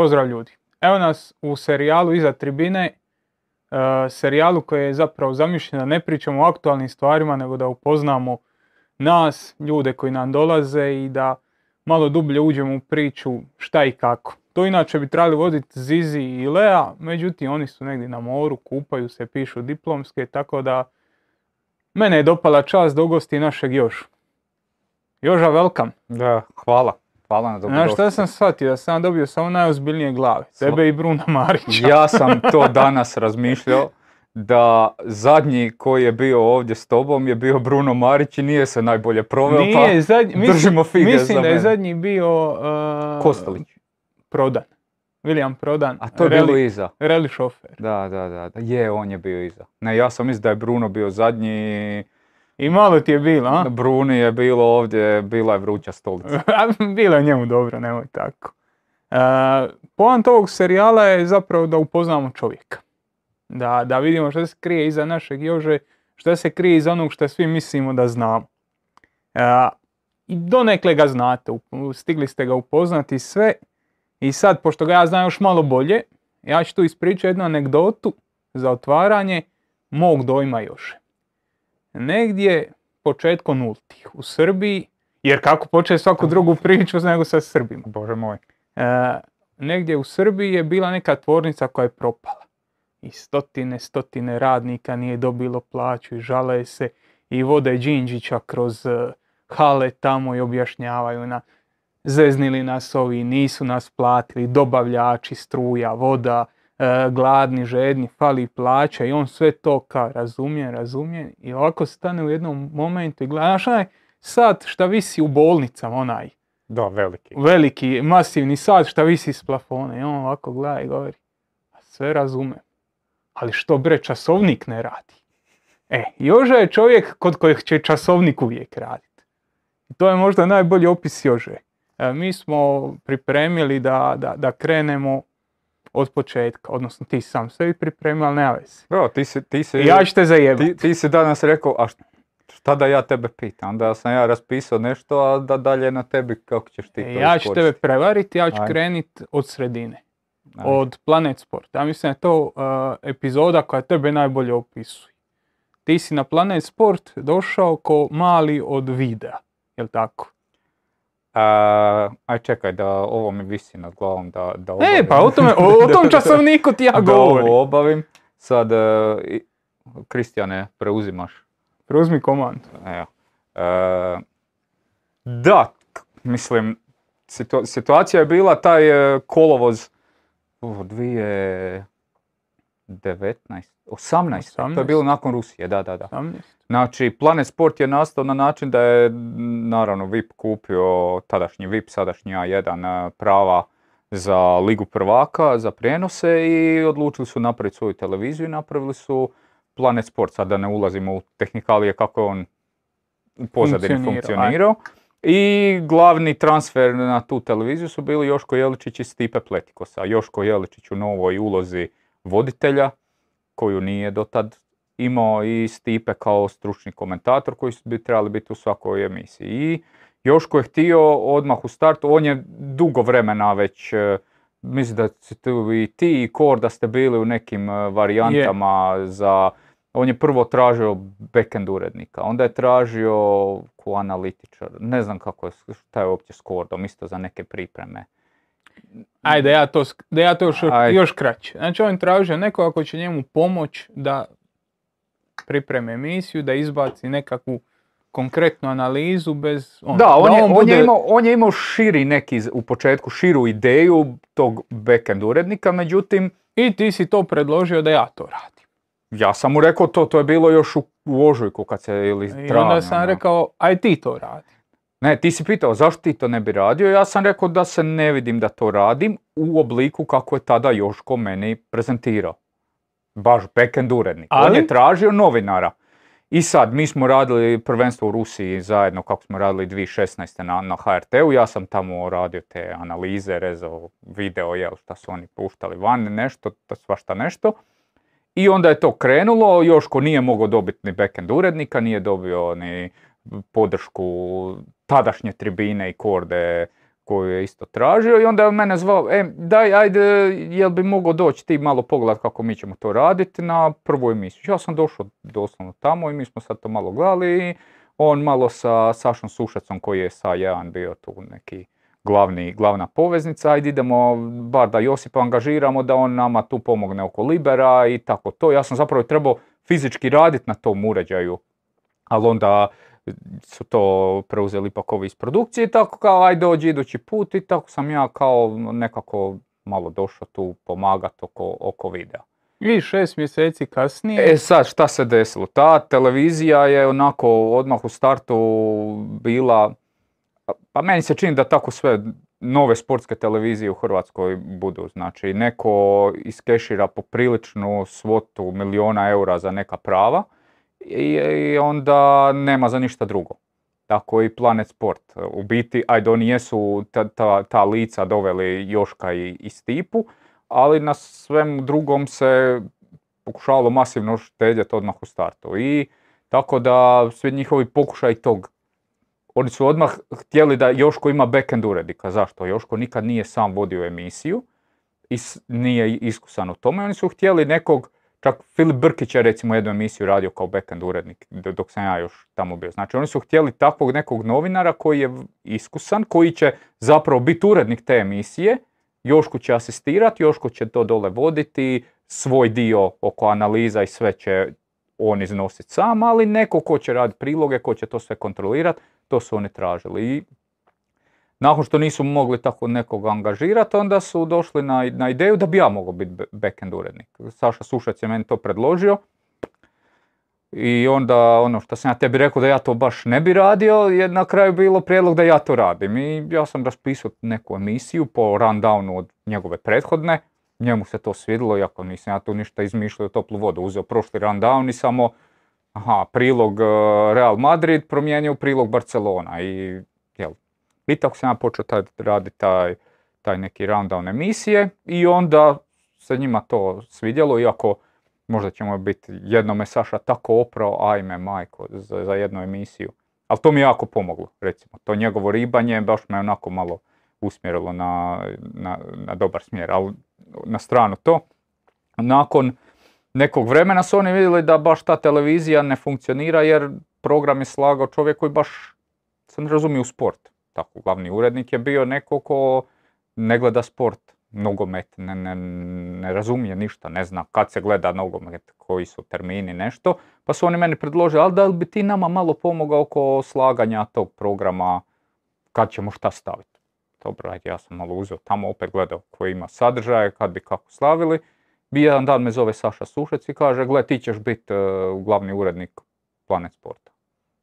Pozdrav ljudi. Evo nas u serijalu Iza tribine, uh, serijalu koji je zapravo zamišljen da ne pričamo o aktualnim stvarima, nego da upoznamo nas, ljude koji nam dolaze i da malo dublje uđemo u priču šta i kako. To inače bi trebali voditi Zizi i Lea, međutim oni su negdje na moru, kupaju se, pišu diplomske, tako da mene je dopala čast da ugosti našeg Jožu. Joža, welcome. Da, hvala. Hvala na Znaš dobrodošli. šta sam shvatio? Da sam dobio samo najozbiljnije glave. Tebe i Bruna Marića. Ja sam to danas razmišljao da zadnji koji je bio ovdje s tobom je bio Bruno Marić i nije se najbolje proveo, Nije, zadnji, mislim, držimo fige mislim za da je zadnji bio uh, pa Kostelić. Prodan. William Prodan. A to je bilo iza. reli šofer. Da, da, da. Je, on je bio iza. Ne, ja sam mislio da je Bruno bio zadnji. I malo ti je bilo, a? Bruni je bilo ovdje, bila je vruća stolica. bilo je njemu dobro, nemoj tako. Uh, Poant ovog serijala je zapravo da upoznamo čovjeka. Da, da vidimo što se krije iza našeg Jože, što se krije iza onog što svi mislimo da znamo. Uh, I donekle ga znate, stigli ste ga upoznati sve. I sad, pošto ga ja znam još malo bolje, ja ću tu ispričati jednu anegdotu za otvaranje mog dojma Jože. Negdje početkom nultih u Srbiji, jer kako početi svaku drugu priču nego sa Srbima. Bože moj. E, negdje u Srbiji je bila neka tvornica koja je propala. I stotine, stotine radnika nije dobilo plaću i žale se i vode Đinđića kroz e, hale tamo i objašnjavaju na zeznili nas ovi, nisu nas platili, dobavljači, struja, voda, gladni, žedni, fali plaća i on sve to kao razumije, razumije i ovako stane u jednom momentu i gleda, znaš onaj sat šta visi u bolnicama, onaj, Da, veliki. veliki, masivni sat šta visi s plafona i on ovako gleda i govori, "A sve razume, ali što bre časovnik ne radi? E, Joža je čovjek kod kojeg će časovnik uvijek raditi. I to je možda najbolji opis Jože. E, mi smo pripremili da, da, da krenemo od početka, odnosno ti sam sebi pripremio, ali nema veze. Evo, ti si, ti si, ja ću te zajebati. ti, ti si danas rekao, a št- šta da ja tebe pitam? Onda sam ja raspisao nešto, a da dalje na tebi kako ćeš ti to E, ja ću tebe prevariti, ja ću krenit od sredine. Ajde. od Planet Sport. Ja mislim da je to uh, epizoda koja tebe najbolje opisuje. Ti si na Planet Sport došao ko mali od videa, jel tako? Aj čekaj, da ovo mi visi nad glavom da, da E, obavim. pa o, tome, o, o tom časovniku ti ja Da govorim. ovo obavim. Sad, e, Kristijane, preuzimaš. Preuzmi komandu. Evo. E, da, mislim, situ- situacija je bila taj e, kolovoz u 2019, 18, to je 18. bilo nakon Rusije, da, da, da. 18. Znači, Planet Sport je nastao na način da je, naravno, VIP kupio, tadašnji VIP, sadašnji A1, e, prava za Ligu prvaka, za prijenose i odlučili su napraviti svoju televiziju i napravili su Planet Sport, sad da ne ulazimo u tehnikalije kako je on u pozadini Funkcionirao, funkcionirao. I glavni transfer na tu televiziju su bili Joško Jeličić i Stipe Pletikosa. Joško Jeličić u novoj ulozi voditelja, koju nije dotad imao i Stipe kao stručni komentator koji bi trebali biti u svakoj emisiji. I Joško je htio odmah u startu, on je dugo vremena već, e, mislim da si tu i ti i Kor da ste bili u nekim e, varijantama za, on je prvo tražio backend urednika, onda je tražio ko analitičar, ne znam kako je, šta je uopće s Kordom, isto za neke pripreme. Ajde, ja to, da ja to još, Ajde. još kraće. Znači on tražio nekoga ko će njemu pomoć da pripreme emisiju, da izbaci nekakvu konkretnu analizu bez... ono, Da, on, je, on, bude- je imao, on je imao širi neki, u početku širu ideju tog backend urednika, međutim, I ti si to predložio da ja to radim. ja sam mu rekao to, to je bilo još u, u ožujku kad se, ili I onda sam ono. rekao, aj ti to radi. Ne, ti si pitao zašto ti to ne bi radio, ja sam rekao da se ne vidim da to radim u obliku kako je tada Joško meni prezentirao. Baš backend urednik. On Ali- je tražio novinara. I sad, mi smo radili prvenstvo u Rusiji zajedno kako smo radili 2016. na, na HRT-u, ja sam tamo radio te analize, rezao video, jel, šta su oni puštali van, nešto, to svašta nešto. I onda je to krenulo, Joško nije mogao dobiti ni backend urednika, nije dobio ni podršku tadašnje tribine i korde koju je isto tražio i onda je mene zvao, e, daj, ajde, jel bi mogao doći ti malo pogledat kako mi ćemo to raditi na prvu emisiju. Ja sam došao doslovno tamo i mi smo sad to malo gledali i on malo sa Sašom Sušacom koji je sa jedan bio tu neki glavni, glavna poveznica, ajde idemo bar da Josipa angažiramo da on nama tu pomogne oko Libera i tako to. Ja sam zapravo trebao fizički raditi na tom uređaju, ali onda su to preuzeli ipak ovi iz produkcije i tako kao aj dođi idući put i tako sam ja kao nekako malo došao tu pomagat oko, oko videa. I šest mjeseci kasnije. E sad, šta se desilo? Ta televizija je onako odmah u startu bila, pa meni se čini da tako sve nove sportske televizije u Hrvatskoj budu. Znači, neko iskešira popriličnu svotu miliona eura za neka prava i onda nema za ništa drugo. Tako i Planet Sport. U biti, ajde oni jesu ta, ta, ta lica doveli Joška i, i Stipu, ali na svem drugom se pokušavalo masivno štedjeti odmah u startu. I tako da svi njihovi pokušaj tog oni su odmah htjeli da Joško ima backend urednika. Zašto? Joško nikad nije sam vodio emisiju i nije iskusan u tome. Oni su htjeli nekog Čak Filip Brkić je recimo jednu emisiju radio kao backend urednik dok sam ja još tamo bio. Znači oni su htjeli takvog nekog novinara koji je iskusan, koji će zapravo biti urednik te emisije, Joško će asistirati, Joško će to dole voditi, svoj dio oko analiza i sve će on iznositi sam, ali neko ko će raditi priloge, ko će to sve kontrolirati, to su oni tražili. I nakon što nisu mogli tako nekog angažirati, onda su došli na, na ideju da bi ja mogao biti backend urednik. Saša Sušac je meni to predložio. I onda ono što sam ja tebi rekao da ja to baš ne bi radio, je na kraju bilo prijedlog da ja to radim. I ja sam raspisao neku emisiju po rundownu od njegove prethodne. Njemu se to svidilo, iako nisam ja tu ništa izmišljao toplu vodu. Uzeo prošli rundown i samo aha, prilog eh, Real Madrid promijenio prilog Barcelona. I i tako sam ja počeo taj, raditi taj, taj neki rundown emisije i onda se njima to svidjelo, iako možda ćemo biti jednome Saša tako oprao, ajme majko, za, za jednu emisiju. Ali to mi je jako pomoglo, recimo. To njegovo ribanje baš me onako malo usmjerilo na, na, na dobar smjer. Ali na stranu to, nakon nekog vremena su oni vidjeli da baš ta televizija ne funkcionira jer program je slagao čovjek koji baš se ne razumije u sport tako glavni urednik je bio neko ko ne gleda sport, nogomet, ne, ne, ne razumije ništa, ne zna kad se gleda nogomet, koji su termini, nešto. Pa su oni meni predložili, ali da li bi ti nama malo pomogao oko slaganja tog programa, kad ćemo šta staviti. Dobro, ja sam malo uzeo tamo, opet gledao koji ima sadržaje, kad bi kako slavili. Bi jedan dan me zove Saša Sušec i kaže, gle ti ćeš biti uh, glavni urednik Planet Sporta.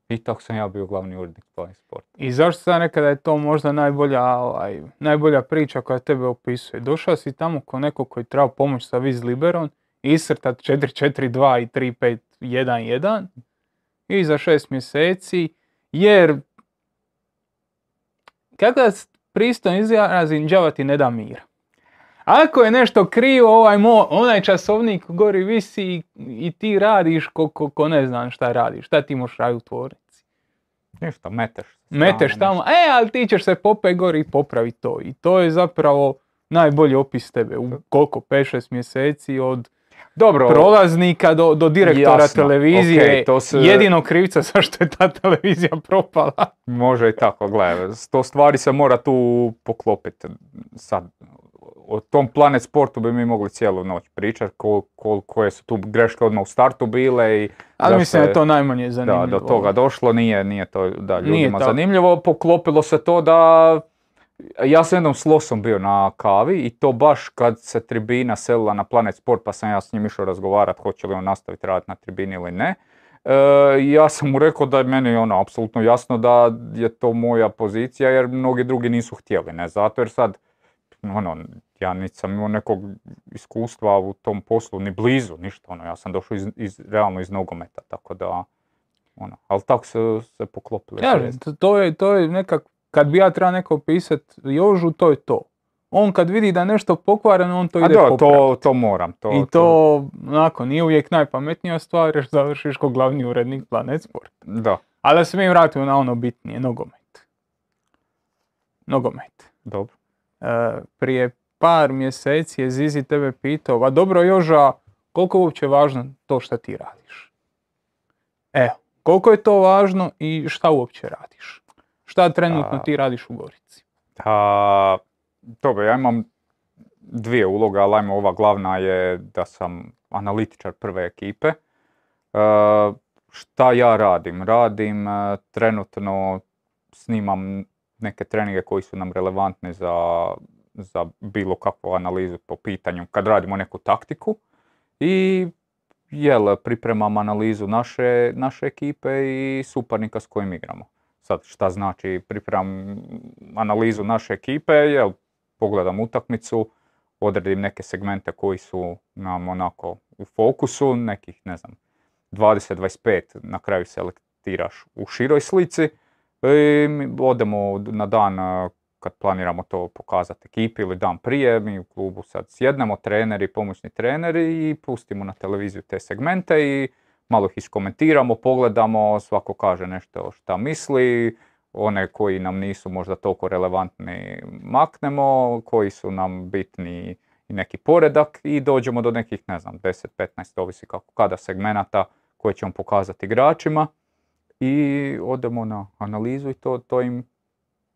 I tako sam ja bio glavni urednik Planet Sport. I zašto sam rekao da je to možda najbolja, ovaj, najbolja priča koja tebe opisuje? Došao si tamo ko neko koji treba pomoć sa Viz Liberon, isrtat 4-4-2 i 3-5-1-1 i za šest mjeseci, jer kako da pristojno izrazim, džava ti ne da mira. Ako je nešto krivo, ovaj mo, onaj časovnik gori visi i, ti radiš ko, ko, ne znam šta radiš, šta ti možeš raditi u. Ništa, meteš. Meteš tamo, e, ali ti ćeš se popet gori i popraviti to. I to je zapravo najbolji opis tebe u koliko, 5-6 mjeseci od dobro, prolaznika do, do direktora televizije, to se... jedino krivca zašto je ta televizija propala. Može i tako, gledaj, to stvari se mora tu poklopiti. Sad, o tom Planet Sportu bi mi mogli cijelu noć pričati, kol, koje su tu greške odmah u startu bile. I Ali mislim da je to najmanje zanimljivo. Da, do toga došlo, nije, nije to da, ljudima zanimljivo. Poklopilo se to da ja sam jednom s Losom bio na kavi i to baš kad se tribina selila na Planet Sport pa sam ja s njim išao razgovarati hoće li on nastaviti raditi na tribini ili ne. E, ja sam mu rekao da je meni ono apsolutno jasno da je to moja pozicija jer mnogi drugi nisu htjeli, ne zato jer sad ono, ja nisam imao nekog iskustva u tom poslu, ni blizu, ništa, ono, ja sam došao iz, iz, realno iz nogometa, tako da, ono, ali tako se, se poklopilo. Ja, to je, to je nekak, kad bi ja trebao neko pisat Jožu, to je to. On kad vidi da je nešto pokvareno, on to ide da, to, to moram. To, I to, onako, nije uvijek najpametnija stvar jer završiš kao glavni urednik Planet Sport. Da. Ali da se mi vratimo na ono bitnije, nogomet. Nogomet. Dobro. E, prije par mjeseci je Zizi tebe pitao, a dobro Joža, koliko je uopće važno to što ti radiš? Evo, koliko je to važno i šta uopće radiš? Šta trenutno ti radiš u Gorici? A, dobro, ja imam dvije uloge, ali ajmo ova glavna je da sam analitičar prve ekipe. E, šta ja radim? Radim e, trenutno, snimam neke treninge koji su nam relevantni za, za bilo kakvu analizu po pitanju kad radimo neku taktiku i jel, pripremam analizu naše, naše ekipe i suparnika s kojim igramo. Sad šta znači pripremam analizu naše ekipe, jel, pogledam utakmicu, odredim neke segmente koji su nam onako u fokusu, nekih ne znam 20-25 na kraju selektiraš u široj slici i mi odemo na dan kad planiramo to pokazati ekipi ili dan prije, mi u klubu sad sjednemo, treneri, pomoćni treneri i pustimo na televiziju te segmente i malo ih iskomentiramo, pogledamo, svako kaže nešto šta misli, one koji nam nisu možda toliko relevantni maknemo, koji su nam bitni i neki poredak i dođemo do nekih, ne znam, 10-15, ovisi kako kada segmenata koje ćemo pokazati igračima i odemo na analizu i to, to im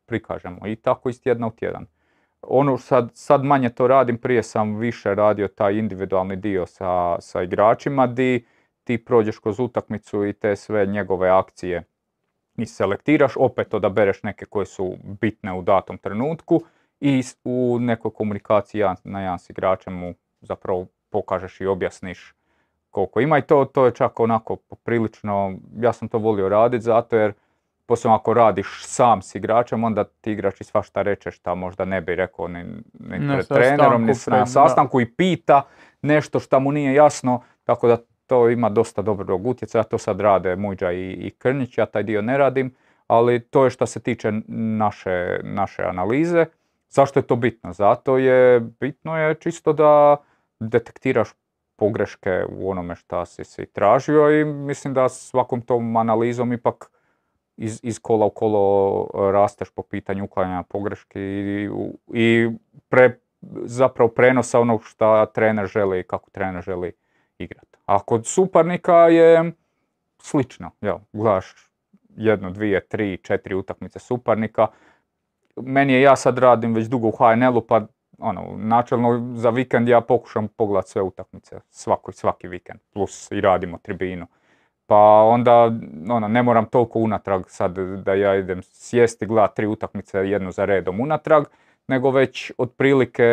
prikažemo i tako iz tjedna u tjedan. Ono sad, sad manje to radim, prije sam više radio taj individualni dio sa, sa igračima di ti prođeš kroz utakmicu i te sve njegove akcije i selektiraš, opet odabereš neke koje su bitne u datom trenutku i u nekoj komunikaciji na jedan s igračem mu zapravo pokažeš i objasniš koliko ima i to, to je čak onako poprilično, ja sam to volio raditi zato jer posebno ako radiš sam s igračem, onda ti igrač i svašta reče šta možda ne bi rekao ni, ni Na pred trenerom, ni na sastanku i pita nešto šta mu nije jasno, tako da to ima dosta dobrog utjecaja, to sad rade Muđa i, i Krnić, ja taj dio ne radim, ali to je što se tiče naše, naše analize. Zašto je to bitno? Zato je bitno je čisto da detektiraš pogreške u onome šta si si tražio i mislim da svakom tom analizom ipak iz, iz kola u kolo e, rasteš po pitanju uklanjanja pogreški i, i pre, zapravo prenosa onog šta trener želi i kako trener želi igrati. A kod suparnika je slično, jel, gledaš jednu, dvije, tri, četiri utakmice suparnika. Meni je, ja sad radim već dugo u HNL-u, pa ono, načelno za vikend ja pokušam pogledat sve utakmice, svaki, svaki vikend, plus i radimo tribinu. Pa onda, ono, ne moram toliko unatrag sad da ja idem sjesti, gledat tri utakmice jednu za redom unatrag, nego već otprilike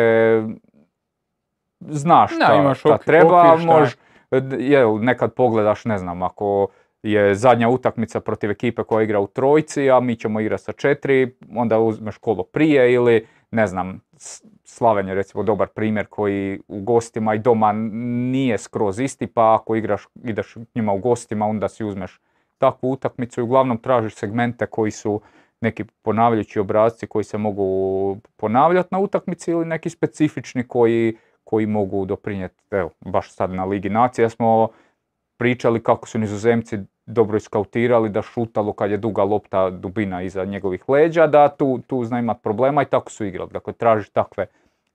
znaš šta, imaš šta okvir- treba, okvir šta je. nekad pogledaš, ne znam, ako je zadnja utakmica protiv ekipe koja igra u trojci, a mi ćemo igrati sa četiri, onda uzmeš kolo prije ili, ne znam, Slaven je recimo dobar primjer koji u gostima i doma nije skroz isti, pa ako igraš, ideš njima u gostima, onda si uzmeš takvu utakmicu i uglavnom tražiš segmente koji su neki ponavljajući obrazci koji se mogu ponavljati na utakmici ili neki specifični koji, koji mogu doprinijeti, evo, baš sad na Ligi nacija smo pričali kako su nizozemci dobro iskautirali da šutalo kad je duga lopta dubina iza njegovih leđa, da tu, tu zna imat problema i tako su igrali. Dakle, tražiš takve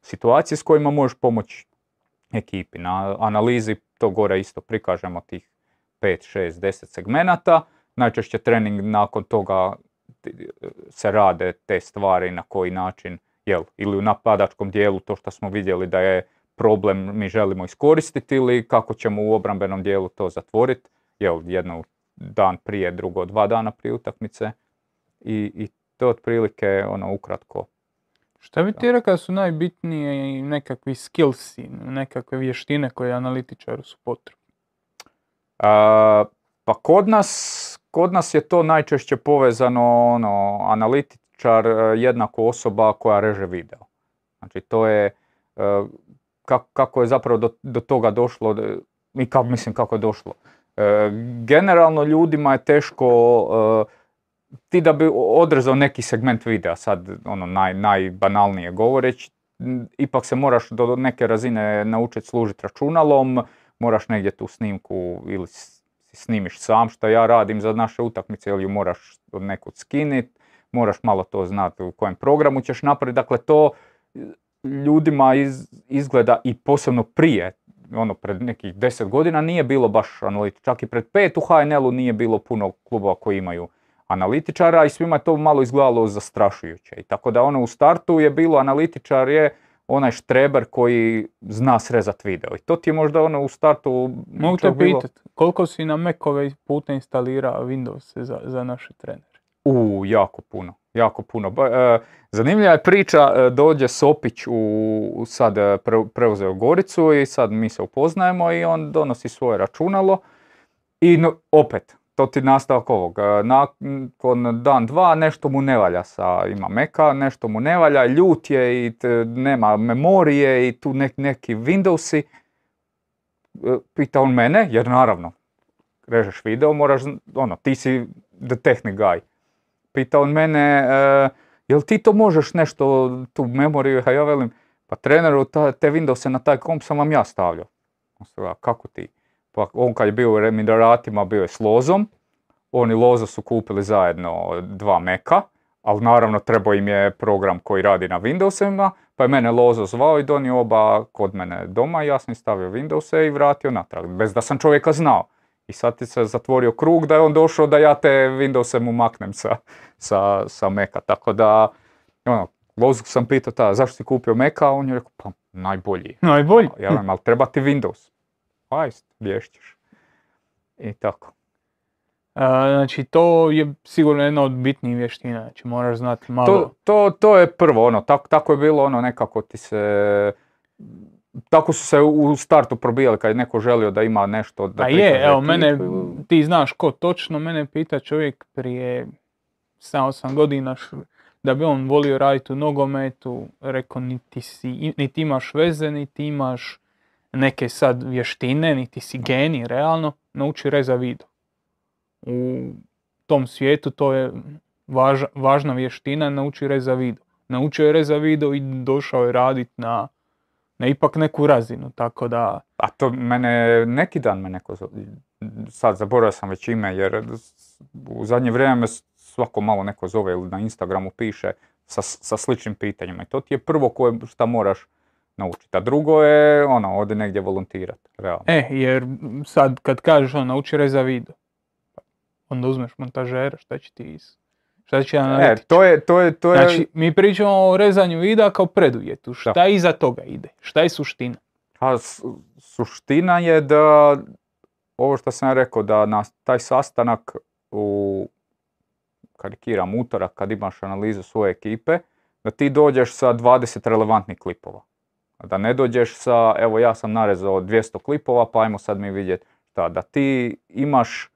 situacije s kojima možeš pomoći ekipi. Na analizi to gore isto prikažemo tih 5, 6, 10 segmenata. Najčešće trening nakon toga se rade te stvari na koji način, jel, ili u napadačkom dijelu to što smo vidjeli da je problem mi želimo iskoristiti ili kako ćemo u obrambenom dijelu to zatvoriti, jel, jedno dan prije, drugo dva dana prije utakmice i, i to otprilike ono ukratko. Šta bi ti rekao da su najbitnije nekakvi skillsi, nekakve vještine koje analitičaru su potrebne? A, pa kod nas, kod nas je to najčešće povezano, ono, analitičar e, jednako osoba koja reže video. Znači to je, e, kako, kako je zapravo do, do toga došlo, e, i kako, mislim kako je došlo. E, generalno ljudima je teško, e, ti da bi odrezao neki segment videa, sad ono naj, najbanalnije govoreći, ipak se moraš do neke razine naučiti služiti računalom, moraš negdje tu snimku ili snimiš sam što ja radim za naše utakmice ili ju moraš od nekud skinit, moraš malo to znati u kojem programu ćeš napraviti. Dakle, to ljudima iz, izgleda i posebno prije, ono pred nekih deset godina nije bilo baš analitičar. Čak i pred pet u HNL-u nije bilo puno klubova koji imaju analitičara i svima je to malo izgledalo zastrašujuće. I tako da ono u startu je bilo analitičar je onaj štreber koji zna srezat video. I to ti je možda ono u startu... Mogu te bilo- pitat, koliko si na Macove puta instalirao Windows za, za naše trenere? U, jako puno, jako puno. E, zanimljiva je priča, e, dođe Sopić u, sad e, pre- preuzeo Goricu i sad mi se upoznajemo i on donosi svoje računalo i opet, to ti nastavak ovog, nakon dan dva nešto mu ne valja sa, ima meka, nešto mu ne valja, ljut je i nema memorije i tu nek- neki Windowsi. Pita on mene, jer naravno, režeš video, moraš, ono, ti si the technic guy. Pita on mene, e, jel ti to možeš nešto, tu memoriju, a ja velim, pa treneru, ta, te Windowse na taj komp sam vam ja stavljao. On se kako ti? Pa on kad je bio u Remideratima bio je s Lozom, on i Lozo su kupili zajedno dva meka, ali naravno trebao im je program koji radi na Windowsima, pa je mene Lozo zvao i donio oba kod mene doma ja sam stavio Windowse i vratio natrag, bez da sam čovjeka znao. I sad ti se zatvorio krug da je on došao da ja te Windowse mu maknem sa, sa, sa Maca. Tako da, ono, Lozu sam pitao tada, zašto si kupio Maca, a on je rekao, pa najbolji. Najbolji. Ja velim, ali treba ti Windows. Aj, vješćeš. I tako. A, znači, to je sigurno jedna od bitnijih vještina. Znači, moraš znati malo. To, to, to je prvo, ono, tako, tako je bilo ono nekako ti se, tako su se u startu probijali kad je neko želio da ima nešto da Pa prikaže je, evo, ekipu. mene, ti znaš ko točno, mene pita čovjek prije 7-8 godina š- da bi on volio raditi u nogometu, rekao niti, si, niti imaš veze, niti imaš neke sad vještine, niti si genij, realno, nauči reza video. U tom svijetu to je važna vještina, nauči reza video. Naučio je reza video i došao je raditi na, na ipak neku razinu, tako da... A to mene, neki dan me neko, sad zaboravio sam već ime jer u zadnje vrijeme svako malo neko zove ili na Instagramu piše sa, sa sličnim pitanjima i to ti je prvo koje šta moraš naučiti. A drugo je ono, ode negdje volontirati, realno. E, jer sad kad kažeš on nauči reza video, onda uzmeš montažera, šta će ti iz... Šta će E, to je, to je, to je, Znači, mi pričamo o rezanju videa kao preduvjetu. Šta iza toga ide? Šta je suština? A s- suština je da, ovo što sam rekao, da na taj sastanak u, karikiram, utorak kad imaš analizu svoje ekipe, da ti dođeš sa 20 relevantnih klipova. Da ne dođeš sa, evo ja sam narezao 200 klipova, pa ajmo sad mi vidjeti šta. Da ti imaš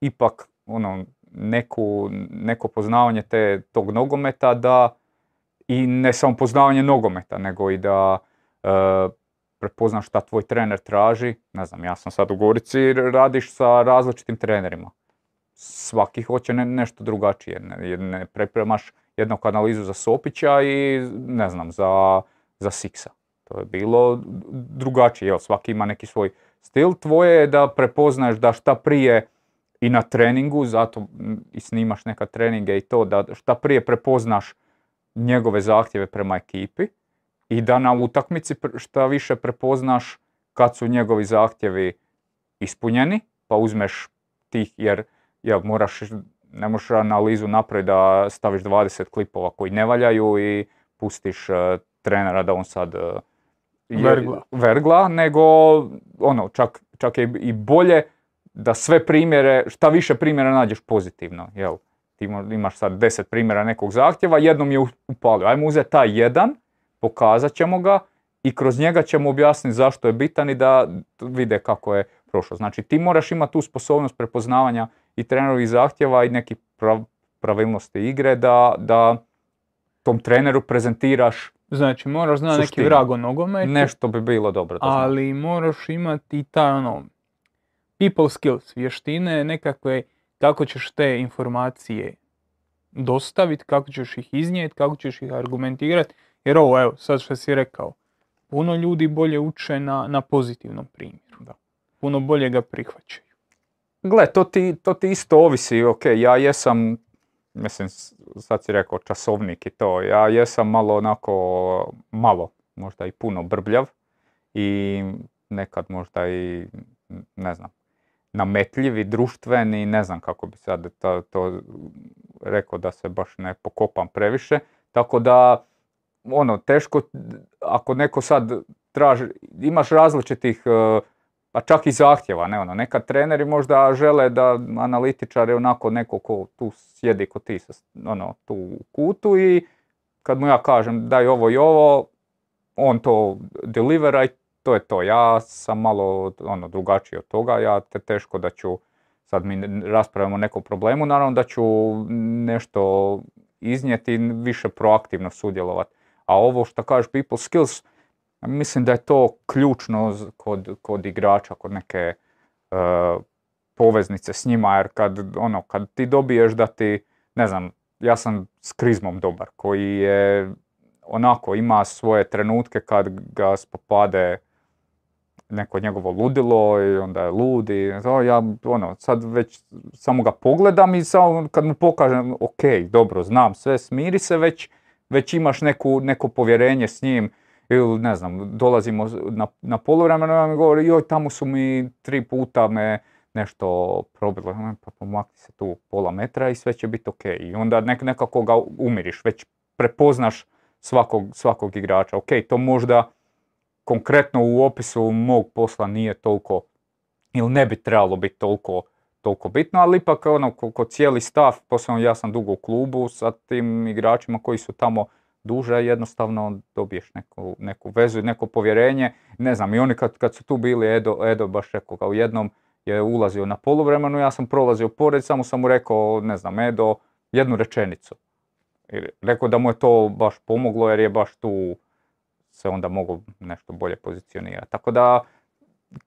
ipak ono, neku, neko poznavanje te, tog nogometa da i ne samo poznavanje nogometa, nego i da e, prepoznaš šta tvoj trener traži. Ne znam, ja sam sad u Gorici, radiš sa različitim trenerima. Svaki hoće ne- nešto drugačije. Ne, ne pripremaš jednog analizu za Sopića i ne znam, za, za Siksa. To je bilo drugačije, jel, svaki ima neki svoj stil. Tvoje je da prepoznaš da šta prije i na treningu, zato i snimaš neka treninge i to, da šta prije prepoznaš njegove zahtjeve prema ekipi i da na utakmici šta više prepoznaš kad su njegovi zahtjevi ispunjeni, pa uzmeš tih, jer jel, moraš, ne možeš analizu napraviti da staviš 20 klipova koji ne valjaju i pustiš eh, trenera da on sad je- Vergla. vergla, nego ono, čak, čak je i bolje da sve primjere, šta više primjera nađeš pozitivno, jel? Ti imaš sad 10 primjera nekog zahtjeva, jednom je upalio. Ajmo uzeti taj jedan, pokazat ćemo ga i kroz njega ćemo objasniti zašto je bitan i da vide kako je prošlo. Znači ti moraš imati tu sposobnost prepoznavanja i trenerovih zahtjeva i nekih prav- pravilnosti igre da, da tom treneru prezentiraš Znači, moraš znati neki Suština. vrag o nogometu, nešto bi bilo dobro da ali moraš imati i taj ono, people skills, vještine nekakve, kako ćeš te informacije dostaviti, kako ćeš ih iznijeti, kako ćeš ih argumentirati. Jer ovo, evo, sad što si rekao, puno ljudi bolje uče na, na pozitivnom primjeru. Da. Puno bolje ga prihvaćaju. Gle, to ti, to ti isto ovisi, ok, ja jesam mislim, sad si rekao časovnik i to, ja jesam malo onako, malo, možda i puno brbljav i nekad možda i, ne znam, nametljiv i društveni, ne znam kako bi sad to, to rekao da se baš ne pokopam previše, tako da, ono, teško, ako neko sad traži, imaš različitih, e, pa čak i zahtjeva, ne ono, nekad treneri možda žele da analitičar je onako neko ko tu sjedi ko ti, ono, tu u kutu i kad mu ja kažem daj ovo i ovo, on to delivera i to je to. Ja sam malo ono, drugačiji od toga, ja te teško da ću, sad mi raspravljamo o nekom problemu, naravno da ću nešto iznijeti i više proaktivno sudjelovati. A ovo što kažeš people skills, mislim da je to ključno kod, kod igrača, kod neke e, poveznice s njima, jer kad, ono, kad ti dobiješ da ti, ne znam, ja sam s krizmom dobar, koji je onako ima svoje trenutke kad ga spopade neko njegovo ludilo i onda je lud i to ja ono, sad već samo ga pogledam i samo kad mu pokažem ok, dobro, znam sve, smiri se, već, već imaš neku, neko povjerenje s njim ili ne znam, dolazimo na, na poluvremenu i on mi govori joj tamo su mi tri puta me nešto probilo, Ja, pa pomakni se tu pola metra i sve će biti ok. I onda nek, nekako ga umiriš, već prepoznaš svakog, svakog igrača. Ok, to možda konkretno u opisu mog posla nije toliko ili ne bi trebalo biti toliko, toliko bitno, ali ipak ono, ko, cijeli stav, posebno ja sam dugo u klubu sa tim igračima koji su tamo duže, jednostavno dobiješ neku, neku vezu i neko povjerenje. Ne znam, i oni kad, kad su tu bili, Edo, Edo baš rekao kao jednom je ulazio na poluvremenu, ja sam prolazio pored, samo sam mu rekao, ne znam, Edo, jednu rečenicu. I rekao da mu je to baš pomoglo jer je baš tu se onda mogao nešto bolje pozicionirati. Tako da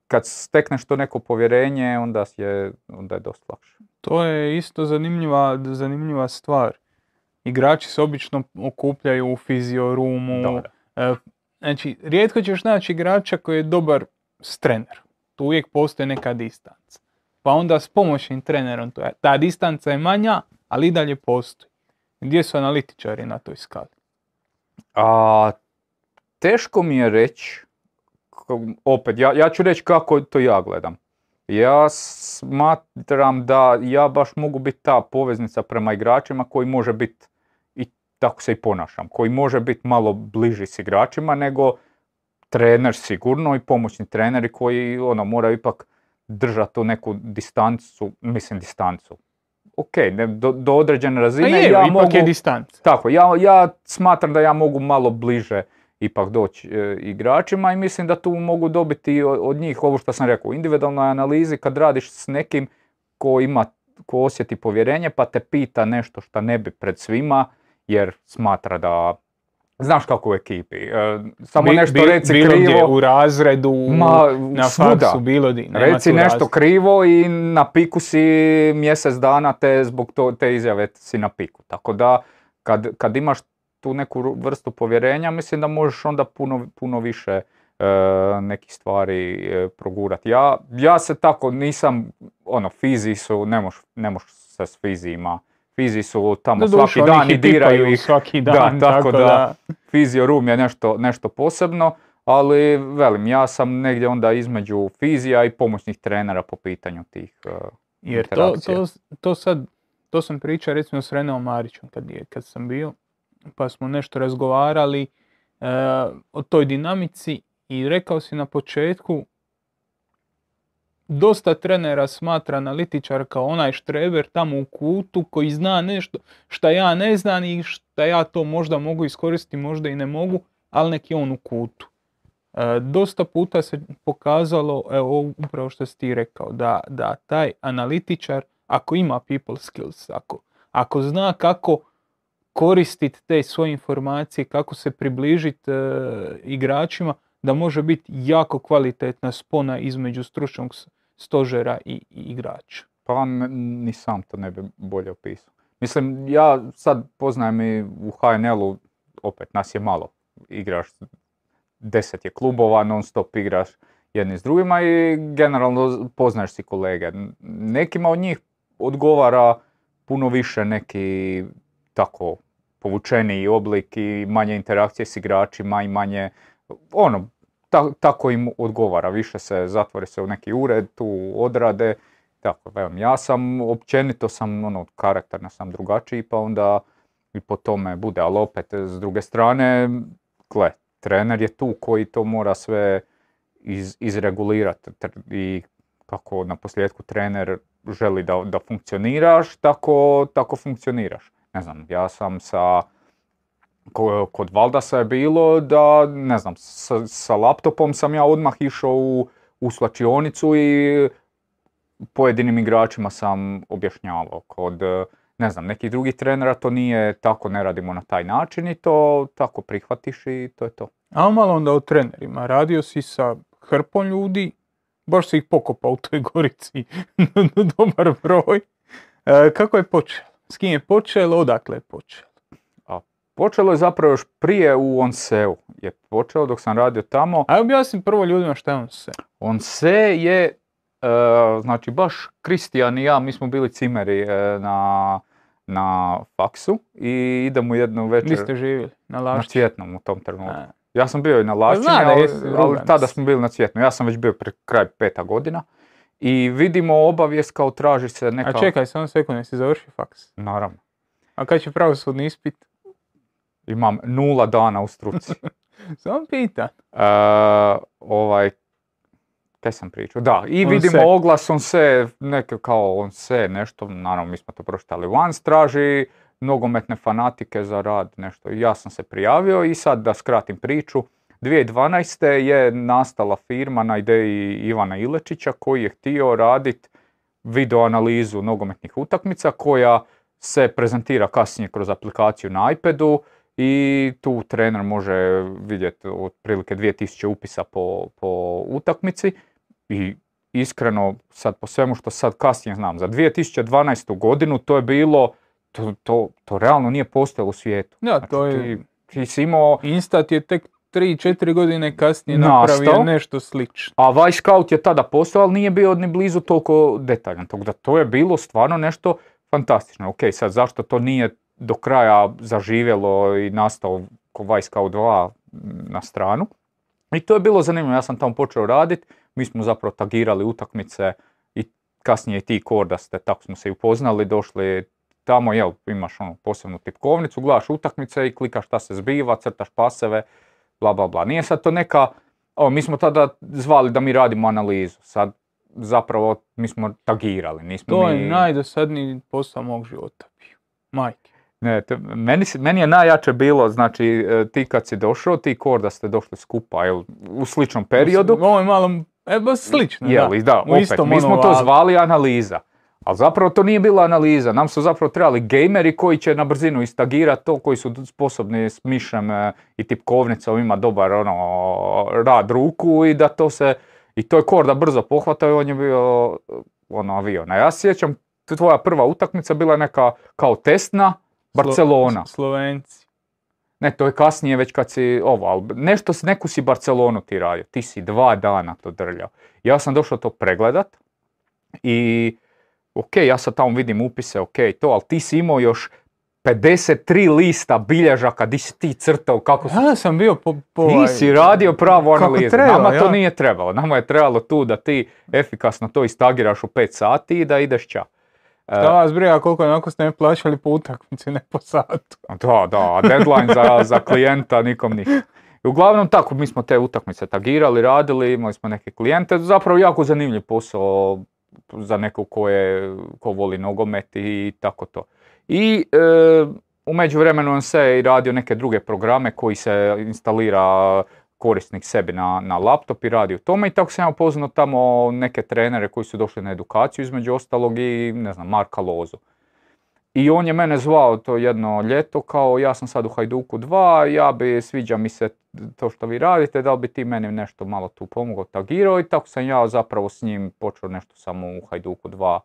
kad stekneš to neko povjerenje, onda je, onda je dosta lakše. To je isto zanimljiva, zanimljiva stvar. Igrači se obično okupljaju u fiziorumu. E, Znači, rijetko ćeš naći igrača koji je dobar s trenerom. Tu uvijek postoji neka distanca. Pa onda s pomoćnim trenerom to je, ta distanca je manja, ali i dalje postoji. Gdje su analitičari na toj skali? A, teško mi je reći, opet, ja, ja ću reći kako to ja gledam. Ja smatram da ja baš mogu biti ta poveznica prema igračima koji može biti, i tako se i ponašam, koji može biti malo bliži s igračima nego trener sigurno i pomoćni treneri koji ono, moraju ipak držati tu neku distancu, mislim distancu. Ok, ne, do, do određene razine je, ja ipak mogu... je distanca. Tako, ja, ja smatram da ja mogu malo bliže ipak doći e, igračima i mislim da tu mogu dobiti od njih ovo što sam rekao, u individualnoj analizi kad radiš s nekim ko ima, ko osjeti povjerenje pa te pita nešto što ne bi pred svima jer smatra da Znaš kako u ekipi, e, samo Bi- nešto bi- reci bilo gdje, krivo, u razredu, Ma, na svuda. faksu, bilo di. nema reci tu nešto krivo i na piku si mjesec dana te zbog to, te izjave si na piku. Tako da kad, kad imaš tu neku vrstu povjerenja, mislim da možeš onda puno, puno više e, nekih stvari e, progurati. Ja, ja se tako nisam, ono, fizi su, ne moš, ne moš se s fizijima, fizi su tamo Doduše, svaki dan i diraju ih. svaki Da, dan, tako tako da- da Fizio room je nešto, nešto posebno, ali velim, ja sam negdje onda između fizija i pomoćnih trenera po pitanju tih e, Jer to, to, to sad, to sam pričao recimo s Reneom Marićem kad, je, kad sam bio, pa smo nešto razgovarali e, o toj dinamici i rekao si na početku dosta trenera smatra analitičar kao onaj štreber tamo u kutu koji zna nešto šta ja ne znam i šta ja to možda mogu iskoristiti, možda i ne mogu, ali nek je on u kutu. E, dosta puta se pokazalo, evo upravo što si ti rekao, da, da taj analitičar, ako ima people skills, ako, ako zna kako koristiti te svoje informacije, kako se približiti igračima, da može biti jako kvalitetna spona između stručnog stožera i, i igrača. Pa ni sam to ne bi bolje opisao. Mislim, ja sad poznajem i u HNL-u, opet nas je malo, igraš, deset je klubova, non stop igraš jedni s drugima i generalno poznaješ si kolege. Nekima od njih odgovara puno više neki tako povučeniji oblik i manje interakcije s igračima i manje, ono, ta- tako im odgovara. Više se zatvore se u neki ured, tu odrade. Tako, velim, ja sam, općenito sam, ono, karakterno sam drugačiji, pa onda i po tome bude, ali opet, s druge strane, gle, trener je tu koji to mora sve iz, izregulirati i kako na posljedku trener želi da, da funkcioniraš, tako, tako funkcioniraš. Ne znam, ja sam sa, ko- kod Valdasa je bilo da, ne znam, sa, sa laptopom sam ja odmah išao u, u slačionicu i pojedinim igračima sam objašnjavao. Kod, ne znam, nekih drugih trenera to nije tako, ne radimo na taj način i to tako prihvatiš i to je to. A malo onda o trenerima. Radio si sa hrpom ljudi, baš si ih pokopao u toj Gorici. Dobar broj. E, kako je počelo? S kim je počelo? Odakle je počelo? Počelo je zapravo još prije u Onseu. Je počelo dok sam radio tamo. A objasnim prvo ljudima šta je on se. Onse je, e, znači baš Kristijan i ja, mi smo bili cimeri e, na, na faksu i idemo jednu večer ste živjeli? Na na Lašći? Cvjetnom u tom trenutku. A, Ja sam bio i na da ali, ali tada smo bili na Cvjetnom. Ja sam već bio pri kraj peta godina. I vidimo obavijest kao traži se neka... A čekaj, samo sekund, jesi završio faks? Naravno. A kad će pravosudni ispit? Imam nula dana u struci. Samo pitan. E, ovaj, kaj sam pričao? Da, i On vidimo se. oglas, on se, neke kao on se, nešto, naravno mi smo to pročitali. Vans traži nogometne fanatike za rad, nešto. I ja sam se prijavio i sad da skratim priču. 2012. je nastala firma na ideji Ivana Ilečića koji je htio raditi video analizu nogometnih utakmica koja se prezentira kasnije kroz aplikaciju na iPadu i tu trener može vidjeti otprilike 2000 upisa po, po utakmici i iskreno sad po svemu što sad kasnije znam, za 2012. godinu to je bilo, to, to, to realno nije postojalo u svijetu. To Znači, je... ti, ti si imao, Instat je tek 3-4 godine kasnije Nastao. napravio nešto slično. a Vice Scout je tada postojao, ali nije bio ni blizu toliko detaljan. Tako da to je bilo stvarno nešto fantastično. Ok, sad zašto to nije do kraja zaživjelo i nastao ko Vice Scout 2 na stranu. I to je bilo zanimljivo, ja sam tamo počeo raditi, mi smo zapravo tagirali utakmice i kasnije ti kordaste, tako smo se i upoznali, došli tamo, jel, imaš onu posebnu tipkovnicu, gledaš utakmice i klikaš šta se zbiva, crtaš paseve, bla bla bla. Nije sad to neka, o, mi smo tada zvali da mi radimo analizu, sad zapravo mi smo tagirali, nismo To mi... je najdosadniji posao mog života bio. Majke. Ne, to- meni, meni je najjače bilo, znači e, ti kad si došao, ti i Korda ste došli skupa, jel, u sličnom periodu. Ovo je malo, e, slično, Jel, da. da, U opet, mi smo to zvali analiza. Ali zapravo to nije bila analiza, nam su zapravo trebali gejmeri koji će na brzinu istagirati to, koji su sposobni s mišem e, i tipkovnicom ima dobar ono, rad ruku i da to se, i to je Korda brzo pohvatao i on je bio ono avion. A ja sjećam, tvoja prva utakmica bila neka kao testna, Slo- Barcelona. Slovenci. Ne, to je kasnije već kad si ovo, ali nešto, neku si Barcelonu ti radio, ti si dva dana to drljao. Ja sam došao to pregledat i ok, ja sad tamo vidim upise, ok, to, ali ti si imao još 53 lista bilježaka di si ti crtao kako su... Ja sam bio po... po Ti ovaj- si radio pravu kako analizu, treba, nama to ja. nije trebalo, nama je trebalo tu da ti efikasno to istagiraš u 5 sati i da ideš ča. E, Šta vas briga koliko onako ste me plaćali po utakmici, ne po satu. Da, da, a deadline za, za klijenta nikom ništa. I uglavnom tako, mi smo te utakmice tagirali, radili, imali smo neke klijente, zapravo jako zanimljiv posao za nekog ko, je, ko voli nogomet i tako to. I e, u međuvremenu on se i radio neke druge programe koji se instalira korisnik sebi na, na laptop i radi u tome i tako sam ja upoznao tamo neke trenere koji su došli na edukaciju između ostalog i ne znam, Marka Lozu. I on je mene zvao to jedno ljeto kao ja sam sad u Hajduku 2, ja bi, sviđa mi se to što vi radite, da li bi ti meni nešto malo tu pomogao, tagirao i tako sam ja zapravo s njim počeo nešto samo u Hajduku 2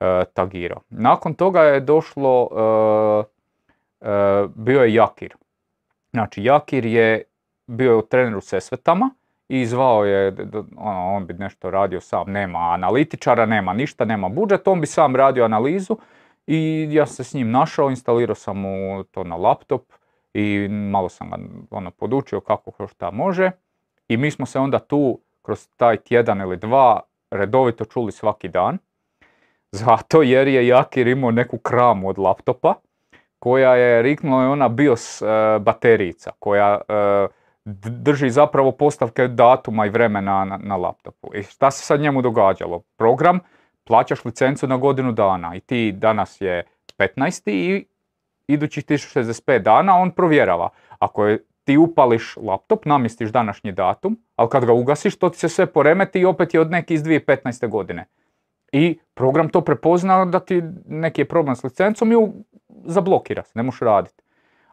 e, tagirao. Nakon toga je došlo, e, bio je Jakir. Znači Jakir je bio trener u Sesvetama i zvao je, ono, on bi nešto radio sam, nema analitičara, nema ništa, nema budžet, on bi sam radio analizu I ja se s njim našao, instalirao sam mu to na laptop i malo sam ga ono, podučio kako ko šta može. I mi smo se onda tu kroz taj tjedan ili dva redovito čuli svaki dan. Zato jer je Jakir imao neku kramu od laptopa koja je, riknula je ona BIOS e, baterijica koja e, drži zapravo postavke datuma i vremena na, na laptopu. I šta se sad njemu događalo? Program, plaćaš licencu na godinu dana i ti danas je 15. i idućih 1065 dana on provjerava. Ako je ti upališ laptop, namjestiš današnji datum, ali kad ga ugasiš, to ti se sve poremeti i opet je od neki iz 2015. godine. I program to prepozna da ti neki je problem s licencom i zablokira se, ne možeš raditi.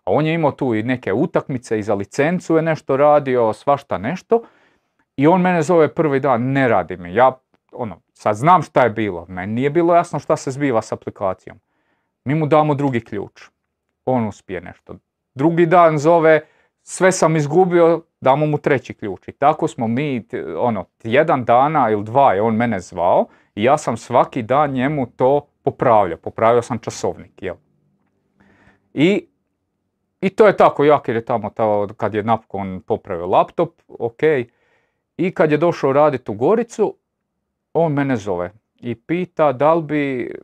A on je imao tu i neke utakmice i za licencu je nešto radio, svašta nešto. I on mene zove prvi dan, ne radi mi. Ja, ono, sad znam šta je bilo. Meni nije bilo jasno šta se zbiva s aplikacijom. Mi mu damo drugi ključ. On uspije nešto. Drugi dan zove, sve sam izgubio, damo mu treći ključ. I tako smo mi, ono, jedan dana ili dva je on mene zvao i ja sam svaki dan njemu to popravljao. Popravio sam časovnik, jel? I, I to je tako, jak jer je tamo ta, kad je napokon popravio laptop, ok. I kad je došao raditi u Goricu, on mene zove i pita da li bi,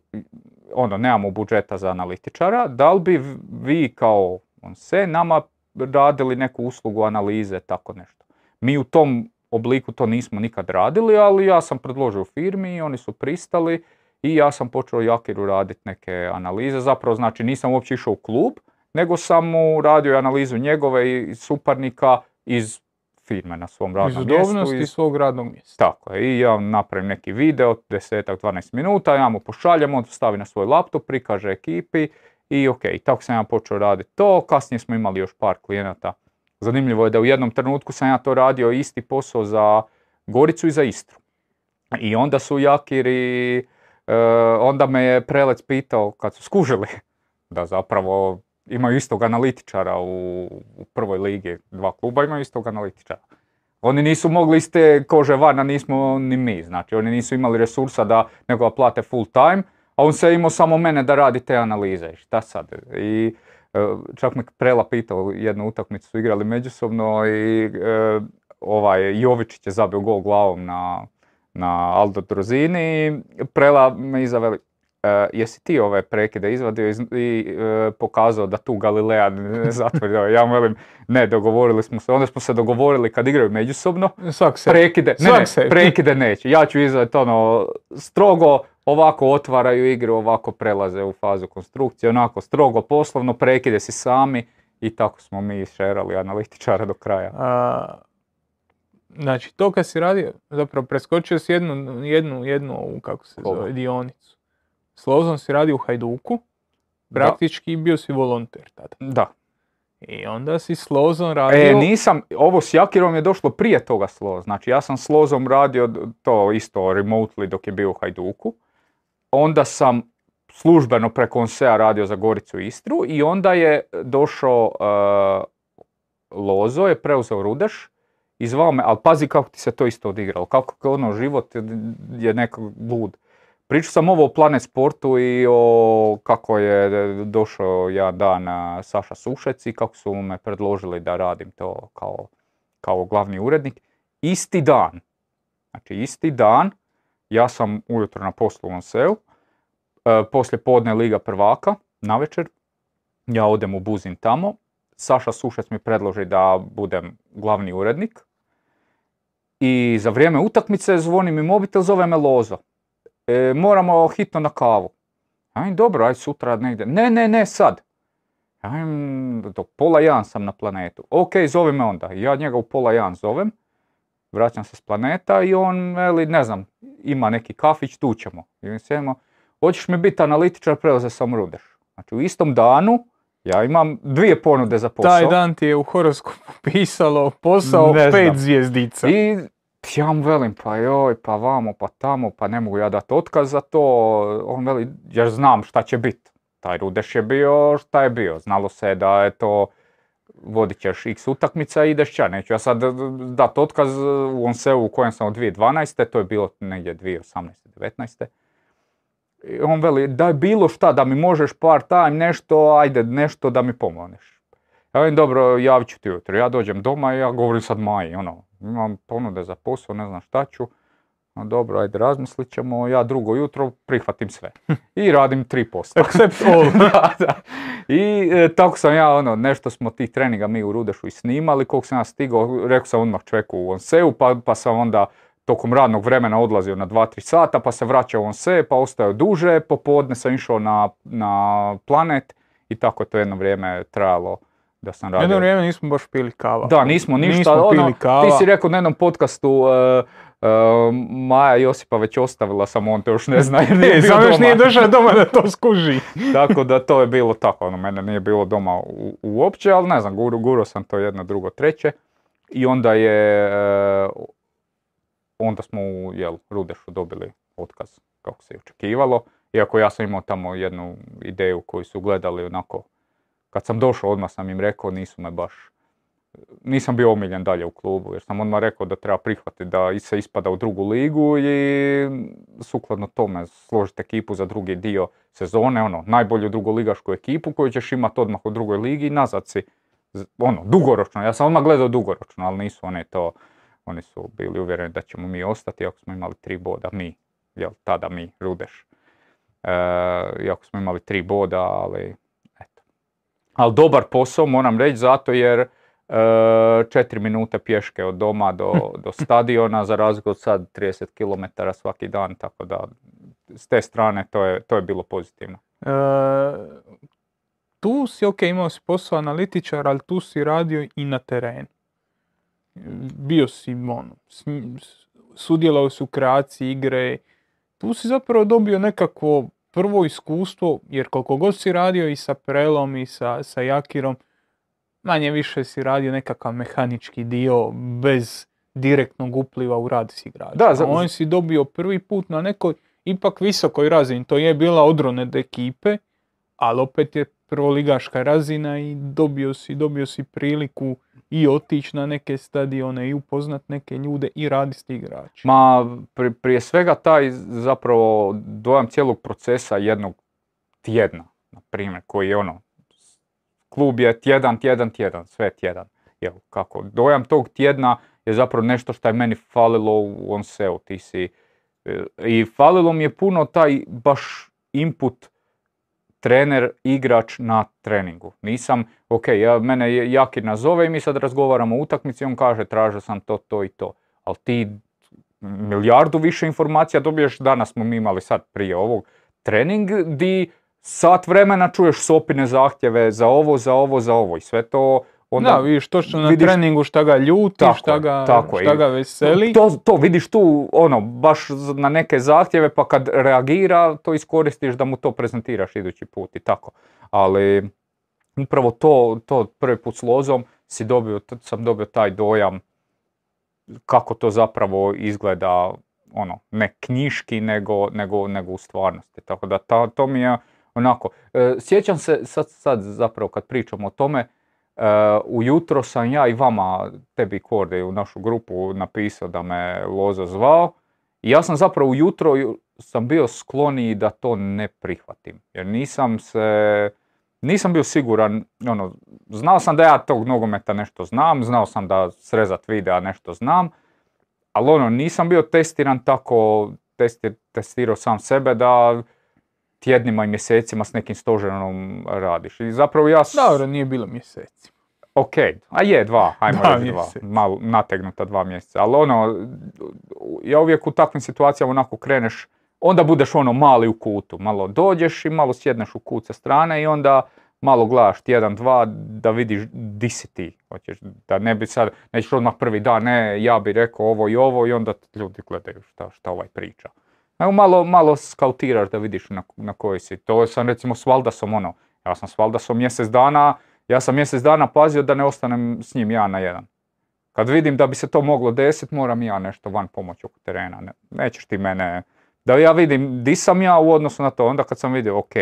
ono, nemamo budžeta za analitičara, da li bi vi kao on se nama radili neku uslugu analize, tako nešto. Mi u tom obliku to nismo nikad radili, ali ja sam predložio firmi i oni su pristali i ja sam počeo Jakiru raditi neke analize. Zapravo znači nisam uopće išao u klub, nego sam mu radio analizu njegove i suparnika iz firme na svom radnom mjestu. Iz svog radnog mjesta. Tako je. I ja napravim neki video, 10-12 minuta, ja mu pošaljem, on stavi na svoj laptop, prikaže ekipi i ok, tako sam ja počeo raditi to. Kasnije smo imali još par klijenata. Zanimljivo je da u jednom trenutku sam ja to radio isti posao za Goricu i za Istru. I onda su Jakiri, e, onda me je Prelec pitao kad su skužili da zapravo imaju istog analitičara u, u prvoj ligi, dva kluba imaju istog analitičara. Oni nisu mogli iz te kože van, nismo ni mi. Znači, oni nisu imali resursa da nego plate full time, a on se imao samo mene da radi te analize. Šta sad? I e, čak me Prela pitao, jednu utakmicu su igrali međusobno i e, ovaj, Jovičić je zabio gol glavom na, na Aldo Drozini. Prela me izaveli, jesi ti ove prekide izvadio i uh, pokazao da tu Galilea ne zatvorio? Ja velim, ne, dogovorili smo se. Onda smo se dogovorili kad igraju međusobno. se. Prekide, ne, ne, prekide neće. Ja ću izvaditi ono, strogo ovako otvaraju igru, ovako prelaze u fazu konstrukcije, onako strogo poslovno, prekide si sami i tako smo mi šerali analitičara do kraja. A, znači, to kad si radio, zapravo preskočio si jednu, jednu, jednu, kako se zove, dionicu. S Lozom si radio u Hajduku, praktički bio si volonter tada. Da. I onda si s Lozom radio... E, nisam, ovo s Jakirom je došlo prije toga s. Znači ja sam s Lozom radio to isto remotely dok je bio u Hajduku. Onda sam službeno preko Onsea radio za Goricu i Istru i onda je došao uh, Lozo, je preuzeo Rudeš i zvao me, ali pazi kako ti se to isto odigralo, kako ono život je nekako lud. Pričao sam ovo o Planet Sportu i o kako je došao ja dan Saša Sušec i kako su me predložili da radim to kao, kao glavni urednik. Isti dan, znači isti dan, ja sam ujutro na poslu u Seu, e, poslije podne Liga prvaka, na večer, ja odem u Buzin tamo, Saša Sušec mi predloži da budem glavni urednik i za vrijeme utakmice zvoni mi mobitel, zove me Lozo e, moramo hitno na kavu. Aj, dobro, aj sutra negdje. Ne, ne, ne, sad. Aj, do pola jedan sam na planetu. Ok, zove me onda. Ja njega u pola jedan zovem. Vraćam se s planeta i on, veli, ne znam, ima neki kafić, tu ćemo. I mi sjemo, hoćeš mi biti analitičar, prelaze sam rudeš. Znači u istom danu ja imam dvije ponude za posao. Taj dan ti je u horoskopu pisalo posao pet zvijezdica. I ja mu velim, pa joj, pa vamo, pa tamo, pa ne mogu ja dati otkaz za to. On veli, jer znam šta će biti. Taj Rudeš je bio šta je bio. Znalo se da je to, vodit ćeš x utakmica i ideš ća. Neću ja sad dati otkaz u Onseu u kojem sam od 2012. To je bilo negdje 2018. 19. I on veli, daj bilo šta da mi možeš part time, nešto, ajde, nešto da mi pomogneš. Ja velim, dobro, javit ću ti ujutro. Ja dođem doma i ja govorim sad Maji, ono, imam ponude za posao, ne znam šta ću. No, dobro, ajde, razmislit ćemo, ja drugo jutro prihvatim sve. I radim tri posta. Accept all. da, da. I e, tako sam ja, ono, nešto smo tih treninga mi u Rudešu i snimali, koliko sam ja stigao, rekao sam odmah čovjeku u Onseu, pa, pa sam onda tokom radnog vremena odlazio na 2-3 sata, pa se vraćao on se, pa ostao duže, popodne sam išao na, na planet i tako je to jedno vrijeme trajalo da sam radio. Jedno vrijeme nismo baš pili kava. Da, nismo ništa. Nismo ono, pili kava. Ti si rekao na jednom podcastu, e, e, Maja Josipa već ostavila, samo on to još ne zna jer nije E, bio još nije došao doma da to skuži. Tako da to je bilo tako, ono, mene nije bilo doma u, uopće, ali ne znam, guro, guro sam to jedno, drugo, treće. I onda je, e, onda smo u jel, Rudešu dobili otkaz, kako se i očekivalo. Iako ja sam imao tamo jednu ideju koju su gledali onako, kad sam došao odmah sam im rekao, nisu me baš, nisam bio omiljen dalje u klubu, jer sam odmah rekao da treba prihvatiti da se ispada u drugu ligu i sukladno tome složiti ekipu za drugi dio sezone, ono, najbolju drugoligašku ekipu koju ćeš imati odmah u drugoj ligi i nazad si, ono, dugoročno, ja sam odmah gledao dugoročno, ali nisu oni to, oni su bili uvjereni da ćemo mi ostati, ako smo imali tri boda, mi, jel, tada mi, Rudeš. E, iako smo imali tri boda, ali. Ali dobar posao, moram reći, zato jer e, četiri minute pješke od doma do, do stadiona, za razliku od sad 30 km svaki dan, tako da s te strane to je, to je bilo pozitivno. E, tu si, ok, imao si posao analitičar, ali tu si radio i na terenu. Bio si, ono, sudjelovao si u kreaciji igre. Tu si zapravo dobio nekakvo prvo iskustvo, jer koliko god si radio i sa Prelom i sa, sa Jakirom, manje više si radio nekakav mehanički dio bez direktnog upliva u rad s igračima. Da, za- on si dobio prvi put na nekoj ipak visokoj razini. To je bila odronet ekipe, ali opet je prvoligaška razina i dobio si, dobio si priliku i otići na neke stadione i upoznat neke ljude i raditi igračima. Ma, pri- prije svega taj zapravo dojam cijelog procesa jednog tjedna, na primjer, koji je ono, klub je tjedan, tjedan, tjedan, sve tjedan. Jel, kako, dojam tog tjedna je zapravo nešto što je meni falilo u Onseu, ti si, e, i falilo mi je puno taj baš input trener, igrač na treningu. Nisam, ok, ja, mene Jakir nazove i mi sad razgovaramo o utakmici, on kaže tražio sam to, to i to. Ali ti milijardu više informacija dobiješ, danas smo mi imali sad prije ovog trening, di sat vremena čuješ sopine zahtjeve za ovo, za ovo, za ovo i sve to onda... da, vidiš točno na vidiš- treningu šta ga ljuti, Tako šta ga, tako šta ga veseli. To, to vidiš tu, ono, baš na neke zahtjeve, pa kad reagira, to iskoristiš da mu to prezentiraš idući put i tako. Ali upravo to, to prvi put s Lozom si dobio, sam dobio taj dojam kako to zapravo izgleda, ono, ne knjiški, nego, nego, nego u stvarnosti. Tako da ta, to mi je onako, e, sjećam se sad, sad zapravo kad pričam o tome, ujutro sam ja i vama, tebi Korde, u našu grupu napisao da me Lozo zvao. I ja sam zapravo ujutro ju- sam bio skloniji da to ne prihvatim. Jer nisam se, nisam bio siguran, ono, znao sam da ja tog nogometa nešto znam, znao sam da srezat videa nešto znam, ali ono, nisam bio testiran tako, testi, testirao sam sebe da tjednima i mjesecima s nekim stožerom radiš. I zapravo ja... s- Dobro, nije bilo mjeseci. Ok, a je dva, ajmo reći dva, malo nategnuta dva mjeseca, ali ono, ja uvijek u takvim situacijama onako kreneš, onda budeš ono mali u kutu, malo dođeš i malo sjedneš u kut sa strane i onda malo gledaš tjedan, dva, da vidiš di si ti, hoćeš, da ne bi sad, nećeš odmah prvi dan, ne, ja bi rekao ovo i ovo i onda ljudi gledaju šta, šta ovaj priča. Evo malo, malo skautiraš da vidiš na, na kojoj si. To sam recimo s Valdasom ono, ja sam s Valdasom mjesec dana, ja sam mjesec dana pazio da ne ostanem s njim ja na jedan. Kad vidim da bi se to moglo desiti, moram ja nešto van pomoći oko terena. Ne, nećeš ti mene, da ja vidim di sam ja u odnosu na to, onda kad sam vidio, ok,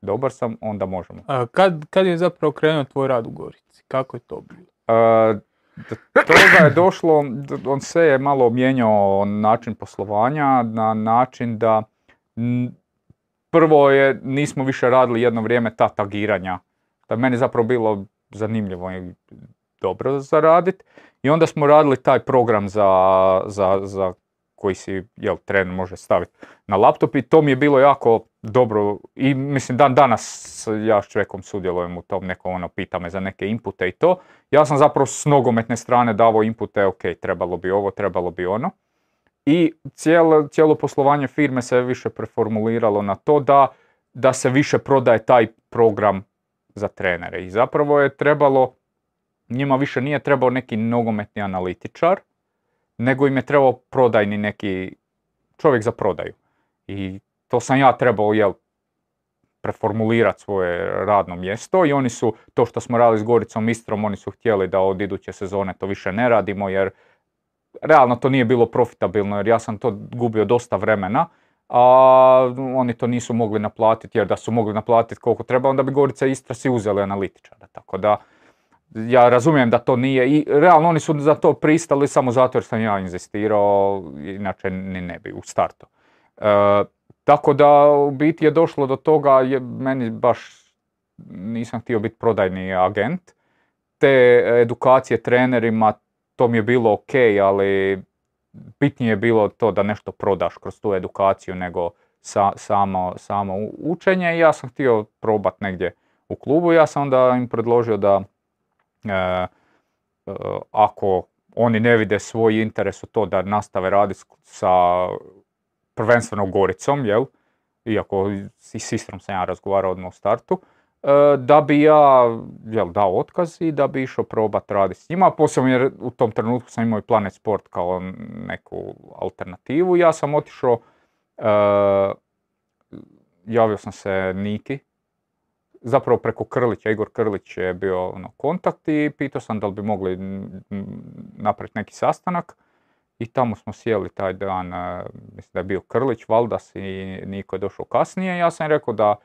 dobar sam, onda možemo. A kad, kad je zapravo krenuo tvoj rad u Gorici? Kako je to bilo? E, do toga je došlo, on se je malo mijenjao način poslovanja na način da prvo je, nismo više radili jedno vrijeme ta tagiranja. Da meni zapravo bilo zanimljivo i dobro zaraditi. I onda smo radili taj program za, za, za koji si jel, trener može staviti na laptop i to mi je bilo jako dobro i mislim dan danas ja s čovjekom sudjelujem u tom neko ono pita me za neke inpute i to. Ja sam zapravo s nogometne strane davao inpute, ok, trebalo bi ovo, trebalo bi ono. I cijelo, cijelo poslovanje firme se više preformuliralo na to da, da se više prodaje taj program za trenere. I zapravo je trebalo, njima više nije trebao neki nogometni analitičar, nego im je trebao prodajni neki čovjek za prodaju. I to sam ja trebao jel, preformulirati svoje radno mjesto i oni su, to što smo radili s Goricom Istrom, oni su htjeli da od iduće sezone to više ne radimo jer realno to nije bilo profitabilno jer ja sam to gubio dosta vremena, a oni to nisu mogli naplatiti jer da su mogli naplatiti koliko treba onda bi Gorica Istra si uzeli analitičara. Tako da ja razumijem da to nije i realno oni su za to pristali samo zato jer sam ja inzistirao, inače ni ne bi u startu. E, tako da u biti je došlo do toga, je, meni baš nisam htio biti prodajni agent. Te edukacije trenerima, to mi je bilo ok, ali bitnije je bilo to da nešto prodaš kroz tu edukaciju nego samo, samo učenje ja sam htio probat negdje u klubu. Ja sam onda im predložio da e, e, ako oni ne vide svoj interes u to da nastave raditi sa prvenstveno Goricom, jel? iako i s Istrom sam ja razgovarao odmah u startu, e, da bi ja jel, dao otkaz i da bi išao probat raditi s njima. Posebno jer u tom trenutku sam imao i Planet Sport kao neku alternativu. Ja sam otišao, e, javio sam se Niki, zapravo preko Krlića, Igor Krlić je bio ono, kontakt i pitao sam da li bi mogli napraviti neki sastanak. I tamo smo sjeli taj dan, e, mislim da je bio Krlić, Valdas i Niko je došao kasnije. Ja sam rekao da,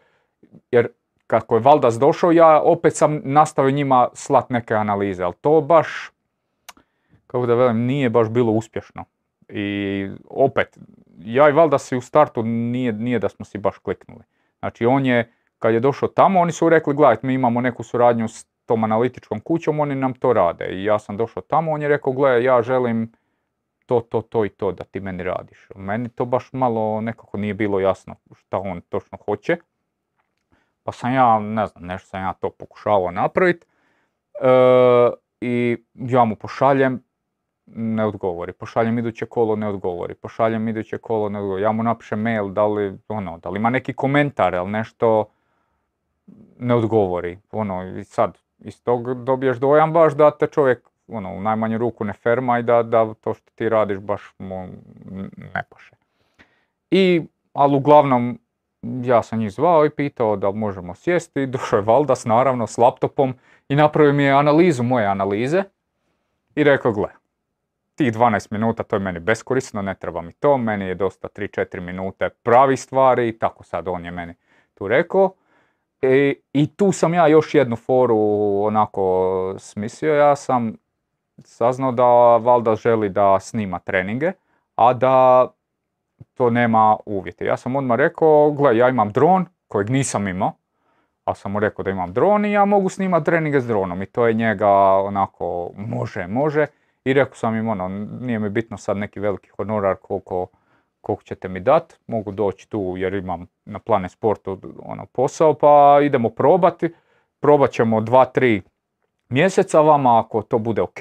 jer kako je Valdas došao, ja opet sam nastavio njima slat neke analize, ali to baš, kako da velim, nije baš bilo uspješno. I opet, ja i Valdas i u startu nije, nije da smo si baš kliknuli. Znači on je, kad je došao tamo, oni su rekli, gledajte, mi imamo neku suradnju s tom analitičkom kućom, oni nam to rade. I ja sam došao tamo, on je rekao, gledaj, ja želim to, to, to i to da ti meni radiš. Meni to baš malo nekako nije bilo jasno šta on točno hoće. Pa sam ja, ne znam, nešto sam ja to pokušavao napraviti. E, I ja mu pošaljem, ne odgovori. Pošaljem iduće kolo, ne odgovori. Pošaljem iduće kolo, ne odgovori. Ja mu napišem mail, da li, ono, da li ima neki komentar, ali nešto ne odgovori. Ono, i sad, iz tog dobiješ dojam baš da te čovjek ono, u najmanju ruku ne ferma i da, da to što ti radiš baš mu ne paše. I, ali uglavnom, ja sam njih zvao i pitao da možemo sjesti, došao je Valdas naravno s laptopom i napravio mi je analizu moje analize i rekao, gle, tih 12 minuta to je meni beskorisno, ne treba mi to, meni je dosta 3-4 minute pravi stvari i tako sad on je meni tu rekao. I, I tu sam ja još jednu foru onako smislio, ja sam saznao da Valda želi da snima treninge, a da to nema uvjete. Ja sam odmah rekao, gle, ja imam dron kojeg nisam imao, a sam mu rekao da imam dron i ja mogu snimati treninge s dronom i to je njega onako može, može. I rekao sam im ono, nije mi bitno sad neki veliki honorar koliko, koliko ćete mi dati, mogu doći tu jer imam na plane sportu ono, posao pa idemo probati. Probat ćemo dva, tri mjeseca vama, ako to bude ok,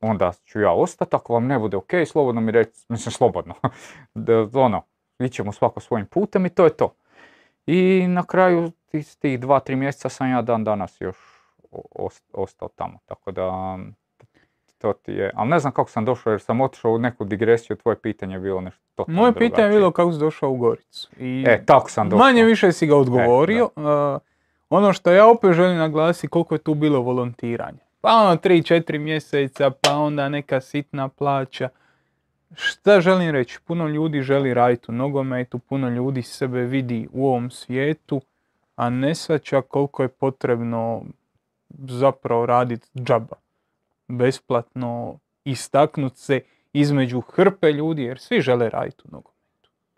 onda ću ja ostati, ako vam ne bude ok, slobodno mi reći, mislim slobodno, da, ono, ćemo svako svojim putem i to je to. I na kraju tih, tih dva, tri mjeseca sam ja dan danas još ostao tamo, tako da to ti je, ali ne znam kako sam došao jer sam otišao u neku digresiju, tvoje pitanje je bilo nešto totalno Moje pitanje je bilo kako si došao u Goricu. I e, tako sam došao. Manje više si ga odgovorio. E, ono što ja opet želim naglasiti koliko je tu bilo volontiranje. Pa ono 3-4 mjeseca, pa onda neka sitna plaća. Šta želim reći? Puno ljudi želi raditi u nogometu, puno ljudi sebe vidi u ovom svijetu, a ne svača koliko je potrebno zapravo raditi džaba. Besplatno istaknut se između hrpe ljudi, jer svi žele raditi u nogometu.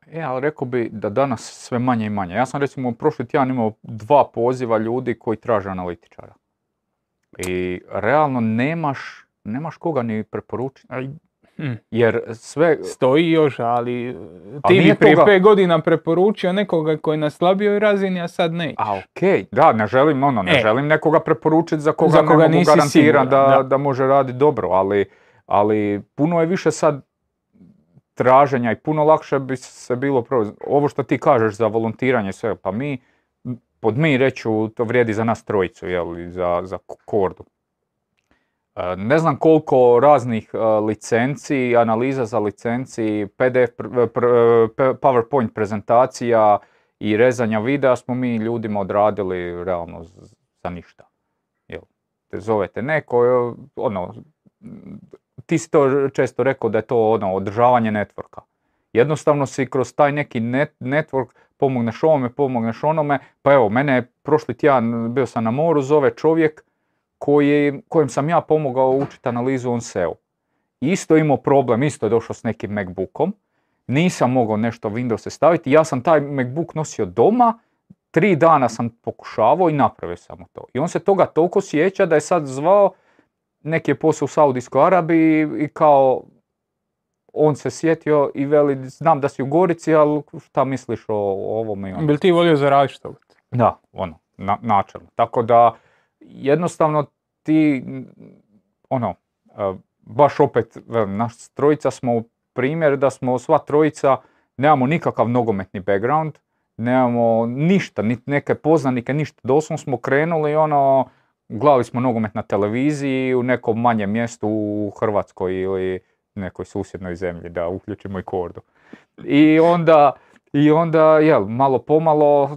E, ali rekao bi da danas sve manje i manje. Ja sam recimo prošli tjedan imao dva poziva ljudi koji traže analitičara. I realno nemaš, nemaš koga ni preporučiti. Hm. Jer sve, Stoji još, ali e, A ti bi prije toga- pet godina preporučio nekoga koji je na slabijoj razini, a sad ne. a okej, da, ne želim ono, ne E. želim nekoga preporučiti za koga, Za koga ne mogu da, da. da može raditi dobro, ali, ali puno je više sad traženja i puno lakše bi se bilo provesti. Ovo što ti kažeš za volontiranje sve, pa mi, pod mi reću, to vrijedi za nas trojicu, jel, za, za kordu. E, Ne znam koliko raznih e, licenci, analiza za licenci, PDF, p- PowerPoint prezentacija i rezanja videa smo mi ljudima odradili realno za ništa. Jel, te zovete neko, e, ono, ti si to često rekao da je to ono, održavanje networka. Jednostavno si kroz taj neki net, network pomogneš ovome, pomogneš onome, pa evo, mene je prošli tjedan, bio sam na moru, zove čovjek koji, kojem sam ja pomogao učiti analizu on SEO. Isto imao problem, isto je došao s nekim Macbookom, nisam mogao nešto Windows staviti, ja sam taj Macbook nosio doma, tri dana sam pokušavao i napravio sam to. I on se toga toliko sjeća da je sad zvao, neki je posao u Saudijskoj Arabiji i kao on se sjetio i veli, znam da si u Gorici, ali šta misliš o ovome i onome? Bil ti volio zaraditi što? Da, ono, na, načelno. Tako da, jednostavno ti, ono, e, baš opet, naš trojica smo primjer da smo sva trojica, nemamo nikakav nogometni background, nemamo ništa, niti neke poznanike, ništa. Doslovno smo krenuli, ono, gledali smo nogomet na televiziji u nekom manjem mjestu u Hrvatskoj ili nekoj susjednoj zemlji, da uključimo i kordu. I onda, i onda, jel, malo pomalo,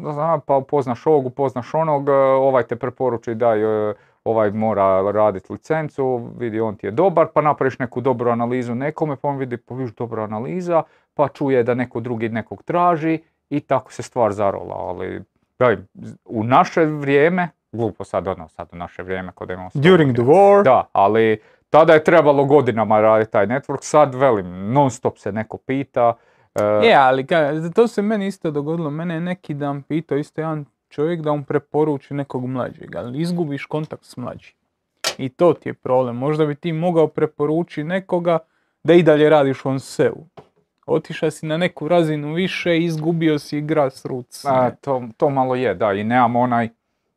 pa upoznaš ovog, upoznaš onog, e, ovaj te preporuči daj, e, ovaj mora raditi licencu, vidi on ti je dobar, pa napraviš neku dobru analizu nekome, pa on vidi, pa viš dobra analiza, pa čuje da neko drugi nekog traži i tako se stvar zarola, ali velim, u naše vrijeme, glupo sad ono, sad u naše vrijeme kod imamo During the war. Da, ali tada je trebalo godinama raditi taj network, sad velim, non stop se neko pita. Je, ali ka- to se meni isto dogodilo. Mene je neki dan pitao isto jedan čovjek da mu preporuči nekog mlađeg, ali izgubiš kontakt s mlađim. I to ti je problem. Možda bi ti mogao preporučiti nekoga da i dalje radiš on SEO. Otišao si na neku razinu više i izgubio si grassroots. A, to, to malo je, da, i nemamo onaj,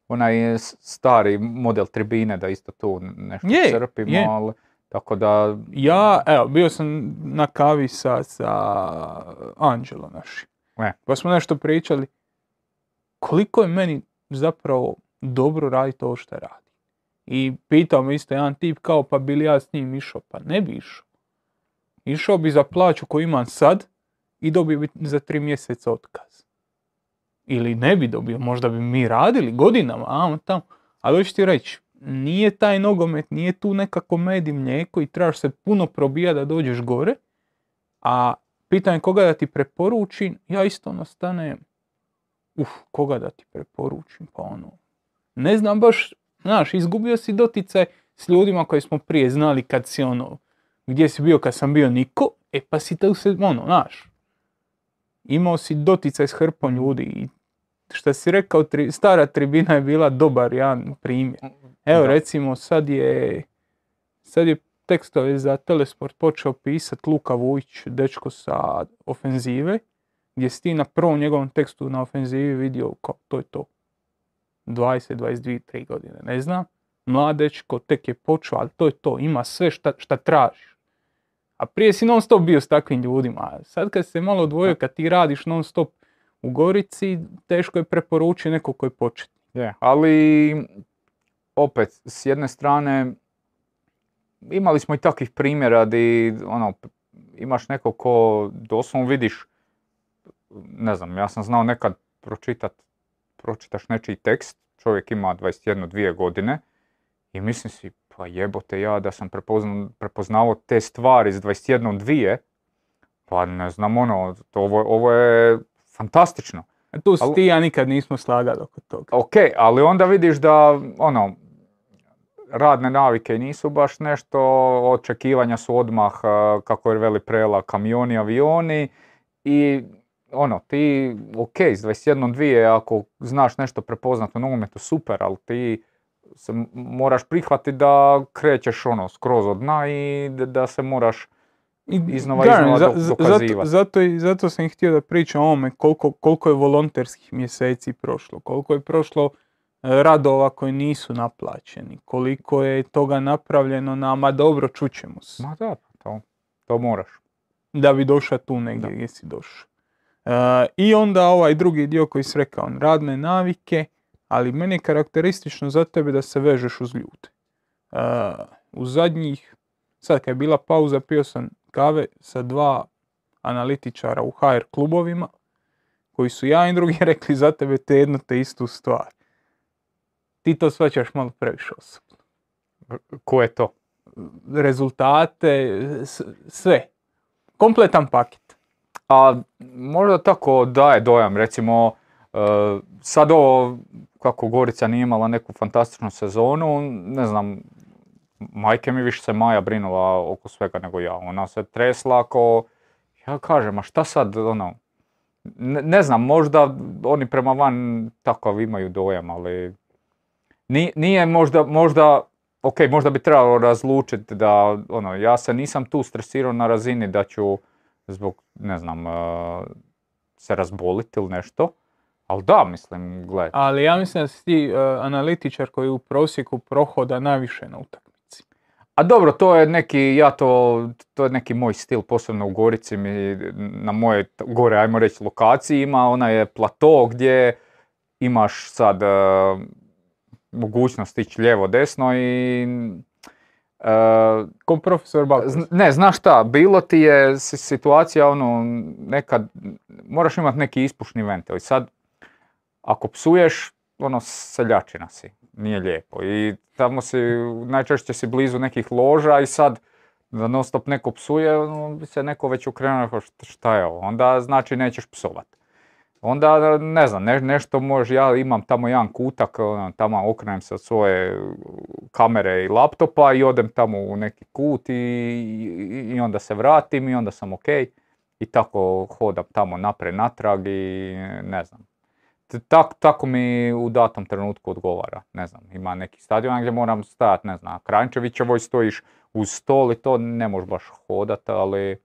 onaj stari model tribine da isto tu nešto Je, crpimo, je. ali tako da, Ja, evo, bio sam na kavi sa, sa Anđelom našim. E. Pa smo nešto pričali. Koliko je meni zapravo dobro raditi ovo što radi. I pitao me isto jedan tip kao pa bi li ja s njim išao? Pa ne bi išao. Išao bi za plaću koju imam sad i dobio bi za tri mjeseca otkaz. Ili ne bi dobio, možda bi mi radili godinama, a tamo. Ali hoću ti reći, nije taj nogomet, nije tu nekako med i mlijeko i trebaš se puno probijati da dođeš gore. A pitanje koga da ti preporučim, ja isto stanem, uf, koga da ti preporučim, pa ono, ne znam baš, znaš, izgubio si doticaj s ljudima koji smo prije znali kad si ono, gdje si bio kad sam bio niko, e pa si tu se, ono, znaš, imao si doticaj s hrpom ljudi i što si rekao, tri- stara tribina je bila dobar jedan primjer. Evo Da. recimo sad je, sad je tekstove za Telesport počeo pisat Luka Vujić, dečko sa ofenzive, gdje si ti na prvom njegovom tekstu na ofenzivi vidio kao to je to. 20, 22, 3 godine, ne znam. Mlad dečko, tek je počeo, ali to je to, ima sve šta, šta tražiš. A prije si non stop bio s takvim ljudima. Sad kad se malo odvojio, kad ti radiš non stop u Gorici, teško je preporučiti nekog koji počet. je, ali opet, s jedne strane, imali smo i takvih primjera di, ono, imaš nekog ko doslovno vidiš, ne znam, ja sam znao nekad pročitat, pročitaš nečiji tekst, čovjek ima 21-2 godine i mislim si, pa jebote ja da sam prepozna, prepoznao te stvari s 21-2, pa ne znam, ono, to, ovo, ovo je fantastično. A tu si ti ja nikad nismo slagali oko toga. Ok, ali onda vidiš da, ono, radne navike nisu baš nešto, očekivanja su odmah, a, kako je veli prela, kamioni, avioni i ono, ti, ok, s 21 dvije, ako znaš nešto prepoznat u nogometu, super, ali ti se moraš prihvatiti da krećeš ono skroz od dna i da, da se moraš iznova, iznova dokazivati. Zato, zato, zato sam htio da pričam o ovome koliko, koliko je volonterskih mjeseci prošlo, koliko je prošlo e, radova koji nisu naplaćeni, koliko je toga napravljeno na, ma dobro, čućemo se, Ma da, to, to moraš. da bi došao tu negdje Da. gdje si došao. E, I onda ovaj drugi dio koji si rekao, radne navike, ali meni je karakteristično za tebe da se vežeš uz ljude. E, u zadnjih, sad kad je bila pauza, pio sam kave sa dva analitičara u HR klubovima, koji su ja i drugi rekli za tebe te jednu te istu stvar. Ti to shvaćaš malo previše osobno. Ko je to? Rezultate, sve. Kompletan paket. A možda tako daje dojam, recimo e, sad ovo kako Gorica nije imala neku fantastičnu sezonu, ne znam, majke mi više se Maja brinula oko svega nego ja. Ona se tresla ako, ja kažem, a šta sad, ono, ne, ne znam, možda oni prema van takav imaju dojam, ali ni- nije možda, možda, ok, možda bi trebalo razlučiti da, ono, ja se nisam tu stresirao na razini da ću zbog, ne znam, e, se razboliti ili nešto. Ali da, mislim, gledaj. Ali ja mislim da si ti e, analitičar koji u prosjeku prohoda najviše na utakmici. A dobro, to je neki, ja to, to je neki moj stil, posebno u Gorici mi, na moje gore, ajmo reći, lokaciji ima, ona je plato gdje imaš sad e, mogućnost ići lijevo, desno i e, Ko profesor Baković. Zn- Ne, znaš šta, bilo ti je si- situacija ono, nekad, moraš imati neki ispušni ventil i sad, ako psuješ, ono, seljačina si, nije lijepo i tamo si, najčešće si blizu nekih loža i sad, da non stop neko psuje, ono, se neko već okrenuo, rekao, "Šta- je ovo, onda znači nećeš psovat. Onda, ne znam, ne- nešto može, ja imam tamo jedan kutak, ono, tamo okrenem se od svoje kamere i laptopa i odem tamo u neki kut i, i, i onda se vratim i onda sam ok. I tako hodam tamo napred natrag i ne znam. Tak, tako mi u datom trenutku odgovara. Ne znam, ima neki stadion gdje moram stajati, ne znam, na Kranjčevićevoj stojiš uz stol i to ne možeš baš hodat, ali,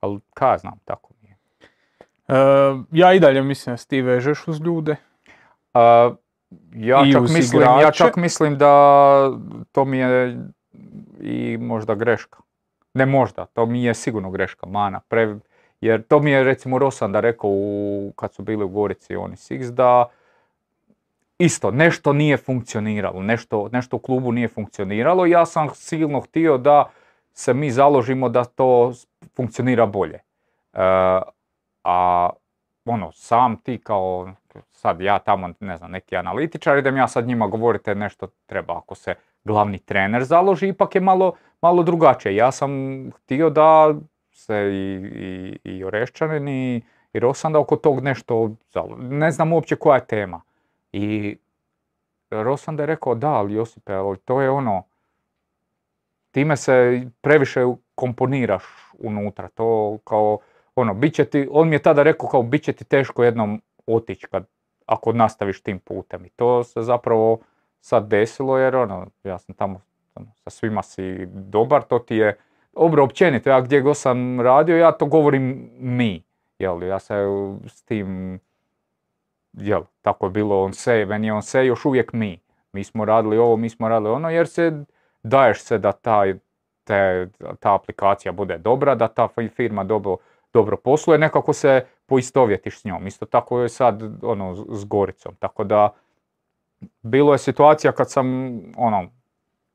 ali kaj ja znam, tako mi je. E, ja i dalje mislim da si ti vežeš uz ljude. A, ja, I čak uz mislim, ja čak mislim da to mi je i možda greška. Ne možda, to mi je sigurno greška, mana. Pre, jer to mi je recimo Rosanda rekao u, kad su bili u Gorici oni Six da isto, nešto nije funkcioniralo, nešto, nešto u klubu nije funkcioniralo. Ja sam silno htio da se mi založimo da to funkcionira bolje. E, a ono, sam ti kao, sad ja tamo, ne znam, neki analitičar, idem ja sad njima govorite nešto treba, ako se glavni trener založi, ipak je malo, malo drugačije. Ja sam htio da se i, i, i Orešćanin i, Rosanda oko tog nešto, ne znam uopće koja je tema. I Rosanda je rekao, da, ali Josipe, ali to je ono, time se previše komponiraš unutra, to kao, ono, bit će ti, on mi je tada rekao kao, bit će ti teško jednom otići kad, ako nastaviš tim putem. I to se zapravo sad desilo jer ono, ja sam tamo ono, sa svima si dobar, to ti je, dobro, općenito, ja gdje god sam radio, ja to govorim mi, jel, ja se s tim, jel, tako je bilo on se, meni je on se još uvijek mi. Mi smo radili ovo, mi smo radili ono, jer se daješ se da taj, te, ta aplikacija bude dobra, da ta fi- firma dobro, dobro posluje, nekako se poistovjetiš s njom. Isto tako je sad ono, s- Goricom. Tako da, bilo je situacija kad sam, ono,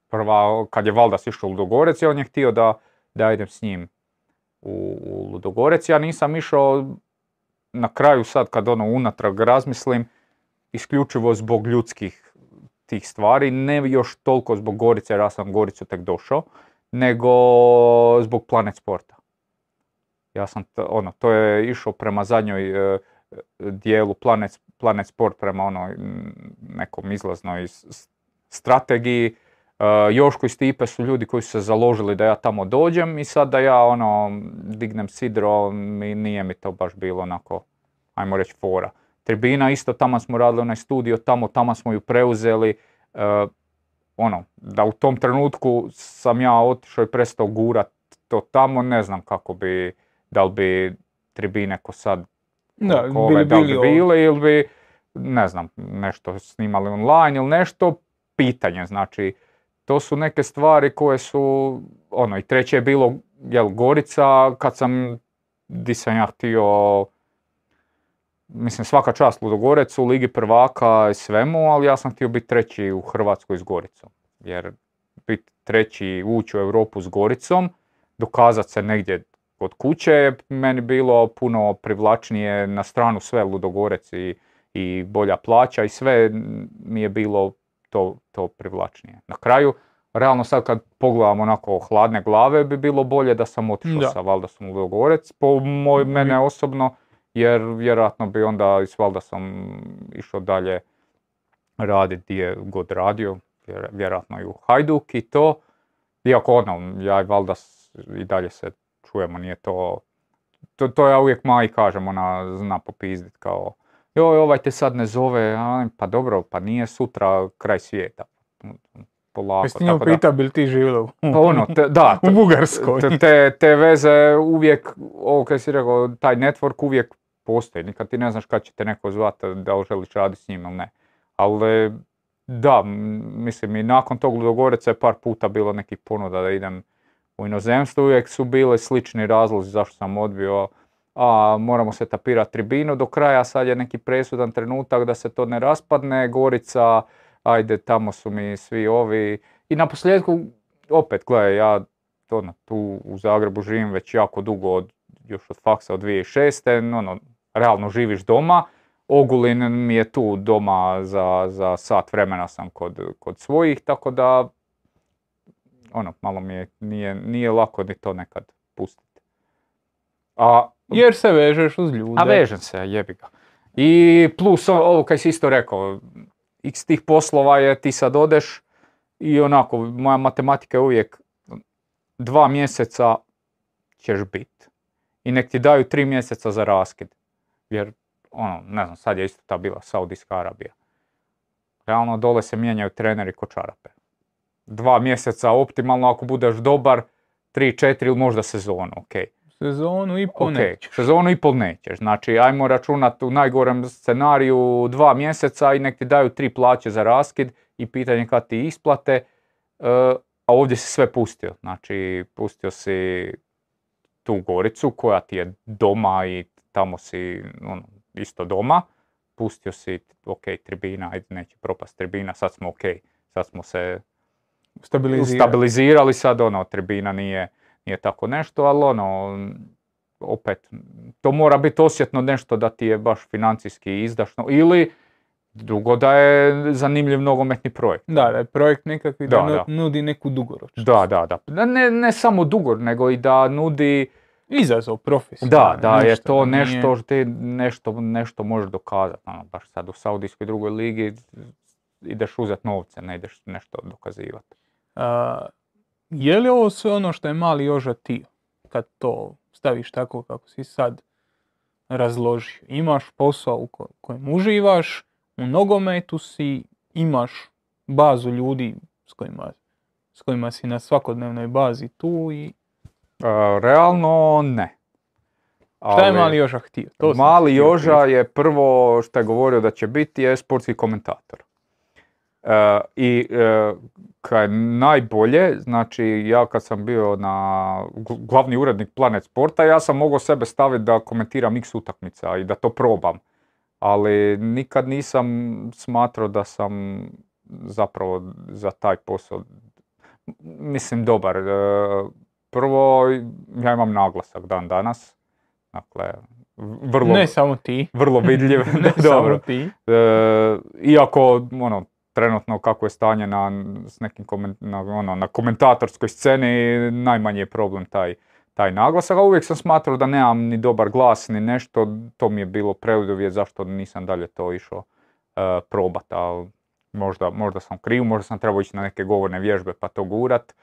prva, kad je Valdas išao u Ludogorec i on je htio da, da idem s njim u, u Ludogorec. Ja nisam išao na kraju sad kad ono unatrag razmislim, isključivo zbog ljudskih tih stvari, ne još toliko zbog Gorice, jer ja sam Goricu tek došao, nego zbog Planet Sporta. Ja sam, t- ono, to je išao prema zadnjoj e, dijelu Planet, Planet Sport, prema onoj nekom izlaznoj s- strategiji. E, Joško i Stipe su ljudi koji su se založili da ja tamo dođem i sad da ja ono dignem sidro, mi, nije mi to baš bilo onako ajmo reći, fora. Tribina isto, tamo smo radili onaj studio, tamo, tamo smo ju preuzeli. e, ono, da u tom trenutku sam ja otišao i prestao gurat to tamo, ne znam kako bi, da li bi tribine ko sad, Da, ove, bili, da li bi bile ili bi, ne znam, nešto snimali online ili nešto, pitanje, znači, to su neke stvari koje su, ono, i treće je bilo, jel, Gorica, kad sam, di sam ja htio, mislim, svaka čast Ludogorecu, Ligi prvaka i svemu, ali ja sam htio biti treći u Hrvatskoj s Goricom. Jer biti treći, ući u Europu s Goricom, dokazat se negdje kod kuće je meni bilo puno privlačnije na stranu sve Ludogorec i, i bolja plaća i sve mi je bilo to, to privlačnije. Na kraju, realno sad kad pogledam onako hladne glave bi bilo bolje da sam otišao Da. sa Valdasom u Ludogorec, po moj, mene osobno, jer vjerojatno bi onda i s Valdasom išao dalje raditi gdje god radio, vjer- vjerojatno i u Hajduk i to. Iako ono, ja i Valdas i dalje se čujemo, nije to... To, to ja uvijek Maji kažem, ona zna popizdit kao joj, ovaj te sad ne zove, pa dobro, pa nije sutra kraj svijeta. Polako, Jesi da- pitao bi li ti živjela pa ono, te- da, u Bugarskoj? te, te, te veze uvijek, ovo kaj si rekao, taj network uvijek postoji. Nikad ti ne znaš kad će te neko zvati da li želiš raditi s njim ili ne. Ali da, mislim i nakon tog Ludogoreca je par puta bilo nekih ponuda da idem u inozemstvo. Uvijek su bile slični razlozi zašto sam odbio. A, moramo se tapirati tribinu do kraja, sad je neki presudan trenutak da se to ne raspadne. Gorica, ajde, tamo su mi svi ovi. I na posljedku, opet, gledaj, ja ono, tu u Zagrebu živim već jako dugo, od, još od faksa od 2006. Ono, realno živiš doma. Ogulin mi je tu doma za, za sat vremena sam kod, kod svojih, tako da ono, malo mi je, nije, nije lako ni to nekad pustiti. A, Jer se vežeš uz ljude. a vežem se, jebi ga. I plus ovo kaj si isto rekao, x tih poslova je ti sad odeš i onako, moja matematika je uvijek dva mjeseca ćeš bit. I nek ti daju tri mjeseca za raskid. Jer, ono, ne znam, sad je isto ta bila Saudijska Arabija. Realno dole se mijenjaju treneri ko čarape. Dva mjeseca optimalno ako budeš dobar, tri, četiri ili možda sezonu, okej. Sezonu i po Ok, nećeš. sezonu i pol nećeš. Znači, ajmo računati u najgorem scenariju dva mjeseca i nek ti daju tri plaće za raskid i pitanje kad ti isplate. e, a ovdje si sve pustio. Znači, pustio si tu Goricu koja ti je doma i tamo si ono, isto doma. Pustio si, ok, tribina, ajde, neće propast tribina, sad smo ok, sad smo se Stabilizirati. stabilizirali sad, ono, tribina nije, nije tako nešto, ali ono, opet, to mora biti osjetno nešto da ti je baš financijski izdašno ili drugo da je zanimljiv nogometni projekt. Da, da je projekt nekakvi da, Da, da. nudi neku dugoročnost. Da, da, da. Da Ne, ne samo dugor, nego i da nudi, Izazov da, profesionalni. da je nešto, to nije- nešto, što ti nešto, nešto možeš dokazati. Ono, baš sad u Saudijskoj drugoj ligi ideš uzeti novce, ne ideš nešto dokazivati. A, je li ovo sve ono što je mali Joža ti, kad to staviš tako kako si sad razložio? Imaš posao u ko- kojem uživaš, u nogometu si, imaš bazu ljudi s kojima, s kojima si na svakodnevnoj bazi tu i E, realno ne. šta je Ali- mali Joža htio? To Mali Joža je prvo što je govorio da će biti je sportski komentator. E, I e, kaj najbolje, znači ja kad sam bio na gl- glavni urednik Planet Sporta, ja sam mogao sebe staviti da komentiram x utakmica i da to probam. Ali nikad nisam smatrao da sam zapravo za taj posao, mislim dobar. E, Prvo, ja imam naglasak dan danas. Dakle, vrlo, Ne samo ti. vrlo vidljiv. ne samo Dobro. ti. E, iako, ono, trenutno kako je stanje na, s nekim komen- na, ono, na komentatorskoj sceni, najmanji je problem taj, taj naglasak, a uvijek sam smatrao da nemam ni dobar glas, ni nešto, to mi je bilo preduvjet zašto nisam dalje to išao e, probat, ali možda, možda sam kriv, možda sam trebao ići na neke govorne vježbe pa to gurat,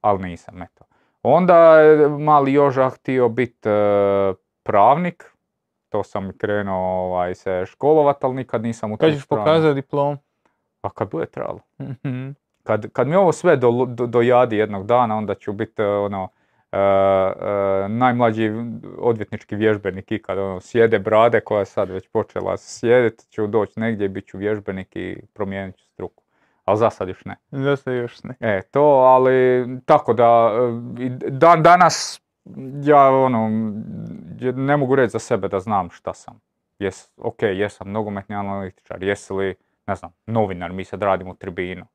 ali nisam, eto. Onda je mali Joža htio biti pravnik, to sam krenuo ovaj, se školovat, ali nikad nisam u Kad tu ćeš pokazati diplom? Pa kad bude trebalo. Mhm. Kad, kad mi ovo sve do, do, dojadi jednog dana, onda ću biti e, ono, e, e, najmlađi odvjetnički vježbenik ikad, ono, sjede brade koja je sad već počela sjediti, ću doći negdje i bit ću vježbenik i promijenit ću struku. Ali za sad još ne. Da se još ne. E, to, ali tako da, i dan danas ja ono, ne mogu reći za sebe da znam šta sam. Jes, ok, jesam nogometni analitičar, jesi li, ne znam, novinar, mi sad radimo tribinu.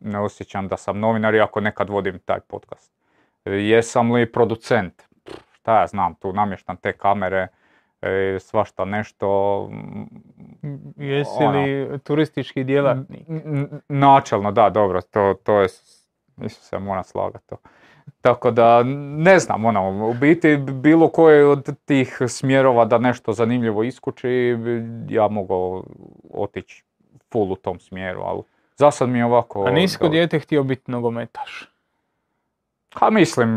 Ne osjećam da sam novinar iako nekad vodim taj podcast. E, Jesam li producent? Pff, Šta ja znam, tu namještam te kamere, e, svašta nešto. mm, Jesi ono, li turistički djelatnik? Načelno, da, dobro, to, to je, isto se moram slagati to. Tako da, ne znam, ono, u biti bilo koje od tih smjerova da nešto zanimljivo iskuči, ja mogu otići full u tom smjeru, ali za sad mi je ovako... A nisi kod dobro. dijete htio biti nogometaš? Ha, mislim,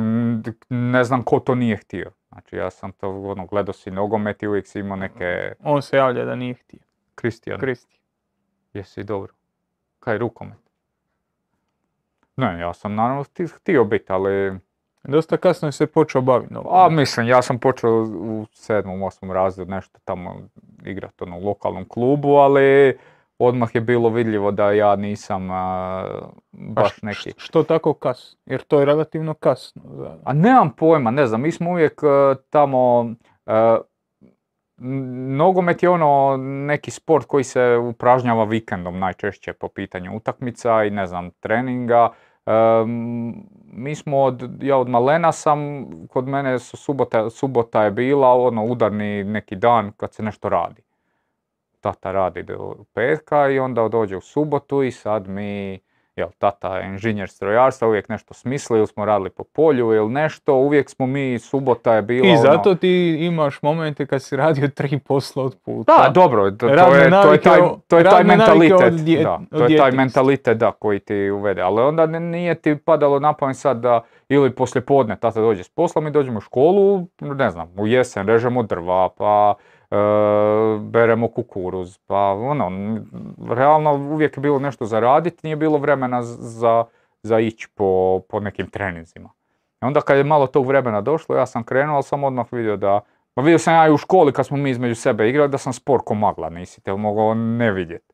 ne znam ko to nije htio. Znači, ja sam to, ono, gledao si nogomet i uvijek si imao neke... On se javlja da nije htio. Kristijan, Kristi. Jesi dobro. Kaj rukomet? Ne, ja sam naravno hti- htio biti, ali... Dosta kasno je se počeo baviti A mislim, ja sam počeo u sedmom, osmom razredu nešto tamo igrati ono, u lokalnom klubu, ali odmah je bilo vidljivo da ja nisam a, baš š- neki... š- Što tako kasno? Jer to je relativno kasno. A nemam pojma, ne znam, mi smo uvijek e, tamo... e, n- Nogomet je ono neki sport koji se upražnjava vikendom najčešće po pitanju utakmica i ne znam, treninga. Em, mi smo od, ja od malena sam, kod mene su subota, subota je bila ono udarni neki dan kad se nešto radi. Tata radi do petka i onda dođe u subotu i sad mi, jel, tata je inženjer strojarstva, uvijek nešto smisli ili smo radili po polju ili nešto, uvijek smo mi, subota je bila I ono- zato ti imaš momente kad si radio tri posla od puta. da, dobro, to, je, to je taj, to je taj mentalitet, dje- da, to je taj mentalitet da, koji ti uvede, ali onda nije ti padalo na pamet sad da ili poslije podne tata dođe s posla, mi dođemo u školu, ne znam, u jesen režemo drva, pa beremo kukuruz, pa ono, realno uvijek je bilo nešto za radit, nije bilo vremena za, za ići po, po nekim treninzima. I onda kad je malo tog vremena došlo, ja sam krenuo, ali sam odmah vidio da, pa vidio sam ja i u školi kad smo mi između sebe igrali da sam spor ko magla, nisi te mogao ne vidjeti.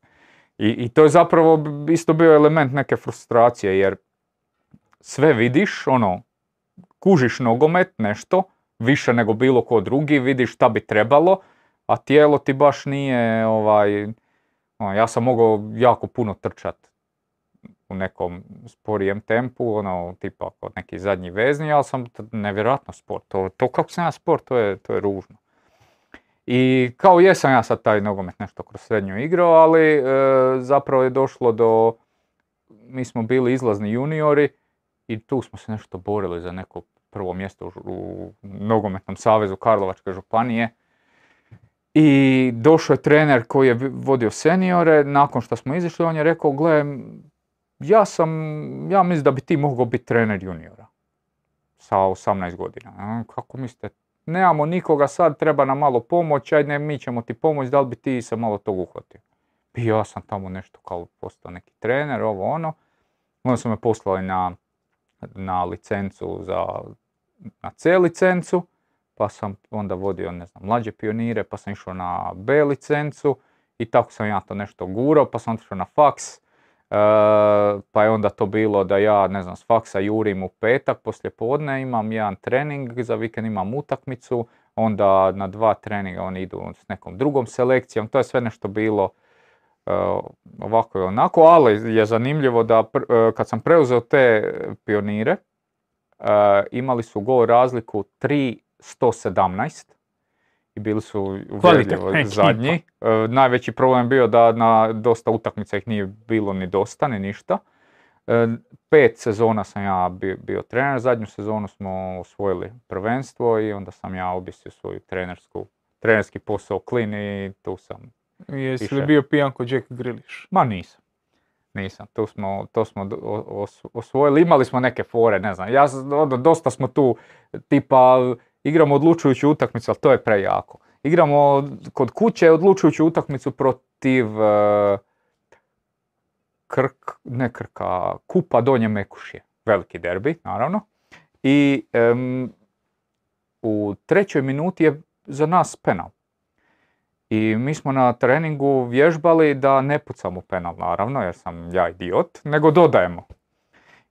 I, I to je zapravo isto bio element neke frustracije, jer sve vidiš, ono, kužiš nogomet, nešto, više nego bilo ko drugi, vidiš šta bi trebalo, a tijelo ti baš nije, ovaj, ono, ja sam mogao jako puno trčat u nekom sporijem tempu, ono, tipa kod neki zadnji vezni, ali sam nevjerojatno sport. To, to kako sam ja sport, to je, to je ružno. I kao jesam ja sad taj nogomet nešto kroz srednju igrao, ali e, zapravo je došlo do, mi smo bili izlazni juniori i tu smo se nešto borili za neko prvo mjesto u, u nogometnom savezu Karlovačke županije. I došao je trener koji je vodio seniore, nakon što smo izišli, on je rekao, gle, ja sam, ja mislim da bi ti mogao biti trener juniora sa 18 godina. Kako mislite? Nemamo nikoga sad, treba nam malo pomoć, ajde mi ćemo ti pomoći, da li bi ti se malo tog uhvatio? I ja sam tamo nešto kao postao neki trener, ovo ono. Onda su me poslali na, na licencu za, na C licencu, pa sam onda vodio, ne znam, mlađe pionire, pa sam išao na B licencu i tako sam ja to nešto gurao, pa sam otišao na faks, e, pa je onda to bilo da ja, ne znam, s faksa jurim u petak poslije podne, imam jedan trening, za vikend imam utakmicu, onda na dva treninga oni idu s nekom drugom selekcijom, to je sve nešto bilo e, ovako i onako, ali je zanimljivo da e, kad sam preuzeo te pionire, e, imali su gol razliku 3-117 i bili su uvjerljivo zadnji. E, najveći problem bio da na dosta utakmica ih nije bilo ni dosta, ni ništa. E, pet sezona sam ja bio, bio trener, zadnju sezonu smo osvojili prvenstvo i onda sam ja objesio svoju trenersku, trenerski posao klin i tu sam Jesi li bio pijan kod Jack Grilish? Ma nisam. Nisam, to smo, to smo osvojili, imali smo neke fore, ne znam, ja, ono, dosta smo tu, tipa, igramo odlučujuću utakmicu, ali to je prejako. igramo kod kuće odlučujuću utakmicu protiv e, Krk, ne Krka, Kupa Donje Mekušje. Veliki derbi, naravno. I em, u trećoj minuti je za nas penal. I mi smo na treningu vježbali da ne pucamo penal, naravno, jer sam ja idiot, nego dodajemo.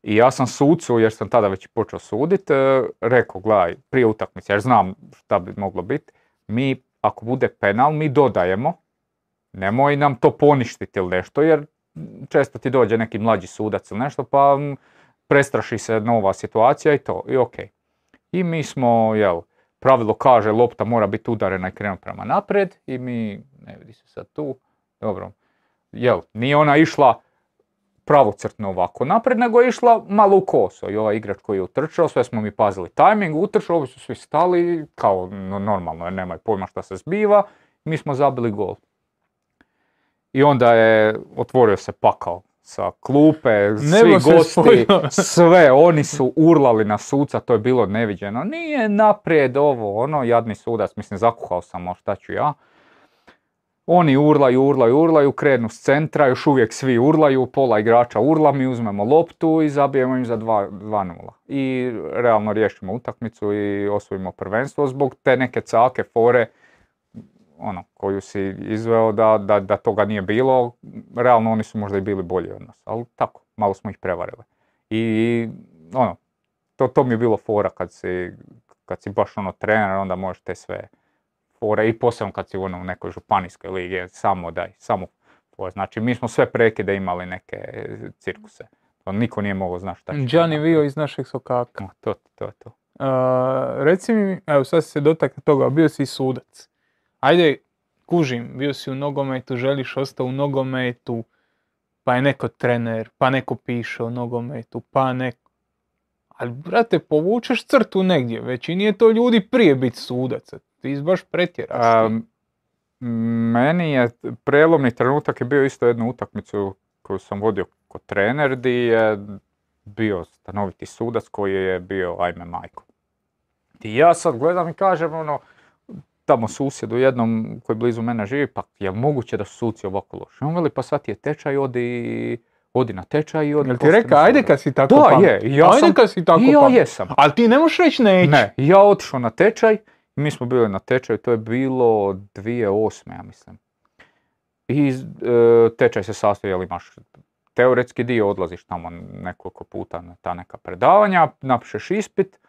I ja sam sucu, jer sam tada već počeo sudit, e, rekao, gledaj, prije utakmice, jer znam šta bi moglo biti, mi, ako bude penal, mi dodajemo, nemoj nam to poništiti ili nešto, jer često ti dođe neki mlađi sudac ili nešto, pa prestraši se nova situacija i to, i ok. I mi smo, jel, pravilo kaže lopta mora biti udarena i krenuti prema naprijed i mi, ne vidi se sad tu, dobro, jel, nije ona išla pravocrtno ovako naprijed, nego je išla malo u koso i ovaj igrač koji je utrčao, sve smo mi pazili tajming, utrčao, ovi su svi stali, kao no- normalno jer nemaju pojma šta se zbiva, mi smo zabili gol. I onda je, otvorio se pakao sa klupe, svi gosti, sve, oni su urlali na suca, to je bilo neviđeno. Nije naprijed ovo, ono, jadni sudac, mislim, zakuhao sam, a šta ću ja. Oni urlaju, urlaju, urlaju, krenu s centra, još uvijek svi urlaju, pola igrača urla, mi uzmemo loptu i zabijemo im za 2 2-0. I realno riješimo utakmicu i osvojimo prvenstvo zbog te neke cake, fore, ono, koju si izveo da, da, da toga nije bilo, realno oni su možda i bili bolji od nas, ali tako, malo smo ih prevarili. I ono, to, to mi je bilo fora kad si, kad si baš ono trener, onda možeš te sve fore i posebno kad si ono u nekoj županijskoj ligi, samo daj, samo fore. Znači mi smo sve prekide imali neke cirkuse. To niko nije mogao znati šta će. Gianni Vio iz našeg sokaka. Ma, To, to to. A, reci mi, evo sad se dotakao toga, bio si sudac. Ajde, kužim, bio si u nogometu, želiš ostati u nogometu, pa je neko trener, pa neko piše o nogometu, pa neko... Ali, brate, povučeš crtu negdje, većini je to ljudi prije biti sudac, ti baš pretjeraš. meni je prelomni trenutak je bio isto jednu utakmicu koju sam vodio kod trener di je bio stanoviti sudac koji je bio ajme majko. I ja sad gledam i kažem ono, tamo susjedu jednom koji blizu mene živi, pa je moguće da su suci ovako loši? On veli pa sad ti je tečaj, odi, odi na tečaj i odi Jel ti rekao, ajde sudac." kad si tako Da, pametan. je, ja ajde sam- kad si tako ja jesam. Ali ti ne možeš reći neću. Ne, ja otišao na tečaj, mi smo bili na tečaju, to je bilo 2008. ja mislim. I e, tečaj se sastoji, jel imaš teoretski dio, odlaziš tamo nekoliko puta na ta neka predavanja, napišeš ispit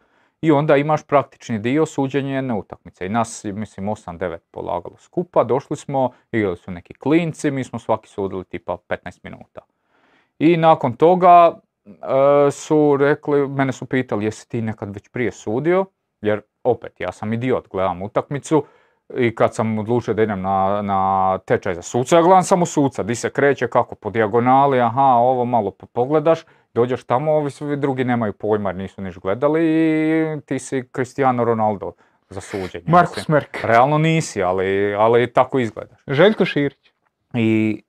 i onda imaš praktični dio suđenje jedne utakmice. I nas, mislim, 8-9 polagalo skupa, došli smo, igrali su neki klinci, mi smo svaki sudili tipa 15 minuta. I nakon toga e, su rekli, mene su pitali jesi ti nekad već prije sudio, jer opet ja sam idiot, gledam utakmicu i kad sam odlučio da idem na, na tečaj za suca, ja gledam samo suca, di se kreće, kako po dijagonali, aha, ovo malo po- pogledaš, dođeš tamo, ovi svi drugi nemaju pojma nisu niš gledali i ti si Cristiano Ronaldo za suđenje. Markus mislim. Merk. Realno nisi, ali, ali tako izgledaš. Željko Širić. I,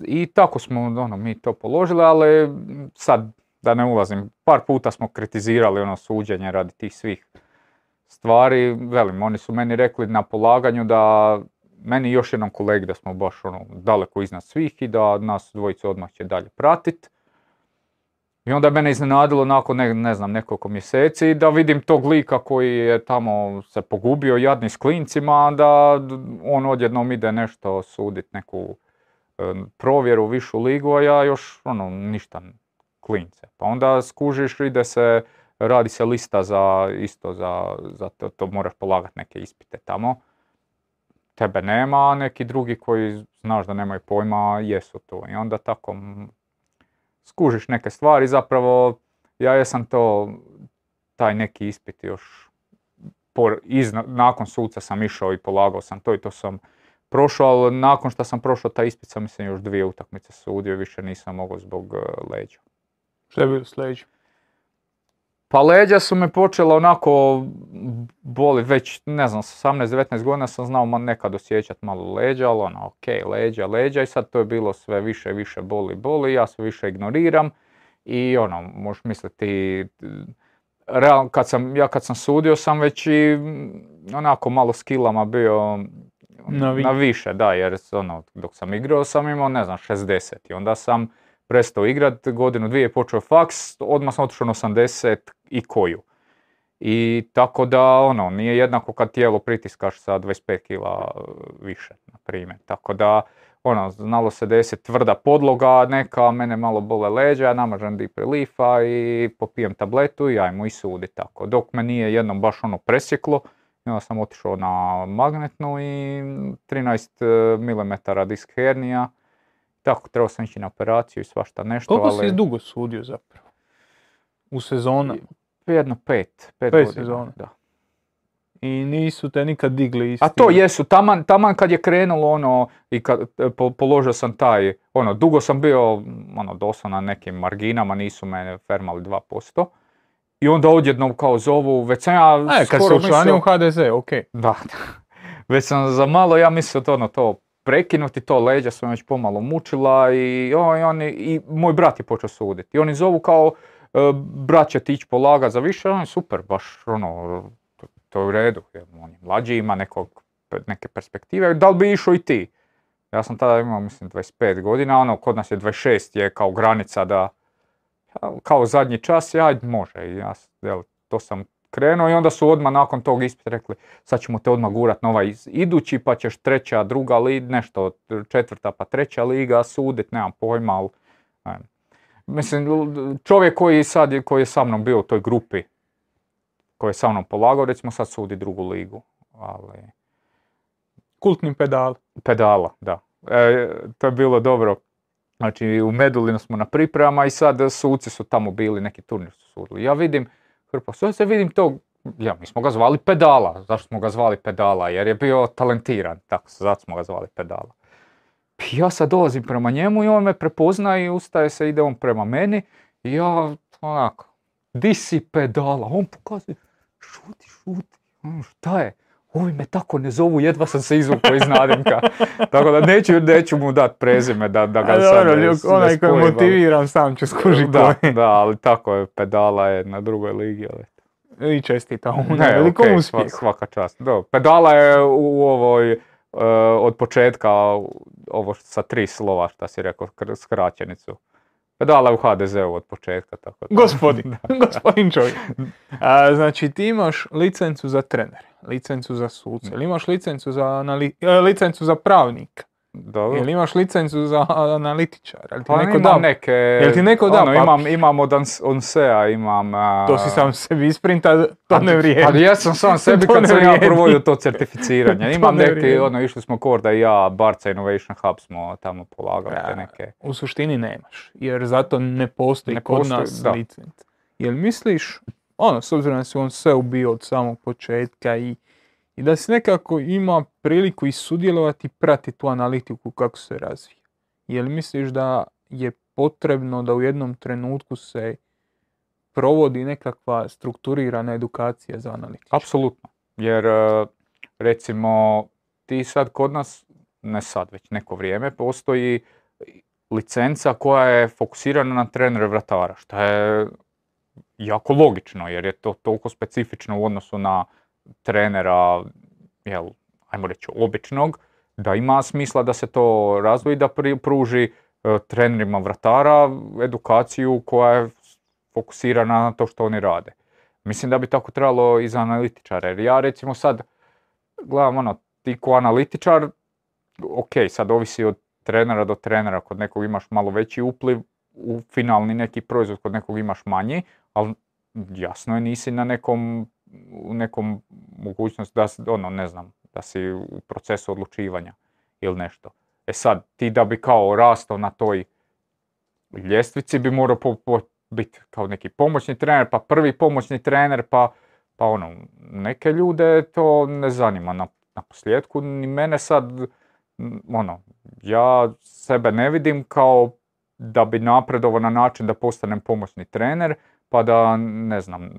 I tako smo ono, mi to položili, ali sad da ne ulazim, par puta smo kritizirali ono suđenje radi tih svih stvari. Velim, oni su meni rekli na polaganju da meni još jednom kolegi da smo baš ono, daleko iznad svih i da nas dvojicu odmah će dalje pratit. I onda je mene iznenadilo nakon ne, ne znam nekoliko mjeseci da vidim tog lika koji je tamo se pogubio jadni s klincima da on odjednom ide nešto sudit neku e, provjeru višu ligu, a ja još ono ništa klince. Pa onda skužiš ide se, radi se lista za isto za, za to, to moraš polagat neke ispite tamo. Tebe nema, a neki drugi koji znaš da nemaju pojma jesu tu. I onda tako skužiš neke stvari, zapravo ja jesam to, taj neki ispit još por, izna- nakon suca sam išao i polagao sam to i to sam prošao, ali nakon što sam prošao taj ispit sam mislim još dvije utakmice sudio i više nisam mogao zbog eh, leđa. Što je bilo sljedeće? Pa leđa su me počela onako boli već, ne znam, s 18-19 godina sam znao ma nekad osjećat malo leđa, ali ono, ok, leđa, leđa i sad to je bilo sve više, više boli, boli, ja sve više ignoriram i ono, možeš misliti, realno kad sam, ja kad sam sudio sam već i onako malo skillama bio Na vi- na više, da, jer ono, dok sam igrao sam imao, ne znam, 60 i onda sam prestao igrat, godinu dvije počeo faks, odmah sam otišao na 80 i koju. I tako da, ono, nije jednako kad tijelo pritiskaš sa 25 kila više, na primjer. Tako da, ono, znalo se desiti tvrda podloga neka, mene malo bole leđa, namažem deep reliefa i popijem tabletu i ajmo i sudi tako. Dok me nije jednom baš ono presjeklo, onda sam otišao na magnetnu i 13 mm disk hernija. Tako, trebao sam ići na operaciju i svašta nešto, Koliko ali si dugo sudio zapravo? U sezona. jedno pet, pet, Pet sezona. Da. I nisu te nikad digli isti. A to jesu, taman, taman kad je krenulo ono i kad po- položio sam taj, ono, dugo sam bio, ono, doslovno na nekim marginama, nisu me fermali 2%. I onda odjednom kao zovu, već sam ja E, kad se skoro učlanio u HDZ, ok. Da, već sam za malo, ja mislio to, ono, to prekinuti, to leđa su me već pomalo mučila i, o, i, oni, i moj brat je počeo suditi. I oni zovu kao, e, brat će ti ići polagat za više, on je super, baš ono, to, to je u redu, on je mlađi, ima nekog, neke perspektive, da li bi išao i ti? Ja sam tada imao, mislim, 25 godina, ono, kod nas je 26 je kao granica da, kao zadnji čas, ja, može, ja, jel, to sam krenuo i onda su odmah nakon tog ispita rekli, sad ćemo te odmah gurat na ovaj idući, pa ćeš treća, druga liga, nešto, četvrta pa treća liga sudit, nemam pojma, ali. Mislim, čovjek koji sad, koji je sa mnom bio u toj grupi, koji je sa mnom polagao, recimo sad sudi drugu ligu, ali... Kultni pedal. Pedala, da. E, to je bilo dobro. Znači, u Medulinu smo na pripremama i sad suci su tamo bili, neki turnir su sudili. Ja vidim, hrpa sudaca, vidim to, ja, mi smo ga zvali Pedala. Zašto smo ga zvali Pedala? Jer je bio talentiran, tako, zato smo ga zvali Pedala. I ja sad dolazim prema njemu i on me prepozna i ustaje se, ide on prema meni i ja onako, di si Pedala? On pokazuje, šuti, šuti, ono, šta je? Ovi me tako ne zovu, jedva sam se izvukao iz nadimka. Tako da neću, neću mu dat prezime da, da ga A sad dobro, ne, ljub- ne onaj koji motiviran sam će skužiti Da, da, ali tako je, pedala je na drugoj ligi, ali... I čestitam mu na velikom sva- uspjehu. svaka čast. Do, pedala je u ovoj, e, od početka, ovo sa tri slova, šta si rekao, kr- skraćenicu. Pedala je u HDZ-u od početka, tako da. Gospodin, gospodin čovjek. A, znači ti imaš licencu za trenere, licencu za suce, ili imaš licencu za, anali- e, licencu za pravnika, Dobro. ili imaš licencu za analitičara, ili ti Pa neko imam dao? neke... Jel ti neko da ono, papir? imam, imam od Ons- Onsea, imam... a, To si sam sebi isprinta, to ne vrijedi. Pa jesam sam sebi To kad sam ja provodio to certificiranje. To Imam ne neki, ono, išli smo Korda i ja, Barca Innovation Hub smo tamo polagali te Ja. neke. U suštini nemaš, jer zato ne postoji Ne kod postoji, nas da. licenca. Jel misliš, ono, s obzirom da si on sve ubio od samog početka i, i da si nekako ima priliku i sudjelovati i pratiti tu analitiku kako se razvija. Jel misliš da je potrebno da u jednom trenutku se provodi nekakva strukturirana edukacija za analitiku? Apsolutno. Jer, e, recimo, ti sad kod nas, ne sad, već neko vrijeme, postoji licenca koja je fokusirana na trenere vratara, što je jako logično, jer je to toliko specifično u odnosu na trenera, jel, ajmo reći, običnog, da ima smisla da se to razvoji, da pruži e, trenerima vratara edukaciju koja je fokusirana na to što oni rade. Mislim da bi tako trebalo i za analitičare. Jer ja recimo sad gledam ono, ti ko analitičar, ok, sad ovisi od trenera do trenera, kod nekog imaš malo veći upliv u finalni neki proizvod, kod nekog imaš manji, ali jasno je nisi na nekom, u nekom mogućnost da, si, ono, ne znam, da si u procesu odlučivanja ili nešto. E sad, ti da bi kao rastao na toj ljestvici bi morao po, po- biti kao neki pomoćni trener, pa prvi pomoćni trener, pa, pa ono, neke ljude to ne zanima na, na posljedku, ni mene sad, ono, ja sebe ne vidim kao da bi napredovao na način da postanem pomoćni trener, pa da, ne znam,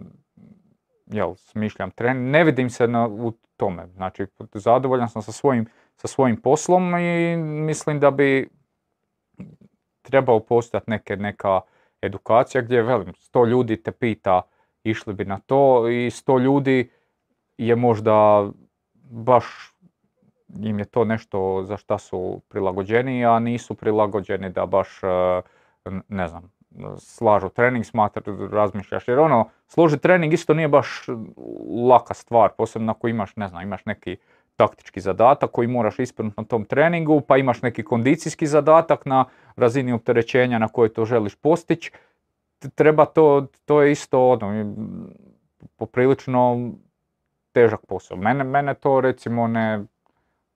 jel, smišljam trener, ne vidim se na, u tome, znači zadovoljan sam sa svojim, sa svojim poslom i mislim da bi trebao postojati neke, neka edukacija gdje, velim, sto ljudi te pita išli bi na to i sto ljudi je možda baš im je to nešto za šta su prilagođeni, a nisu prilagođeni da baš, e, ne znam, slažu trening, smatra, razmišljaš. Jer ono, složiti trening isto nije baš laka stvar, posebno ako imaš, ne znam, imaš neki taktički zadatak koji moraš ispuniti na tom treningu, pa imaš neki kondicijski zadatak na razini opterećenja na koje to želiš postići. Treba to, to je isto ono, poprilično težak posao. Mene, mene to recimo ne,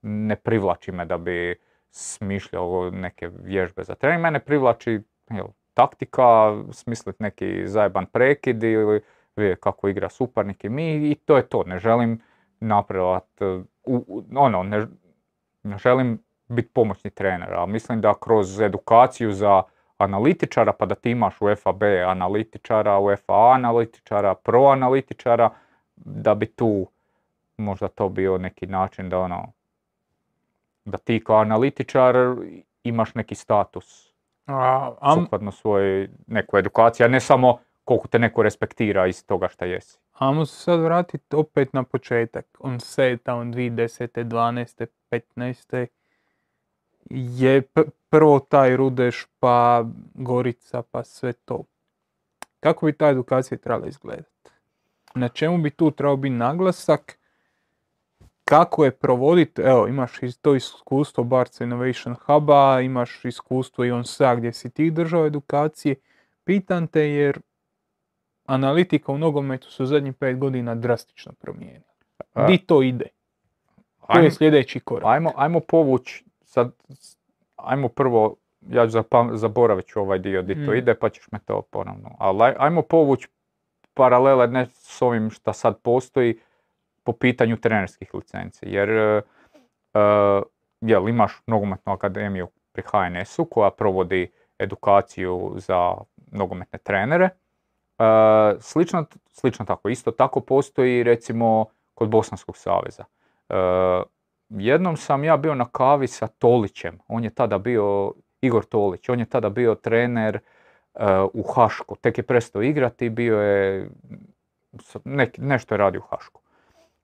ne privlači me da bi smišljao neke vježbe za trening. Mene privlači jel, taktika, smisliti neki zajeban prekid ili vidjeti kako igra suparnik i mi i to je to. Ne želim napredovati, ono, ne, ne želim biti pomoćni trener, ali mislim da kroz edukaciju za analitičara, pa da ti imaš u FAB analitičara, u FA analitičara, pro analitičara, da bi tu možda to bio neki način da ono, da ti kao analitičar imaš neki status a, am... sukladno svojoj nekoj edukaciji, a ne samo koliko te neko respektira iz toga šta jesi. Ajmo se sad vratiti opet na početak. On seta, on 2010. 12. 15. Je prvo taj Rudeš, pa Gorica, pa sve to. Kako bi ta edukacija trebala izgledati? Na čemu bi tu trebao biti naglasak? Kako je provoditi, evo imaš to iskustvo Barca Innovation Huba, imaš iskustvo i on sa gdje si ti držao edukacije. Pitan te jer analitika u nogometu su zadnjih pet godina drastično promijenila. Di to ide? To je sljedeći korak. Ajmo, ajmo povući, sad, ajmo prvo, ja ću zaboravit ću ovaj dio di to mm. ide, pa ćeš me to ponovno. Ali ajmo povući paralele ne s ovim što sad postoji po pitanju trenerskih licenci. Jer uh, jel, imaš nogometnu akademiju pri HNS-u koja provodi edukaciju za nogometne trenere E, slično, slično tako, isto tako postoji recimo kod Bosanskog saveza. E, jednom sam ja bio na kavi sa Tolićem, on je tada bio, Igor Tolić, on je tada bio trener e, u Hašku, tek je prestao igrati, bio je, nešto je radio u Hašku.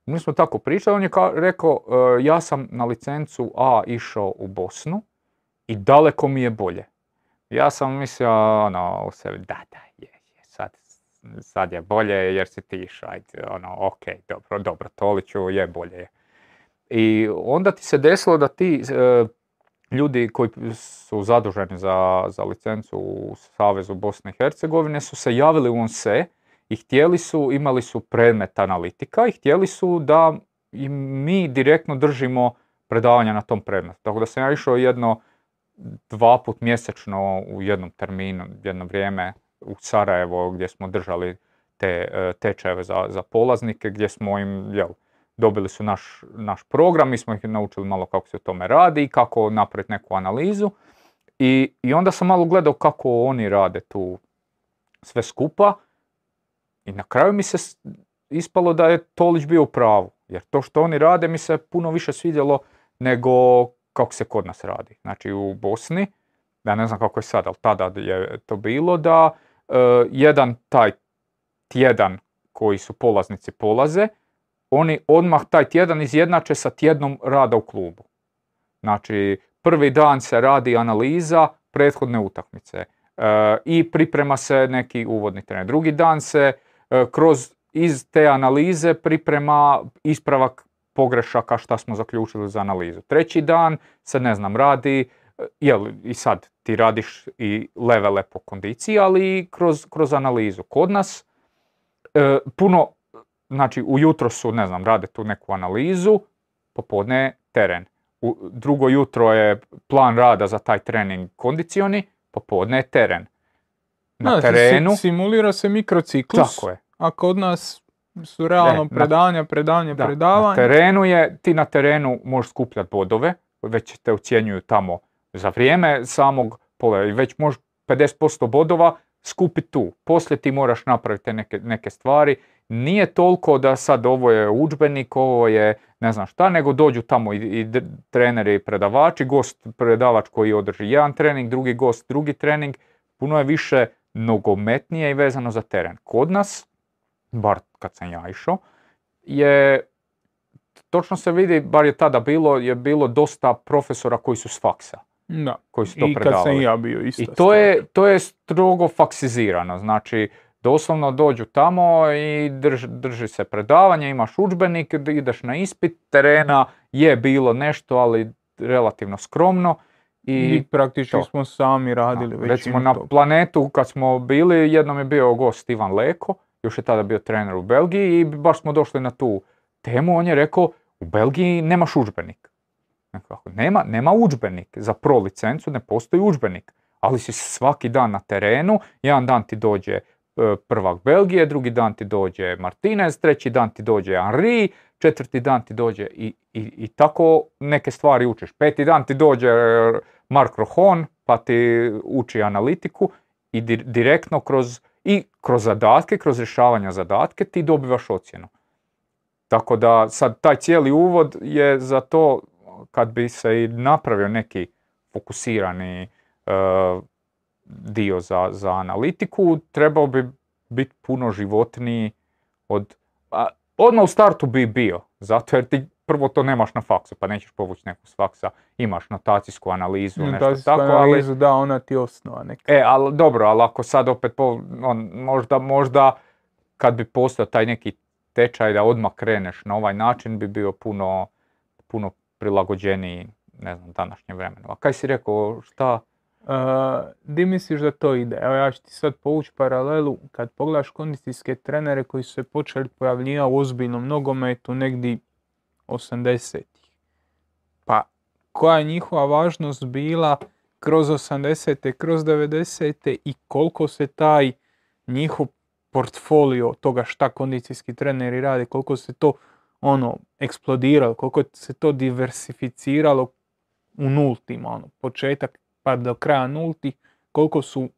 Mi smo tako pričali, on je rekao, ja sam na licencu A išao u Bosnu i daleko mi je bolje. Ja sam mislio, ono, u sebi, da, da, je, sad je bolje jer si ti ajde, ono, ok, dobro, dobro, Toliću je bolje. I onda ti se desilo da ti e, ljudi koji su zaduženi za, za licencu u Savezu Bosne i Hercegovine su se javili u ONSE i htjeli su, imali su predmet analitika i htjeli su da i mi direktno držimo predavanja na tom predmetu. Tako da sam ja išao jedno, dva put mjesečno u jednom terminu, jedno vrijeme u Sarajevo gdje smo držali te e, tečajeve za, za polaznike gdje smo im, jel, dobili su naš, naš program, mi smo ih naučili malo kako se o tome radi i kako napraviti neku analizu. I, I onda sam malo gledao kako oni rade tu sve skupa i na kraju mi se ispalo da je Tolić bio u pravu. Jer to što oni rade mi se puno više svidjelo nego kako se kod nas radi. Znači u Bosni, ja ne znam kako je sad, ali tada je to bilo da E, jedan taj tjedan koji su polaznici polaze, oni odmah taj tjedan izjednače sa tjednom rada u klubu. Znači, prvi dan se radi analiza prethodne utakmice e, i priprema se neki uvodni trener. Drugi dan se kroz iz te analize priprema ispravak pogrešaka šta smo zaključili za analizu. Treći dan se, ne znam, radi jel, i sad ti radiš i levele po kondiciji, ali i kroz, kroz analizu. Kod nas e, puno, znači ujutro su, ne znam, rade tu neku analizu, popodne teren. U, drugo jutro je plan rada za taj trening kondicioni, popodne je teren. Na terenu... Simulira se mikrociklus, tako je. a kod nas su realno predavanja, predavanja, predavanja. Na terenu je, ti na terenu možeš skupljati bodove, već te ocjenjuju tamo za vrijeme samog pola i već možeš 50% bodova skupi tu. Poslije ti moraš napraviti neke, neke stvari. Nije toliko da sad ovo je udžbenik, ovo je ne znam šta, nego dođu tamo i, i treneri i predavači, gost predavač koji održi jedan trening, drugi gost drugi trening. Puno je više nogometnije i vezano za teren. Kod nas, bar kad sam ja išao, je, točno se vidi, bar je tada bilo, je bilo dosta profesora koji su s faksa. Da. Koji su to I kad predavali. sam ja bio isto. I to je, to je strogo faksizirano, znači doslovno dođu tamo i drž, drži se predavanje, imaš udžbenik, ideš na ispit, terena je bilo nešto, ali relativno skromno. I, I praktički to. smo sami radili da, recimo na toga. planetu kad smo bili, jednom je bio gost Ivan Leko, još je tada bio trener u Belgiji i baš smo došli na tu temu, on je rekao u Belgiji nemaš udžbenik. Nema, nema udžbenik, za pro licencu ne postoji udžbenik, ali si svaki dan na terenu, jedan dan ti dođe e, prvak Belgije, drugi dan ti dođe Martinez, treći dan ti dođe Henri, četvrti dan ti dođe i, i, i tako neke stvari učiš. Peti dan ti dođe Mark Rohon, pa ti uči analitiku i di- direktno kroz, i kroz zadatke, kroz rješavanja zadatke ti dobivaš ocjenu. Tako da sad taj cijeli uvod je za to kad bi se i napravio neki fokusirani e, dio za, za analitiku, trebao bi biti puno životniji od... A, odmah u startu bi bio, zato jer ti prvo to nemaš na faksu, pa nećeš povući neku s faksa, imaš notacijsku analizu, nešto Notacijsku tako, ali... analizu, da, ona ti osnova neka. E, ali dobro, ali ako sad opet, po, on, možda, možda kad bi postao taj neki tečaj da odmah kreneš na ovaj način bi bio puno, puno prilagođeniji, ne znam, današnjem vremenu. A kaj si rekao, šta? Uh, di misliš da to ide? Evo ja ću ti sad povući paralelu kad pogledaš kondicijske trenere koji su se počeli pojavljivati u ozbiljnom nogometu negdje 80-ih. Pa koja je njihova važnost bila kroz 80-te, kroz 90-te i koliko se taj njihov portfolio toga šta kondicijski treneri rade, koliko se to ono eksplodiralo, koliko se to diversificiralo u nultima, ono, početak pa do kraja nultih, koliko su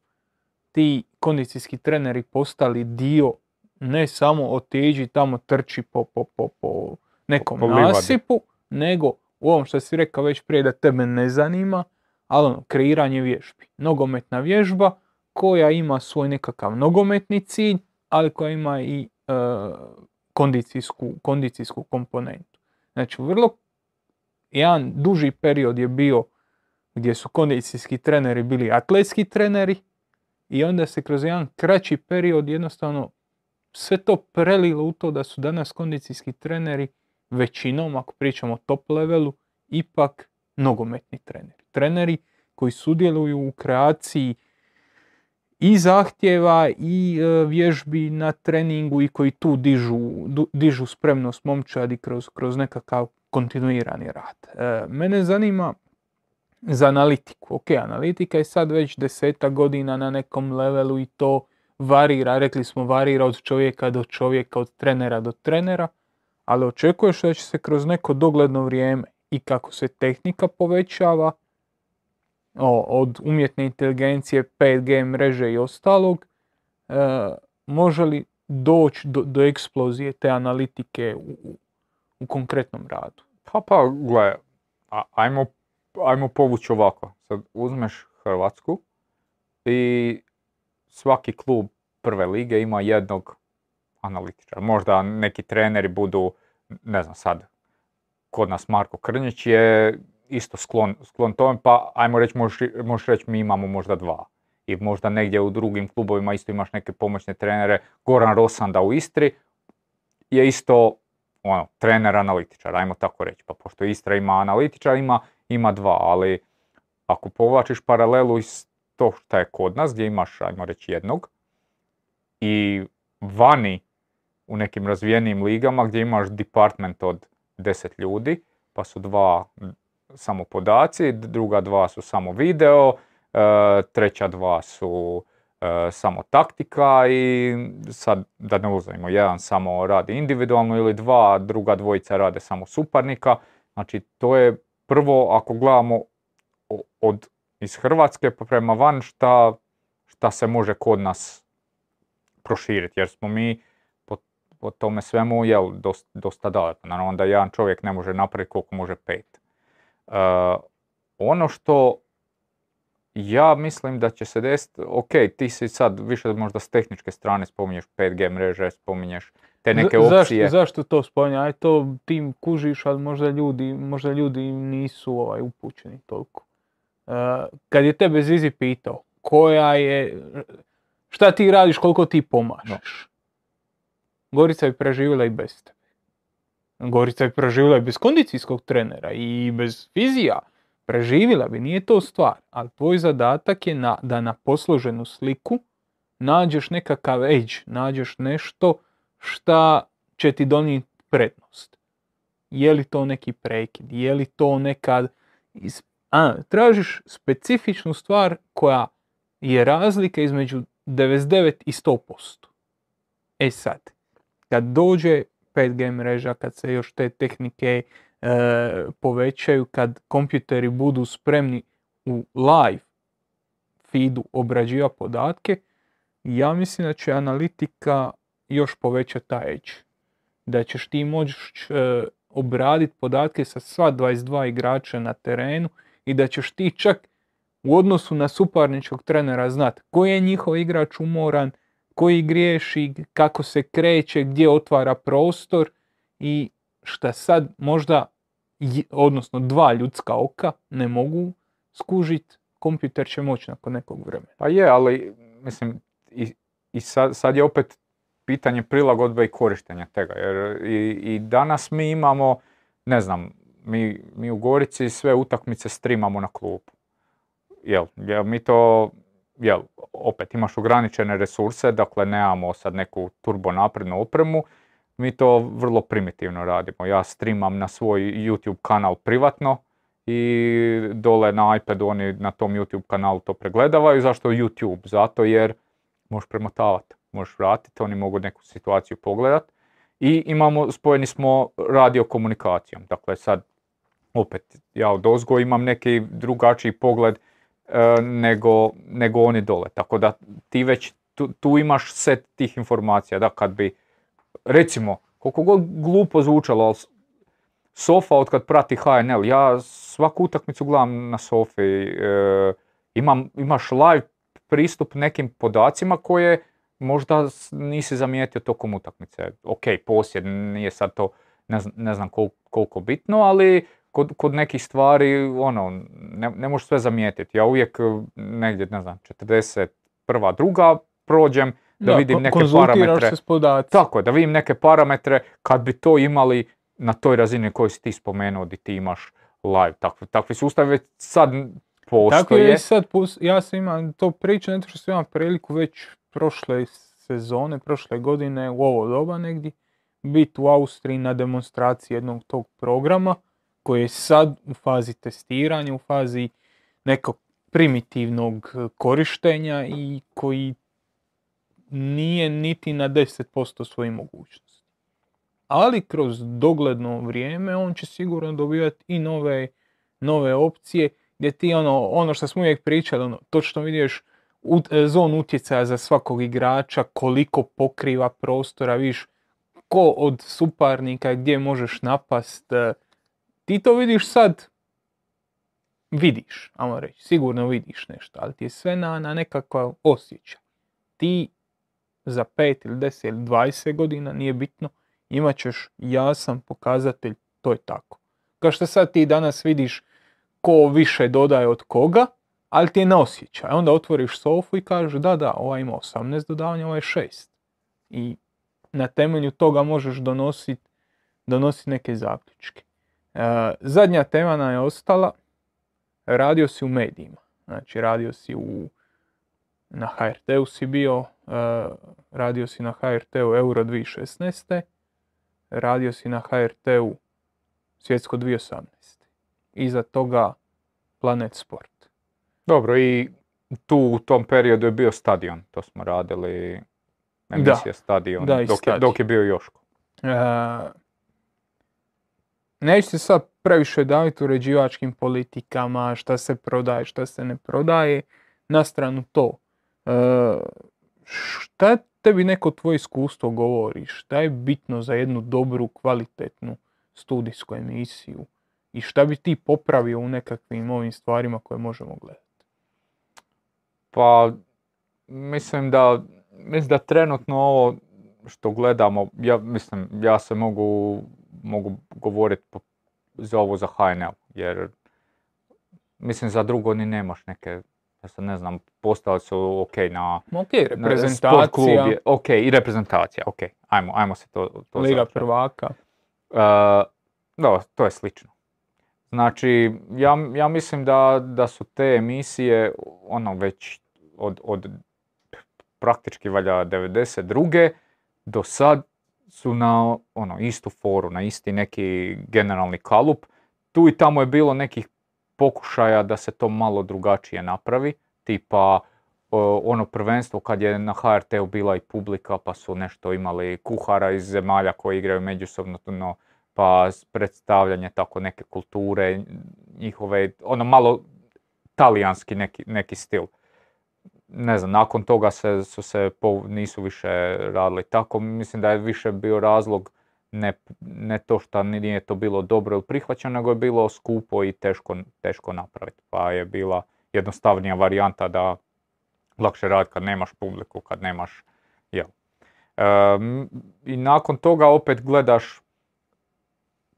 ti kondicijski treneri postali dio ne samo otiđi tamo trči po, po, po, po nekom nasipu, nego u ovom što si rekao već prije da tebe ne zanima, ali ono, kreiranje vježbi. Nogometna vježba koja ima svoj nekakav nogometni cilj, ali koja ima i e, kondicijsku, kondicijsku komponentu. Znači, vrlo jedan duži period je bio gdje su kondicijski treneri bili atletski treneri i onda se kroz jedan kraći period jednostavno sve to prelilo u to da su danas kondicijski treneri većinom, ako pričamo o top levelu, ipak nogometni treneri. Treneri koji sudjeluju u kreaciji i zahtjeva i e, vježbi na treningu i koji tu dižu, dižu spremnost momčadi kroz, kroz nekakav kontinuirani rad. E, mene zanima za analitiku. Ok, analitika je sad već deseta godina na nekom levelu i to varira, rekli smo varira od čovjeka do čovjeka, od trenera do trenera, ali očekuješ da će se kroz neko dogledno vrijeme i kako se tehnika povećava, o, od umjetne inteligencije, 5G mreže i ostalog, e, može li doći do, do eksplozije te analitike u, u- konkretnom radu? Pa pa, gle, ajmo, ajmo povući ovako. Sad uzmeš Hrvatsku i svaki klub prve lige ima jednog analitičara. Možda neki treneri budu, ne znam sad, kod nas Marko Krnjić je isto sklon, sklon tome, pa ajmo reći, možeš, možeš reći mi imamo možda dva. I možda negdje u drugim klubovima isto imaš neke pomoćne trenere. Goran Rosanda u Istri je isto ono, trener analitičar, ajmo tako reći. Pa pošto Istra ima analitičar, ima, ima dva, ali ako povlačiš paralelu iz to što je kod nas, gdje imaš, ajmo reći, jednog, i vani u nekim razvijenijim ligama gdje imaš department od 10 ljudi, pa su dva samo podaci, druga dva su samo video, e, treća dva su e, samo taktika i sad da ne uzmemo, jedan samo radi individualno ili dva, druga dvojica rade samo suparnika. Znači to je prvo ako gledamo od iz Hrvatske pa prema van šta, šta se može kod nas proširiti jer smo mi po, tome svemu jel, dosta, dosta daleko. Naravno da jedan čovjek ne može napraviti koliko može pet. E, ono što ja mislim da će se desiti, ok, ti si sad više možda s tehničke strane spominješ 5G mreže, spominješ te neke opcije. Zašto, zašto to spominje? Aj to tim kužiš, ali možda ljudi, možda ljudi nisu ovaj, upućeni toliko. E, kad je tebe Zizi pitao, koja je, šta ti radiš, koliko ti pomažeš? Gorica bi preživjela i bez tebe. Gorica bi preživjela i bez kondicijskog trenera i bez fizija. Preživjela bi, nije to stvar. Ali tvoj zadatak je na, da na posloženu sliku nađeš nekakav edge, nađeš nešto šta će ti donijeti prednost. Je li to neki prekid, je li to nekad... iz- A, tražiš specifičnu stvar koja je razlika između 99 i 100%. E sad, kad dođe 5G mreža, kad se još te tehnike e, povećaju, kad kompjuteri budu spremni u live feedu obrađiva podatke, ja mislim da će analitika još povećati taj edge. Da ćeš ti moći e, obraditi podatke sa sva 22 igrača na terenu i da ćeš ti čak u odnosu na suparničkog trenera znat koji je njihov igrač umoran, koji griješi, kako se kreće, gdje otvara prostor i šta sad možda, odnosno dva ljudska oka ne mogu skužit, kompjuter će moći nakon nekog vremena. Pa je, ali mislim, i, i sad, sad je opet pitanje prilagodbe i korištenja tega. Jer i, i danas mi imamo, ne znam, mi, mi u Gorici sve utakmice streamamo na klubu. Jel, jel mi to, jel, opet imaš ograničene resurse, dakle nemamo sad neku turbo naprednu opremu, mi to vrlo primitivno radimo. Ja streamam na svoj YouTube kanal privatno i dole na iPadu oni na tom YouTube kanalu to pregledavaju. Zašto YouTube? Zato jer možeš premotavati, možeš vratiti, oni mogu neku situaciju pogledat. I imamo, spojeni smo radio komunikacijom. Dakle sad opet ja od ozgo imam neki drugačiji pogled nego, nego oni dole. Tako da ti već tu, tu imaš set tih informacija. Da kad bi, recimo, koliko god glupo zvučalo, ali Sofa od kad prati HNL, ja svaku utakmicu gledam na Sofi, e, imam, imaš live pristup nekim podacima koje možda nisi zamijetio tokom utakmice. Ok, posjed, nije sad to ne, znam- koliko bitno, ali kod, kod nekih stvari, ono, ne, ne možeš sve zamijetiti. Ja uvijek e, negdje, ne znam, 41. druga prođem da, vidim ko- neke parametre. se s. Tako je, da vidim neke parametre kad bi to imali na toj razini koju si ti spomenuo di ti imaš live. Takvi, takvi sustavi već sad Tako postoje. je i sad, ja sam imam to priča, zato što sam imao priliku već prošle sezone, prošle godine u ovo doba negdje, biti u Austriji na demonstraciji jednog tog programa koji je sad u fazi testiranja, u fazi nekog primitivnog korištenja i koji nije niti na 10% svojih mogućnosti. Ali kroz dogledno vrijeme on će sigurno dobivati i nove, nove opcije gdje ti ono, ono što smo uvijek pričali, ono, točno vidiš ut, zon utjecaja za svakog igrača, koliko pokriva prostora, vidiš ko od suparnika gdje možeš napast. Ti to vidiš sad, vidiš, ajmo reći, sigurno vidiš nešto, ali ti je sve na, na nekakav osjećaj. Ti za 5 ili 10 ili 20 godina, nije bitno, imat ćeš jasan pokazatelj, to je tako. Kao što sad ti danas vidiš ko više dodaje od koga, ali ti je na osjećaj. Onda otvoriš sofu i kažeš da, da, ovaj ima 18 dodavanja, ovaj 6. I na temelju toga možeš donositi donosit neke zaključke. E, zadnja tema nam je ostala, radio si u medijima. Znači radio si u, na HRT-u si bio, e, radio si na HRT-u Euro 2016. Radio si na HRT-u Svjetsko 2018. Iza toga Planet Sport. Dobro, i tu u tom periodu je bio stadion, to smo radili, emisija stadion, da, dok, je, Stadion. dok je bio Joško. E, neću se sad previše daviti uređivačkim politikama, šta se prodaje, šta se ne prodaje, na stranu to. E, šta tebi neko tvoje iskustvo govori, šta je bitno za jednu dobru, kvalitetnu studijsku emisiju i šta bi ti popravio u nekakvim ovim stvarima koje možemo gledati? Pa, mislim da, mislim da trenutno ovo što gledamo, ja mislim, ja se mogu, mogu govoriti za ovo za HNL, jer mislim za drugo ni nemaš neke, ja sad ne znam, postali su ok na... Ok, na reprezentacija, klub je- ok, i reprezentacija, ok, ajmo, ajmo se to, to Liga prvaka. Uh, da, to je slično. Znači, ja, ja mislim da, da su te emisije ono već od, od praktički valjda 92. do sad su na ono istu foru, na isti neki generalni kalup. Tu i tamo je bilo nekih pokušaja da se to malo drugačije napravi, tipa ono prvenstvo kad je na HRT-u bila i publika pa su nešto imali kuhara iz zemalja koji igraju međusobno, no, pa predstavljanje tako neke kulture njihove, ono malo talijanski neki, neki stil. Ne znam, nakon toga se, su se po- nisu više radili tako. Mislim da je više bio razlog ne, ne to što nije to bilo dobro ili prihvaćeno, nego je bilo skupo i teško, teško napraviti. Pa je bila jednostavnija varijanta da lakše raditi kad nemaš publiku, kad nemaš, jel. Em, I nakon toga opet gledaš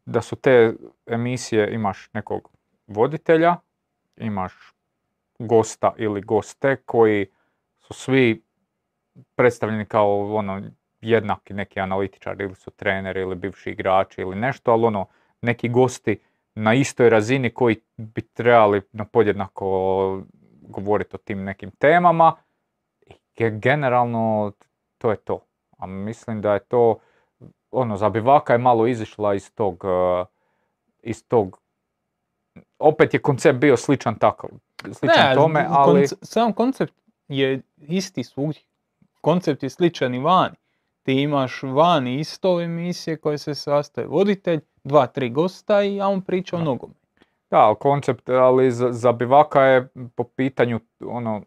da su te emisije, imaš nekog voditelja, imaš gosta ili goste koji su svi predstavljeni kao ono jednaki neki analitičari ili su treneri ili bivši igrači ili nešto, ali ono neki gosti na istoj razini koji bi trebali na podjednako govoriti o tim nekim temama. Generalno to je to. A mislim da je to, ono, Zabivaka je malo izišla iz tog, eh, iz tog, opet je koncept bio sličan takav, sličan Ne, tome, ali... konce- sam koncept je isti svugdje. Koncept je sličan i vani. Ti imaš vani isto emisije koje se sastoje voditelj, dva, tri gosta i a on priča o Da. nogometu. Da, koncept, ali za, za Bivaka je po pitanju, ono,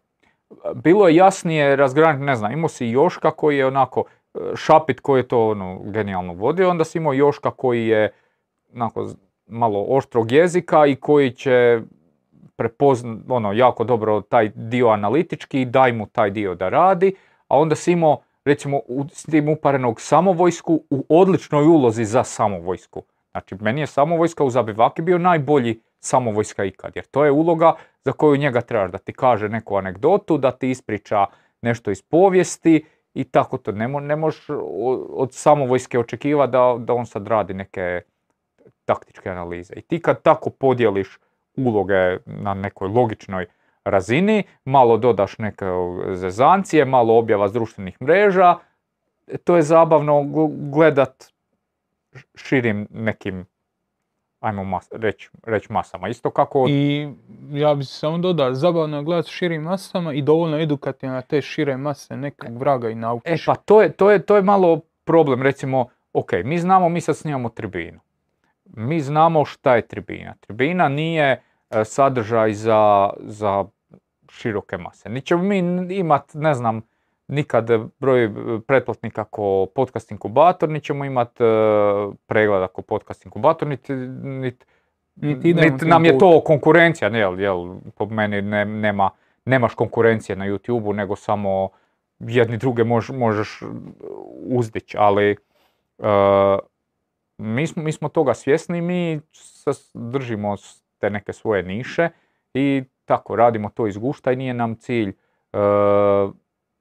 bilo je jasnije razgraniti, ne znam, imao si Joška koji je onako, e, Šapit koji je to ono, genijalno vodio, onda si imao Joška koji je onako malo oštrog jezika i koji će prepoznat, ono, jako dobro taj dio analitički i daj mu taj dio da radi, a onda si imao, recimo, s tim uparenog samovojsku u odličnoj ulozi za samovojsku. Znači, meni je samovojska u Zabivaki bio najbolji samovojska ikad, jer to je uloga za koju njega trebaš da ti kaže neku anegdotu, da ti ispriča nešto iz povijesti i tako to. Ne, mo- ne možeš od samovojske očekivati da, da on sad radi neke taktičke analize. I ti kad tako podijeliš uloge na nekoj logičnoj razini, malo dodaš neke zezancije, malo objava s društvenih mreža, to je zabavno gl- gledat širim nekim, ajmo mas, reći reć masama. Isto kako I ja bi samo dodao, zabavno je gledati širim masama i dovoljno edukativno na te šire mase nekog vraga i E naučiš. pa to je, to je, to je malo problem, recimo, ok, mi znamo, mi sad snimamo tribinu. Mi znamo šta je tribina. Tribina nije e, sadržaj za, za široke mase. Ni ćemo mi imat, ne znam, nikad broj e, pretplatnika ko podcast inkubator, ni ćemo imat e, pregleda ko podcast inkubator, niti, niti Niti niti nam je to konkurencija, ne, jel, jel, po meni ne, nema, nemaš konkurencije na YouTube-u, nego samo jedni druge mož, možeš uzdić, ali e, mi, smo, mi smo toga svjesni, mi držimo te neke svoje niše i tako, radimo to iz gušta i nije nam cilj e,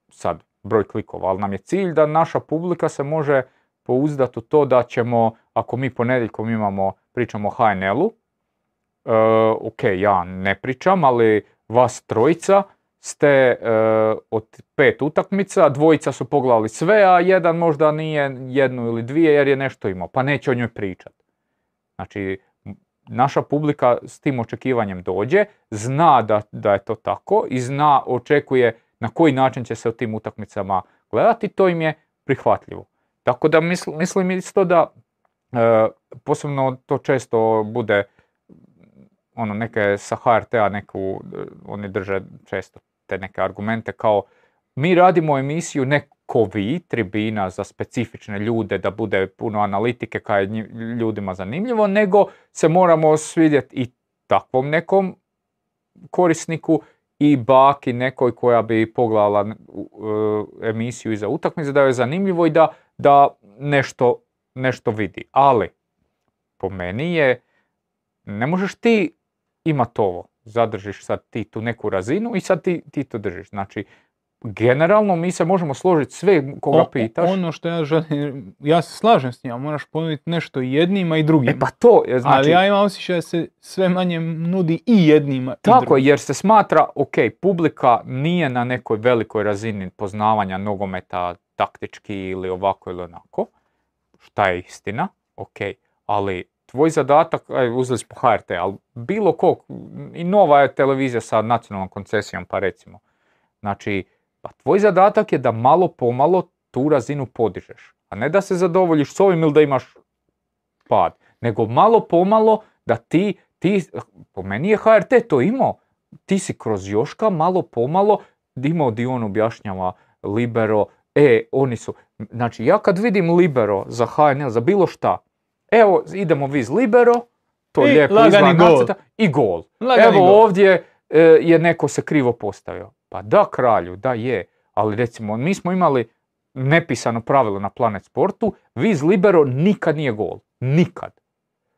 sad broj klikova, ali nam je cilj da naša publika se može pouzdati u to da ćemo, ako mi ponedjeljkom imamo, pričamo o HNL-u, e, ok, ja ne pričam, ali vas trojica ste e, od pet utakmica, dvojica su pogledali sve, a jedan možda nije jednu ili dvije jer je nešto imao, pa neće o njoj pričat. Znači, naša publika s tim očekivanjem dođe, zna da, da je to tako i zna, očekuje na koji način će se o tim utakmicama gledati, to im je prihvatljivo. Tako da misl- mislim isto da e, posebno to često bude ono neke sa HRT-a neku, e, oni drže često te neke argumente kao mi radimo emisiju ne ko vi, tribina za specifične ljude da bude puno analitike kaj je ljudima zanimljivo, nego se moramo svidjeti i takvom nekom korisniku i baki nekoj koja bi pogledala e, emisiju iza utakmice, da je zanimljivo i da, da nešto, nešto vidi. Ali, po meni je, ne možeš ti imat ovo, zadržiš sad ti tu neku razinu i sad ti, ti to držiš. Znači, generalno mi se možemo složiti sve koga O- pitaš. Ono što ja želim, ja se slažem s njima, moraš ponuditi nešto i jednima i drugima. E pa to je, znači, Ali ja imam osjećaj da se sve manje nudi i jednima i Tako je, drugima. jer se smatra, ok, publika nije na nekoj velikoj razini poznavanja nogometa taktički ili ovako ili onako, šta je istina, ok, ali tvoj zadatak, aj, uzeli smo HRT, ali bilo kog, i nova je televizija sa nacionalnom koncesijom, pa recimo, znači, pa tvoj zadatak je da malo pomalo tu razinu podižeš, a ne da se zadovoljiš s ovim ili da imaš pad, nego malo pomalo da ti, ti, po meni je HRT to imao, ti si kroz Joška malo pomalo imao di on objašnjava Libero, e, oni su, znači ja kad vidim Libero za HNL, za bilo šta, evo idemo vi iz Libero, to I lijepo gol. nacrta, i gol. Lagani Evo gol. ovdje e, je neko se krivo postavio. Pa da kralju, da je, ali recimo mi smo imali nepisano pravilo na Planet Sportu, vi iz Libero nikad nije gol, nikad.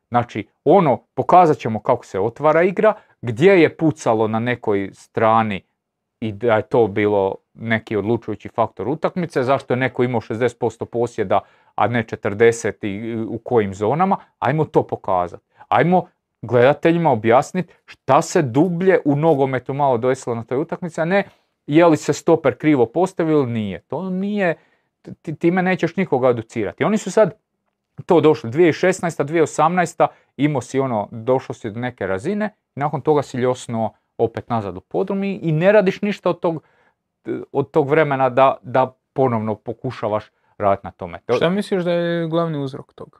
Znači, ono, pokazat ćemo kako se otvara igra, gdje je pucalo na nekoj strani i da je to bilo neki odlučujući faktor utakmice, zašto je neko imao 60% posjeda, a ne 40 i u kojim zonama, ajmo to pokazati. Ajmo gledateljima objasniti šta se dublje u nogometu malo desilo na toj utakmici, a ne je li se stoper krivo postavio ili nije. To nije, ti, time nećeš nikoga educirati. Oni su sad to došli, 2016. 2018. imao si ono, došao si do neke razine, nakon toga si ljosnuo opet nazad u podrumi i ne radiš ništa od tog, od tog vremena da, da ponovno pokušavaš raditi na tome. To- Šta misliš da je glavni uzrok toga?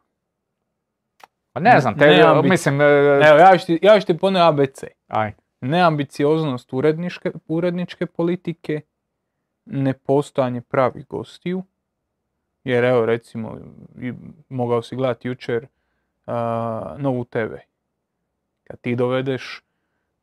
Pa ne znam, te, Neambi- mislim, e, Evo, ja ti, ja ti poneti ABC. aj, Neambicioznost uredničke, uredničke politike, nepostojanje pravih gostiju, jer evo recimo, i mogao si gledati jučer a, Novu TV. Kad ti dovedeš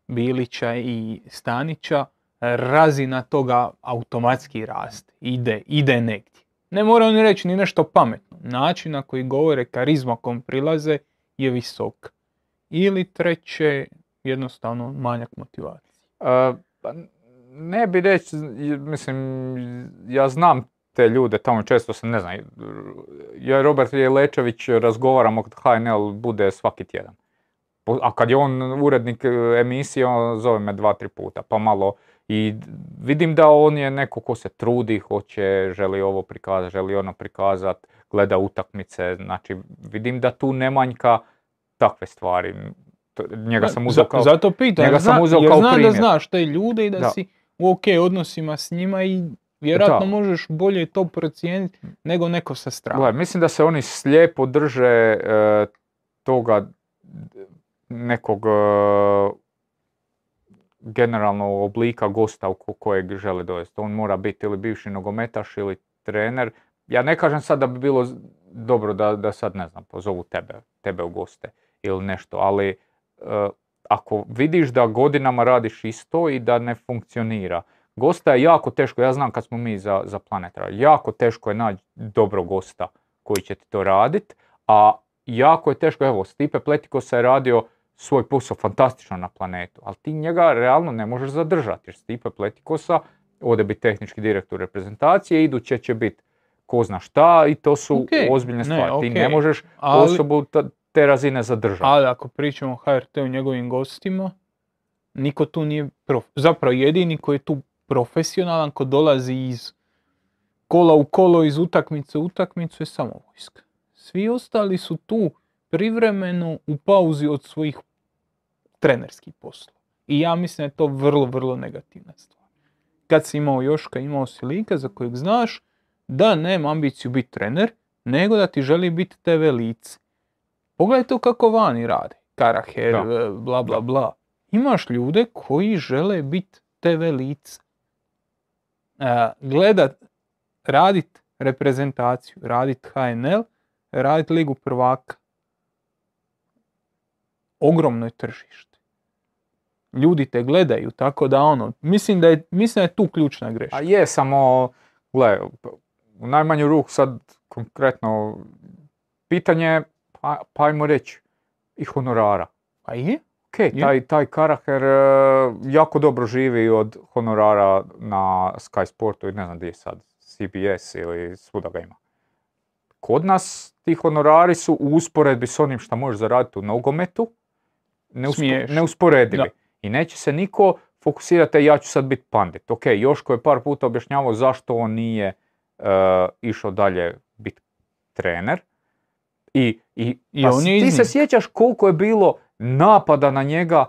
Bilića i Stanića, razina toga automatski raste, ide, ide negdje. Ne mora oni reći ni nešto pametno. Način na koji govore, karizma kom prilaze je visok. Ili treće, jednostavno manjak motivacije. E, pa ne bi reći, mislim, ja znam te ljude tamo često se ne znam, ja i Robert Jelečević razgovaramo kad HNL bude svaki tjedan. A kad je on urednik e, emisije, on zove me dva, tri puta, pa malo i vidim da on je neko ko se trudi, hoće, želi ovo prikazati, želi ono prikazati, gleda utakmice, znači vidim da tu ne manjka takve stvari. Njega sam uzeo Za- kao... Zato pitam, njega sam zna- uzeo jer kao znam da primjer. znaš te ljude i da, Da. si u ok odnosima s njima i vjerojatno Da. možeš bolje to procijeniti nego neko sa strane. Mislim da se oni slijepo drže e, toga nekog e, generalno oblika gosta u ko- kojeg žele dovesti. On mora biti ili bivši nogometaš ili trener. Ja ne kažem sad da bi bilo dobro da, da sad, ne znam, pozovu tebe, tebe u goste ili nešto, ali e, ako vidiš da godinama radiš isto i da ne funkcionira, gosta je jako teško, ja znam kad smo mi za, za Planet radili, jako teško je naći dobro gosta koji će ti to radit, a jako je teško, evo, Stipe Pletikosa je radio svoj posao fantastično na planetu, ali ti njega realno ne možeš zadržati, jer Stipe Pletikosa ode biti tehnički direktor reprezentacije, iduće će biti ko zna šta i to su Ok, ozbiljne ne, stvari. Ti ne možeš ali- osobu te razine zadržati. Ali ako pričamo o HRT-u njegovim gostima, niko tu nije, prof... zapravo jedini koji je tu profesionalan, ko dolazi iz kola u kolo, iz utakmice u utakmicu je samo vojska. Svi ostali su tu privremeno u pauzi od svojih trenerskih poslova. I ja mislim da je to vrlo, vrlo negativna stvar. Kad si imao Joška, imao si lika za kojeg znaš da nema ambiciju biti trener, nego da ti želi biti TV lice. Pogledaj to kako vani rade. Karaher, Da. bla bla bla. Imaš ljude koji žele biti TV lice. E, gledat, radit reprezentaciju, radit HNL, radit Ligu prvaka. Ogromno je tržište. ljudi te gledaju, tako da ono, mislim da je, mislim da je tu ključna greška. A je, samo, gle, u najmanju ruku sad konkretno pitanje, pa, pa ajmo reći, i honorara. Pa je? Ok, taj, taj Karaher e, jako dobro živi od honorara na Sky Sportu i ne znam gdje je sad, CBS ili svuda ga ima. Kod nas ti honorari su u usporedbi s onim što možeš zaraditi u nogometu neuspo- neusporedivi. Da. I neće se niko fokusirati, "E, ja ću sad biti pandit. Ok, Joško je par puta objašnjavao zašto on nije e, išao dalje biti trener. I, i, I pa on ti se sjećaš koliko je bilo napada na njega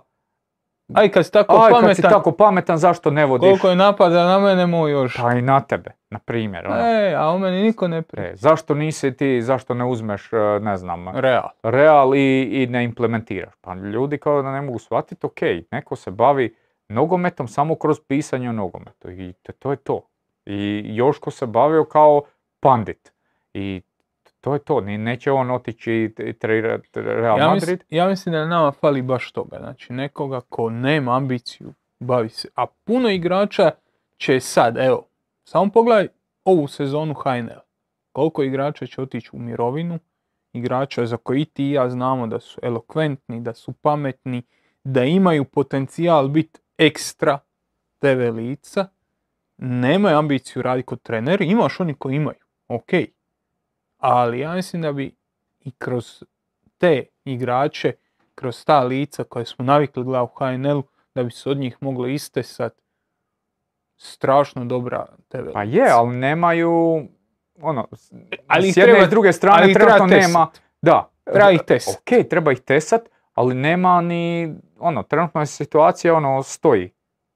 Aj kad si tako Aj, kad si pametan, tako pametan, zašto ne vodiš? koliko je napada na mene moj još. Pa i na tebe, na primjer. ono. E, a o meni niko ne pri... E, zašto nisi ti, zašto ne uzmeš, e, ne znam, Real. real i, i ne implementiraš? Pa ljudi kao da ne mogu shvatiti, ok, neko se bavi nogometom samo kroz pisanje o nogometu i to, to je to. I Joško se bavio kao pandit i to je to, neće on otići i trenirati Real Ja, Madrid. mislim, ja mislim da nama fali baš toga. Znači, nekoga ko nema ambiciju, bavi se. A puno igrača će sad, evo, samo pogledaj ovu sezonu HNL. Koliko igrača će otići u mirovinu, igrača za koji ti i ja znamo da su elokventni, da su pametni, da imaju potencijal biti ekstra TV lica, nemaju ambiciju raditi kod treneri, imaš oni koji imaju, ok. Ali ja mislim da bi i kroz te igrače, kroz ta lica koje smo navikli gledati u HNL-u, da bi se od njih moglo istesat strašno dobra TV Pa je, ali nemaju, ono, s- ali s jedne treba- i s druge ali strane treba tesat. nema, da, Treba ih tesat. Ok, treba ih tesat, ali nema ni, ono, trenutno je situacija, ono, stoji.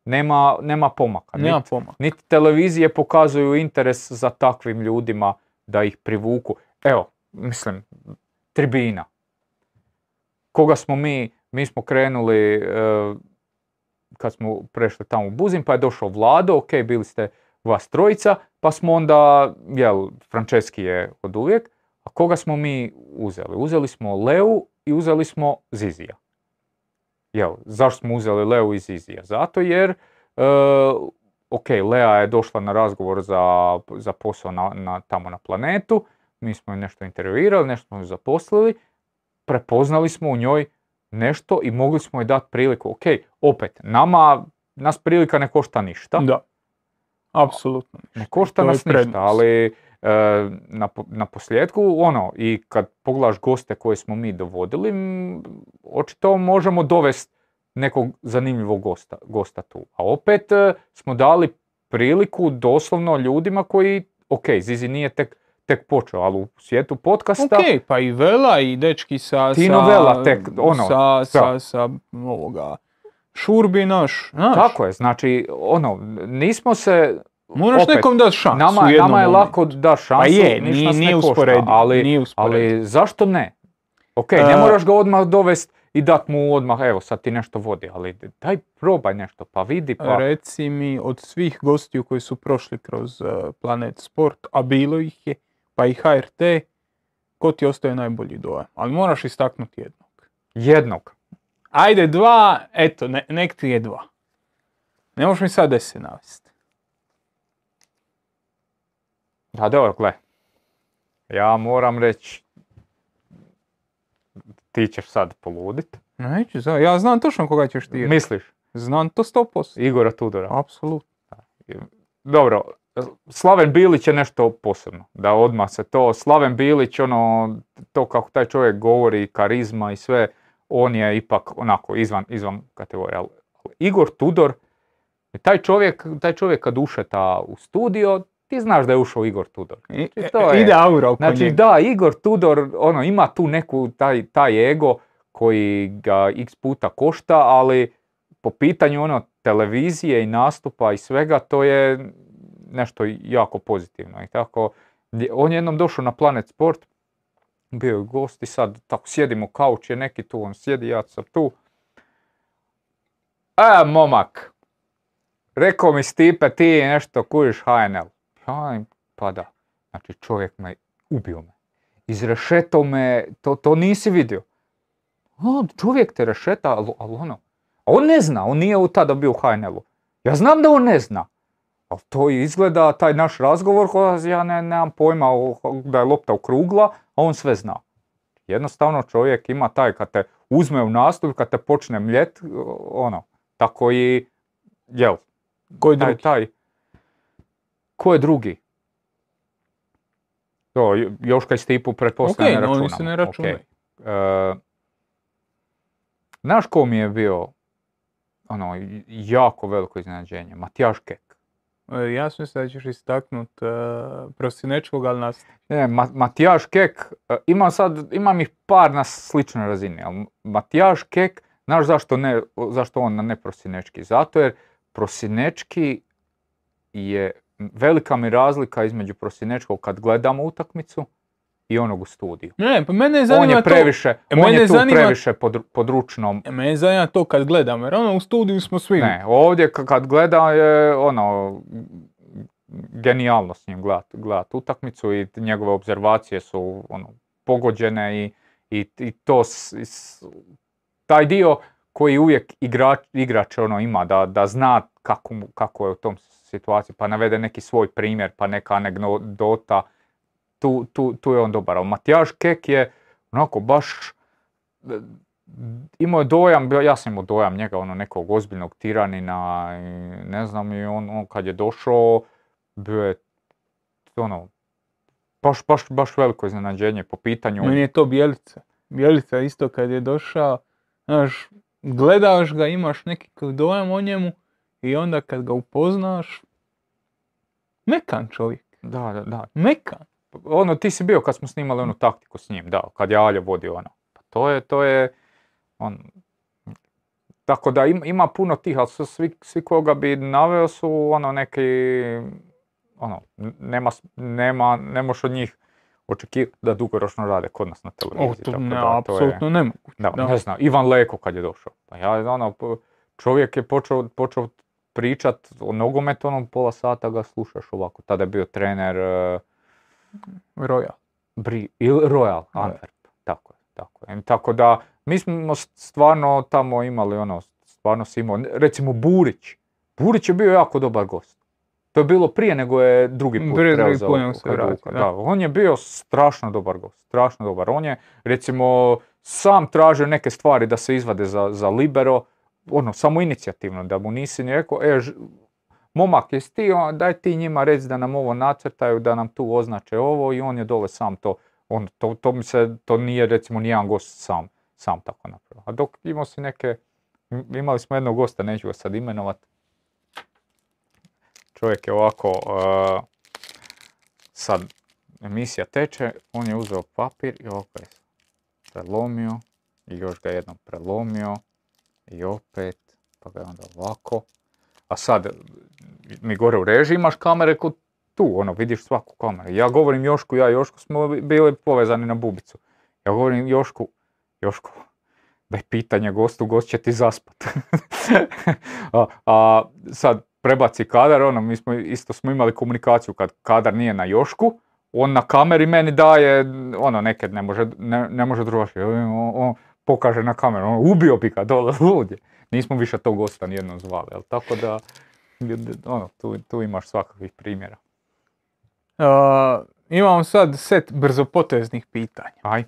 Nema, nema pomaka. Nema Niti, pomaka. niti televizije pokazuju interes za takvim ljudima da ih privuku. Evo, mislim, tribina. Koga smo mi, mi smo krenuli, e, kad smo prešli tamo u Buzin, pa je došao Vlado, ok, bili ste vas trojica, pa smo onda, jel, Franceski je od uvijek, a koga smo mi uzeli? Uzeli smo Leu i uzeli smo Zizija. Jel, zašto smo uzeli Leu i Zizija? Zato jer, e, ok, Lea je došla na razgovor za, za posao na, na, tamo na planetu, mi smo je nešto intervjuirali, nešto smo ju zaposlili, prepoznali smo u njoj nešto i mogli smo joj dati priliku. Ok, opet, nama, nas prilika ne košta ništa. Da. Apsolutno. Ne košta To nas ništa, ali e, na, na posljedku, ono, i kad pogledaš goste koje smo mi dovodili, m, očito možemo dovesti nekog zanimljivog gosta, gosta tu. A opet e, smo dali priliku doslovno ljudima koji, ok, Zizi nije tek, tek počeo, ali u svijetu podcasta, Ok, pa i Vela i dečki sa... Tino sa, Vela tek, ono, Sa, sa, sa ovoga... Šurbi naš, znaš. tako je, znači, ono, nismo se, Moraš opet, nekom dati šansu. nama, jednom nama je momentu. lako da šansu, Pa je, ništa nije, ne nije košta, usporedivo. ali, nije. Ali zašto ne? Ok, ne E, moraš ga odmah dovest i dat mu odmah, evo sad ti nešto vodi, ali daj probaj nešto, pa vidi, pa... Reci mi, od svih gostiju koji su prošli kroz uh, Planet Sport, a bilo ih je, pa i HRT, ko ti ostaje najbolji dojam? Ali moraš istaknuti jednog. Jednog. Ajde dva, eto, ne, nek ti je dva. Ne možeš mi sad deset navesti. Da, dobro, gle. Ja moram reći, ti ćeš sad poludit. Neću, za- ja znam točno koga ćeš ti. Misliš? Znam to 100%. Igora Tudora. Apsolutno. Dobro, Slaven Bilić je nešto posebno, da odmah se to, Slaven Bilić, ono, to kako taj čovjek govori, karizma i sve, on je ipak onako izvan, izvan kategorije. Ali Igor Tudor, taj čovjek, taj čovjek kad ušeta u studio, ti znaš da je ušao Igor Tudor. I- Znači, to je- Ide aura oko Znači njega. da, Igor Tudor, ono, ima tu neku, taj, taj ego koji ga x puta košta, ali po pitanju ono televizije i nastupa i svega, to je nešto jako pozitivno. I tako, on je jednom došao na Planet Sport, bio je gost i sad tako sjedimo kauč je neki tu, on sjedi, ja sam tu. E, momak, rekao mi Stipe, ti nešto kuriš HNL. Ja, pa da. Znači čovjek me ubio me. Izrešetao me, to, to nisi vidio. A, čovjek te rešeta, ali, ali ono, on ne zna, on nije u tada bio u HNL-u. Ja znam da on ne zna. Ali to izgleda, taj naš razgovor, ja ne, nemam pojma o- da je lopta okrugla, a on sve zna. Jednostavno čovjek ima taj, kad te uzme u nastup, kad te počne mljet, ono, tako i, jel, Ko je taj, drugi? taj. Ko je drugi? To, Joška i Stipu pretpostavljam Ok, ne računamo. se ne računaju. ok. E, znaš ko mi je bio ono, jako veliko iznenađenje? Matijaš Kek. E, Ja sam mislio da ćeš istaknut uh, prosinečkog, ali nas... Ne, Ma- Matijaš Kek, e, imam sad, imam ih par na sličnoj razini, ali Matijaš Kek, znaš zašto, ne, zašto on ne prosinečki? Zato jer prosinečki je, velika mi razlika između prosinečkog kad gledamo utakmicu i onog u studiju. Ne, pa mene On zanima je previše, E, on mene je tu zanima- previše pod, pod ručnom. to... Mene zanima to kad gledamo, jer ono u studiju smo svi. Ne, ovdje kad gleda je ono, genijalno s njim gledat, gledat utakmicu i njegove obzervacije su ono, pogođene i, i, i to s- s- taj dio koji uvijek igrač, igrač ono ima da, da zna kako, kako je u tom situaciji, pa navede neki svoj primjer, pa neka anegdota, tu, tu, tu je on dobar. Ali Matijaš Kek je onako baš e, imao je dojam, ja sam imao dojam njega ono nekog ozbiljnog tiranina i ne znam i on, on kad je došao bio je ono baš, baš, baš veliko iznenađenje po pitanju Meni je to Bjelica. Bjelica isto kad je došao, znaš, gledaš ga, imaš neki dojam o njemu i onda kad ga upoznaš, mekan čovjek, da, da, da. mekan. Ono, ti si bio kad smo snimali onu taktiku s njim, da, kad je Aljo vodio ono. Pa to je, to je, on, tako da ima, ima puno tih, ali su svi, svi koga bi naveo su ono neki, ono, nema, nema, ne možeš od njih očekivati da dugoročno rade kod nas na O, televiziji. to tako ne, da, to je- apsolutno nemoguće. Da, da. ne znam, Ivan Leko kad je došao. Pa ja, ono, čovjek je počeo, počeo pričat o nogometu, ono pola sata ga slušaš ovako. Tada je bio trener eh, Royal. Bri, ili Royal Antwerp. Tako je, tako je. Tako da, mi smo stvarno tamo imali ono, stvarno si imao, recimo Burić. Burić je bio jako dobar gost. To je bilo prije nego je drugi put Prije drugi preuzeo Hajduka, da. da. On je bio strašno dobar gost, strašno dobar. On je, recimo, sam tražio neke stvari da se izvade za, za libero, ono, samo inicijativno, da mu nisi ni rekao, e, ž- momak, jesi ti, daj ti njima reci da nam ovo nacrtaju, da nam tu označe ovo i on je dole sam to, on, to, to mi se, to nije recimo nijedan gost sam, sam tako napravio. A dok imao si neke, im- imali smo jednog gosta, neću ga sad imenovat, čovjek je ovako, uh, sad emisija teče, on je uzeo papir i ovako je prelomio i još ga jednom prelomio i opet, pa ga onda ovako. A sad, mi gore u režiji imaš kamere kod tu, ono, vidiš svaku kameru. Ja govorim Jošku, ja i Jošku smo bili povezani na bubicu. Ja govorim Jošku, Jošku, daj pitanje gostu, gost će ti zaspat. a, a sad prebaci kadar, ono, mi smo isto smo imali komunikaciju kad kadar nije na Jošku, on na kameri meni daje, ono, nekad ne može, ne, ne može drugačije, pokaže na kameru, ono, ubio bi ga dole, lud je. Nismo više tog gosta nijednom zvali, jel? tako da, ono, tu, tu imaš svakakvih primjera. Uh, imamo sad set brzopoteznih pitanja. Aj,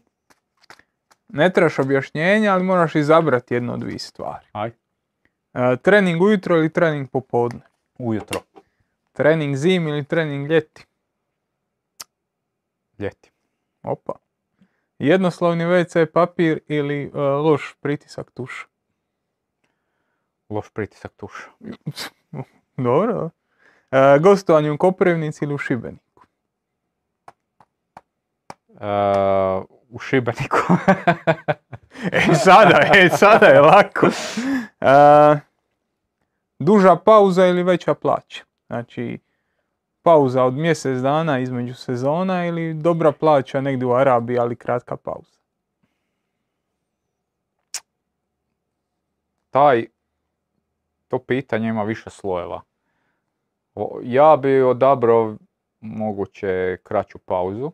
Ne trebaš objašnjenja, ali moraš izabrati jednu od dvije stvari. aj, Uh, trening ujutro ili trening popodne? ujutro, Trening zim ili trening ljeti? ljeti. Opa. Jednoslovni WC papir ili uh, loš pritisak tuša? Loš pritisak tuša. Dobro. Uh, gostovanje u Koprivnici ili u Šibeniku? E, u Šibeniku. E sada, e sada je lako. Uh, duža pauza ili veća plaća? Znači, pauza od mjesec dana između sezona ili dobra plaća negdje u Arabiji, ali kratka pauza? taj, to pitanje ima više slojeva. Ja bi odabrao moguće kraću pauzu,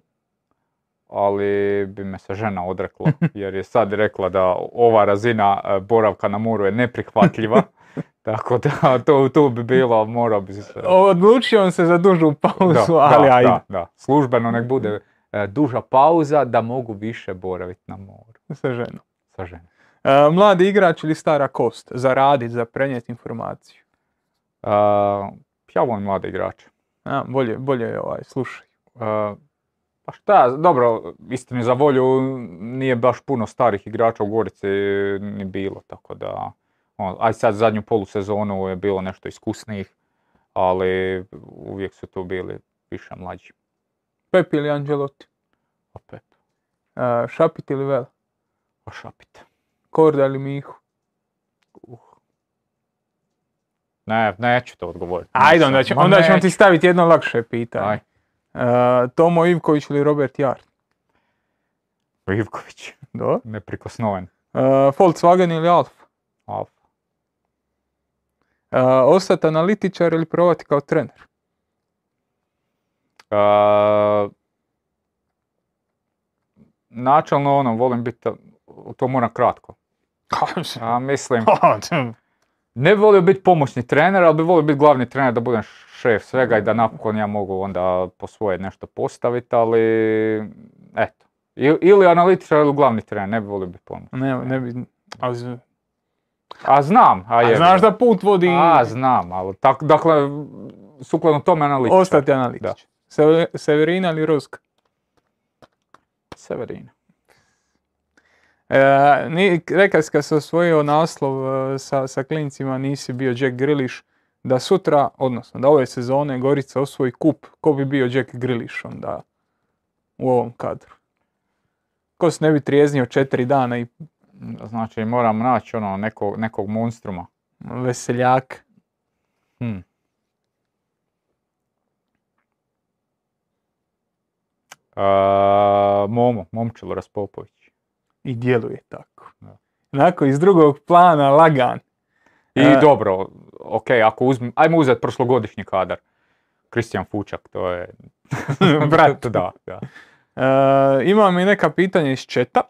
ali bi me se žena odrekla, jer je sad rekla da ova razina e, boravka na moru je neprihvatljiva. Tako da, to, to bi bilo, morao bi se... Odlučio on se za dužu pauzu, ali da, ajde. Da, da, službeno nek bude e, duža pauza da mogu više boraviti na moru Sa ženom. sa ženom. E, mladi igrač ili stara kost? Za radit, za prenijeti informaciju. E, ja volim mlade igrače. A, bolje, bolje je ovaj, slušaj. E, pa šta, dobro, istini za volju nije baš puno starih igrača u Gorici ni bilo, tako da, aj sad zadnju polusezonu je bilo nešto iskusnijih, ali uvijek su tu bili više mlađi. Pep ili Angelotti? Opet, E, Šapit ili Vel? ošapite. Korda ili Mihu? Ne, neću to odgovoriti. Ajde, onda, ću, Ma onda ćemo ti staviti jedno lakše pitanje. Aj. Tomo Ivković ili Robert Jar? Ivković, Do. neprikosnoven. Volkswagen ili Alfa? Alfa. Ostati analitičar ili provati kao trener? E, načelno ono, volim biti, to moram kratko. A mislim, ne bi volio biti pomoćni trener, ali bi volio biti glavni trener da budem šef svega i da napokon ja mogu onda po svoje nešto postaviti, ali eto. Ili analitičar ili glavni trener, ne bi volio biti pomoćni. ne, ne bi... A, z- A znam, a, a znaš da put vodi A znam, ali tak, dakle, sukladno tome analitičar. ostati analitičar. Se- Severina ili Ruska? Severina. E, ni, rekao si kad se osvojio naslov e, sa, sa klincima nisi bio Jack Grealish, da sutra, odnosno da ove sezone Gorica osvoji kup, ko bi bio Jack Grealish onda u ovom kadru? Ko se ne bi trijeznio četiri dana i Znači moram naći ono nekog, nekog monstruma. veseljak? Hm. A, Momo, Momčilo Raspopović. I djeluje tako. Da. Onako iz drugog plana, lagan. I E, dobro, ok, ako uzmem, ajmo uzeti prošlogodišnji kadar. Kristijan Fučak, to je... Brat. da, da. E, imam i neka pitanja iz četa.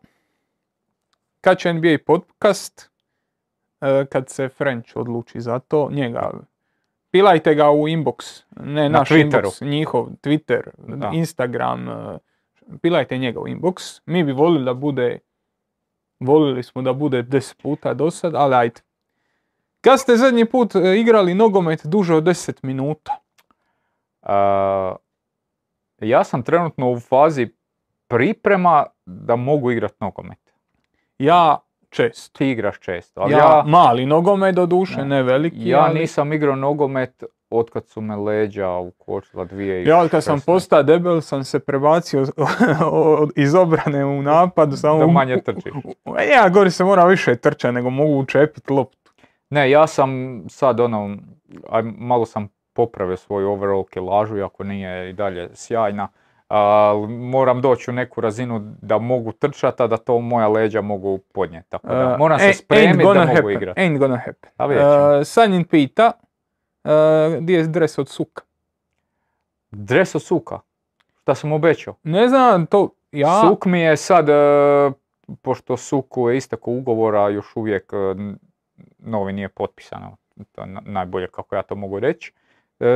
Kad će NBA podcast? E, kad se French odluči za to, njega. Pilajte ga u inbox, ne Na naš Twitteru. inbox, njihov Twitter, Da. Instagram. e, Pilajte njega u inbox. Mi bi volili da bude, volili smo da bude 10 puta do sad, ali ajde. Kad ste zadnji put e, igrali nogomet duže od 10 minuta? A, ja sam trenutno u fazi priprema da mogu igrat nogomet. Ja često. Ti igraš često, ali ja, ja, mali nogomet do duše, Ne. ne veliki. ja ali- nisam igrao nogomet otkad su me leđa ukočila dvije Ja od kad sam postao debel sam se prebacio od- iz obrane u napad. Samo Da u- manje trčiš. u- Ja gori se mora više trča nego mogu učepiti loptu. Ne, ja sam sad ono, malo sam popravio svoju overall kilažu, iako nije i dalje sjajna. Ali moram doći u neku razinu da mogu trčati, a da to moja leđa mogu podnijeti. Tako da, Uh, moram se spremiti da mogu happen, igrati. Ain't gonna happen. A vidjet ćemo. Uh, Sanjin pita, uh, gdje je dres od suka? Dres od suka. Šta sam obećao? Ne znam, to ja... Suk mi je sad, e, pošto Suku je istako ugovora, još uvijek e, novi nije potpisano. To je na- najbolje kako ja to mogu reći. E,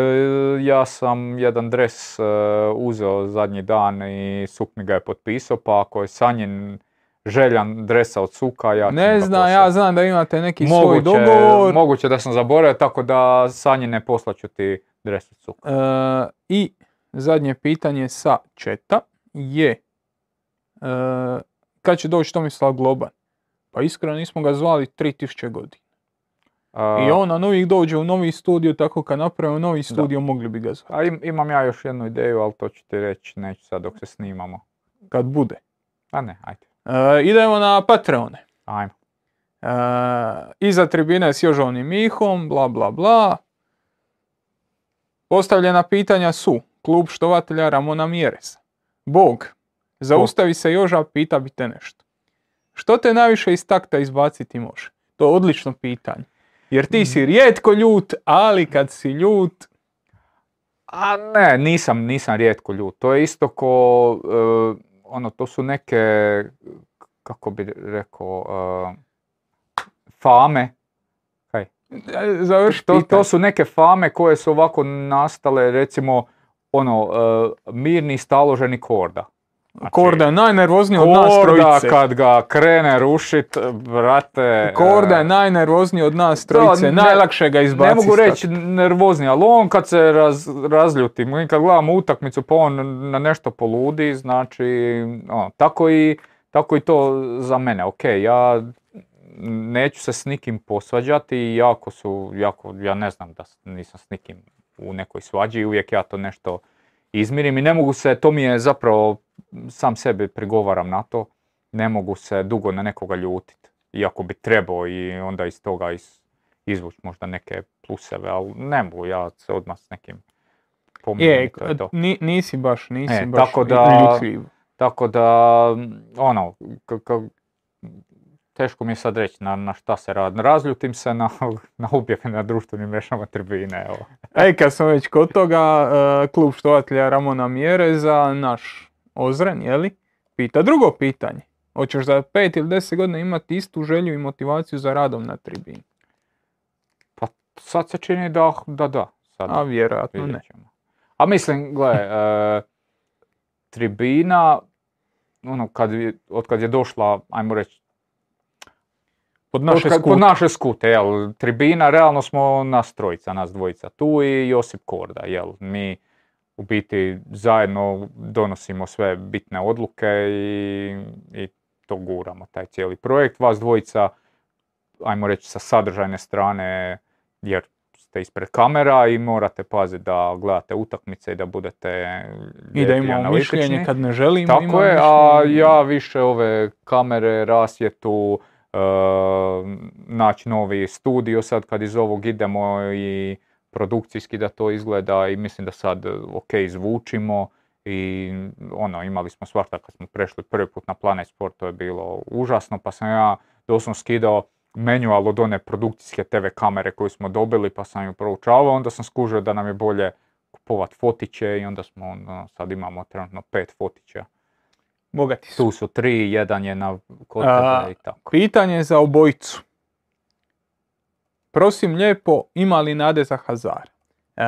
ja sam jedan dres e, uzeo zadnji dan i Suk mi ga je potpisao, pa ako je Sanjin željan dresa od Suka, ja Ne znam, ja znam da imate neki svoj dogovor. moguće da sam zaboravio, tako da Sanjine poslaću ti dres od Suka. Uh, I zadnje pitanje sa četa je uh, kad će doći Tomislav Globan? Pa iskreno nismo ga zvali 3000 godina. A, I on na uvijek dođe u novi studio, tako kad napravimo novi studio mogli bi ga zvati. a im- imam ja još jednu ideju, ali to ću ti reći, neću sad dok se snimamo. Kad bude. A ne, ajde. Uh, idemo na Patreone. Ajmo. Uh, iza tribine s Jožom i Mihom, bla bla bla. Postavljena pitanja su klub štovatelja Ramona Mjeresa. Bog, zaustavi se Joža, pita bi te nešto. Što te najviše iz takta izbaciti može? To je odlično pitanje. Jer ti si rijetko ljut, ali kad si ljut, A ne, nisam, nisam rijetko ljut. To je isto ko, e, ono, to su neke, kako bi rekao, uh, fame. Kaj? E, Završi To, to su neke fame koje su ovako nastale, recimo, ono, uh, mirni staloženi korda. Znači, Korda je najnervozniji od nas Korda trojice. kad ga krene rušit, brate... Korda je e, najnervozniji od nas Da, trojice. ne- Najlakše ga izbaciti. Ne mogu reći nervozni, ali on kad se raz, razljuti, mi kad gledamo utakmicu pa on na nešto poludi, znači, ono, tako, i, tako i to za mene. Ok, ja neću se s nikim posvađati i jako su, jako, ja ne znam da nisam s nikim u nekoj svađi uvijek ja to nešto izmirim i ne mogu se, to mi je zapravo, sam sebi prigovaram na to, ne mogu se dugo na nekoga ljutiti, iako bi trebao i onda iz toga iz, izvući možda neke pluseve, ali ne mogu ja se odmah s nekim pomirim to je to. ni- nisi baš, nisi E, baš tako da- ljutljiv. Tako da, ono, k- k- teško mi je sad reći na, na šta se radi. Razljutim se na, na objave na društvenim mrežama tribine, evo. Ej, kad smo već kod toga, e, klub štovatelja Ramona Mjereza, naš Ozren, jeli, pita drugo pitanje. Hoćeš za pet ili deset godina imati istu želju i motivaciju za radom na tribini? Pa sad se čini da da. da. Sad A vjerojatno ne. ćemo. A mislim, gle, e, tribina, ono, kad, od kad je došla, ajmo reći, Pod naše Od kad- skute. Pod naše skute, jel, tribina, realno smo nas trojica, nas dvojica tu i Josip Korda, jel, mi u biti zajedno donosimo sve bitne odluke i, i to guramo, taj cijeli projekt. Vas dvojica, ajmo reći sa sadržajne strane, jer ste ispred kamera i morate paziti da gledate utakmice i da budete I da imamo mišljenje kad ne želimo. Tako imamo je, a mišljenje. ja više ove kamere, rasvjetu, e, naći novi studio sad kad iz ovog idemo i produkcijski da to izgleda i mislim da sad ok zvučimo i ono imali smo svašta kad smo prešli prvi put na Planet Sport to je bilo užasno pa sam ja doslovno skidao manual od one produkcijske TV kamere koju smo dobili pa sam ju proučavao onda sam skužio da nam je bolje kupovat fotiće i onda smo ono, sad imamo trenutno pet fotića Bogati su. tu su tri, jedan je na kod i tako. Pitanje za obojicu. Prosim lijepo, ima li nade za Hazar? E,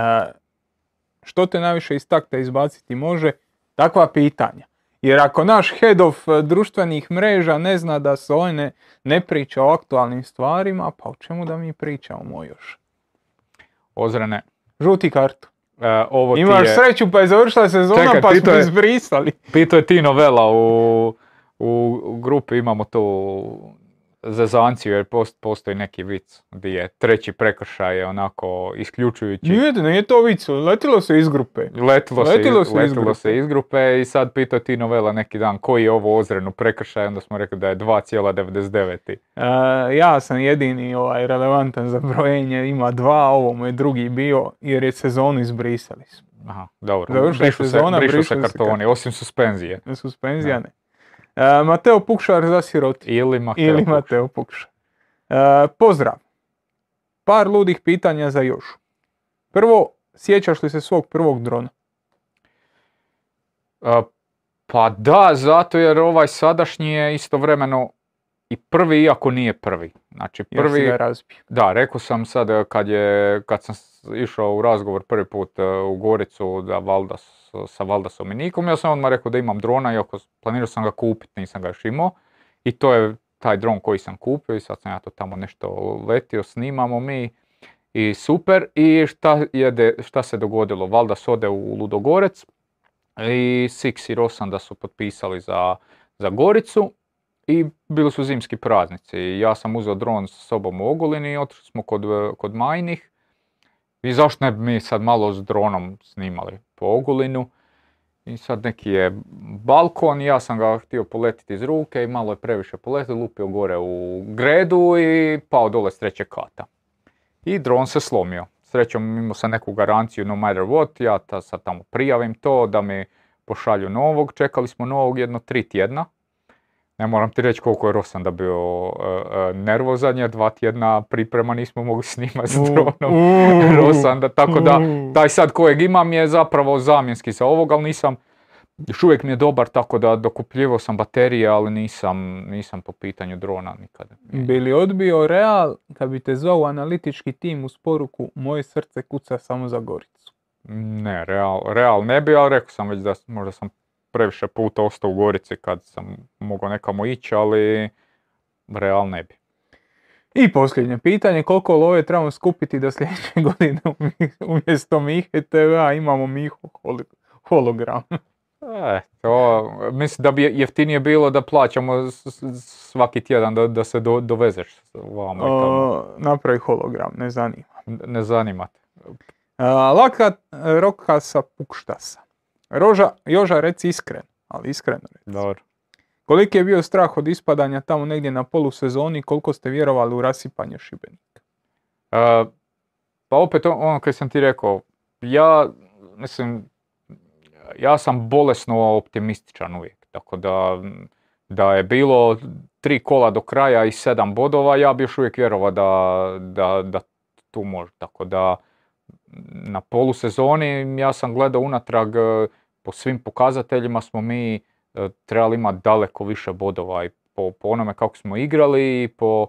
što te najviše iz takta izbaciti može? Takva pitanja. Jer ako naš head of e, društvenih mreža ne zna da se on ne, ne priča o aktualnim stvarima, pa o čemu da mi pričamo moj još? Ozrene, Žuti kartu. e, ovo ti Imaš je, sreću pa je završila sezona Čekaj, pa smo je- izbrisali. pitao je Tino Vela u, u, u grupi, imamo tu zezanciju jer post, postoji neki vic gdje je treći prekršaj je onako isključujući. Nije, nije to vicu, letilo se iz grupe. Letilo, se, Letilo iz, se iz letilo grupe. se iz grupe i sad pitao je Tino Vela neki dan koji je ovo ozrenu prekršaj, onda smo rekli da je 2,99. E, ja sam jedini ovaj, relevantan za brojenje, ima dva, ovo mu je drugi bio jer je sezonu izbrisali smo. Aha, dobro. Završila sezona, brišu se brišu se kartoni, osim suspenzije. Suspenzija ne. E, Mateo Pukšar za siroti. Ili Mateo Ili Pukšar. Mateo Pukšar. E, pozdrav. Par ludih pitanja za Jošu. Prvo, sjećaš li se svog prvog drona? A, Pa da, zato jer ovaj sadašnji je istovremeno i prvi iako nije prvi. Znači prvi, ga razbio. da, rekao sam sad e, kad, je, kad sam išao u razgovor prvi put e, u Goricu da Valdas, sa Valdasom i Nikom, ja sam odmah rekao da imam drona, iako planirao sam ga kupiti, nisam ga još imao. I to je taj dron koji sam kupio i sad sam ja to tamo nešto letio, snimamo mi i super. I šta, je šta se dogodilo? Valdas ode u Ludogorec i Six i Rosanda su potpisali za, za Goricu i bili su zimski praznici. Ja sam uzeo dron sa sobom u Ogulini i otišli smo kod, kod Majnih. I zašto ne bi mi sad malo s dronom snimali po Ogulinu? I sad neki je balkon, ja sam ga htio poletiti iz ruke i malo je previše poletio, lupio gore u gredu i pao dole s trećeg kata. I dron se slomio. Srećom imao sam neku garanciju no matter what, ja ta, sad tamo prijavim to da mi pošalju novog. Čekali smo novog jedno tri tjedna. Ne moram ti reći koliko je Rosanda bio e, e, nervozan jer dva tjedna priprema nismo mogli snimati s dronom Rosanda. Tako da u. taj sad kojeg imam je zapravo zamjenski za ovog, ali nisam još uvijek mi je dobar, tako da dokupljivao sam baterije, ali nisam, nisam po pitanju drona nikada. Bi li odbio Real kad bi te zvao analitički tim uz poruku moje srce kuca samo za Goricu? Ne, Real, Real ne bi, ali rekao sam već da možda sam previše puta ostao u Gorici kad sam mogao nekamo ići, ali Real ne bi. I posljednje pitanje, koliko love trebamo skupiti da sljedeće godine umjesto Mihe TV-a imamo Mihu holi- hologram? E, to, mislim da bi jeftinije bilo da plaćamo svaki tjedan da, da se do, dovezeš vamo tamo. O, napravi hologram, ne zanima. Ne zanima te. Laka roka sa pukštasa. Roža, Joža reci iskreno, ali iskreno reci. Dobro. Koliki je bio strah od ispadanja tamo negdje na polusezoni i koliko ste vjerovali u rasipanje Šibenika? E, pa opet on- ono kad sam ti rekao, ja mislim, ja sam bolesno optimističan uvijek, tako da, da je bilo tri kola do kraja i sedam bodova, ja bi još uvijek vjerovao da, da, da tu može, tako da na polusezoni ja sam gledao unatrag po svim pokazateljima smo mi e, trebali imati daleko više bodova i po, po onome kako smo igrali i po,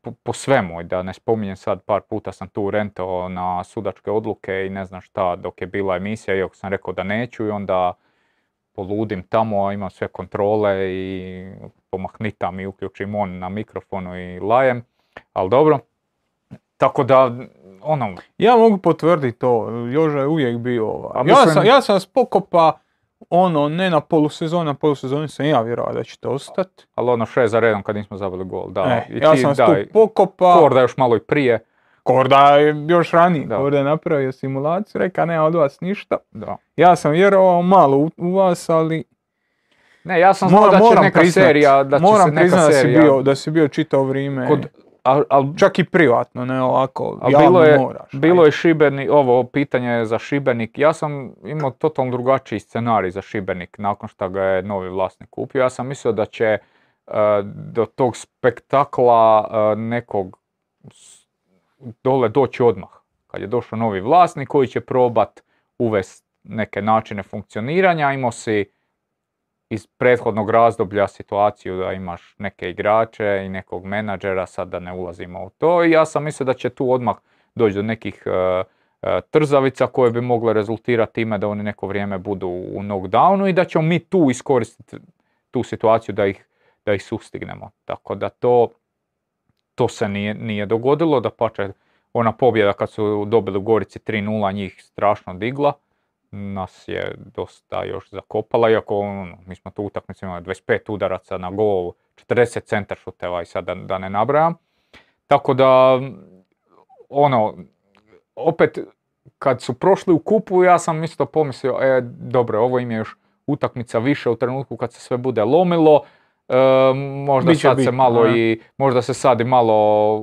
po, po svemu, i da ne spominjem sad, par puta sam tu rentao na sudačke odluke i ne znam šta dok je bila emisija, iako sam rekao da neću i onda poludim tamo, imam sve kontrole i pomahnitam i uključim on na mikrofonu i lajem, ali dobro. Tako da, ono, Ja mogu potvrditi to, Joža je uvijek bio ovaj. Ja, sam, ja sam s pokopa, ono, ne na polusezoni, na polusezoni sam ja vjerovao da ćete ostati. ali ono šest za redom kad nismo zabili gol, da. E, I ja ti, sam s da, pokopa, Korda još malo i prije, Korda je još ranije, Da. Korda je napravio simulaciju, reka nema od vas ništa. da. Ja sam vjerovao malo u, u vas, ali Ne, ja sam znao da će neka priznat, serija, da će moram se neka priznat da si serija... bio, da si bio čitavo vrijeme, kod, al, al, čak i privatno, ne ovako, al javno bilo je, moraš. bilo je Šibenik, ovo pitanje je za Šibenik, ja sam imao totalno drugačiji scenarij za Šibenik nakon što ga je novi vlasnik kupio. Ja sam mislio da će e, do tog spektakla e, nekog dole doći odmah. Kad je došao novi vlasnik koji će probat uvesti neke načine funkcioniranja, imao si iz prethodnog razdoblja situaciju da imaš neke igrače i nekog menadžera, sad da ne ulazimo u to. I ja sam mislio da će tu odmah doći do nekih e, e, trzavica koje bi mogle rezultirati time da oni neko vrijeme budu u knockdownu i da ćemo mi tu iskoristiti tu situaciju da ih, da ih sustignemo. Tako da to, to se nije, nije dogodilo, da pače ona pobjeda kad su dobili u Gorici 3-0 njih strašno digla nas je dosta još zakopala, iako ono, mi smo tu utakmicu imali 25 udaraca na gol, 40 centar šuteva i sad da, da ne nabrajam. Tako da, ono, opet kad su prošli u kupu ja sam isto pomislio, e dobro, ovo im je još utakmica više u trenutku kad se sve bude lomilo, e, možda Biće sad se bitno, malo i, možda se sad i malo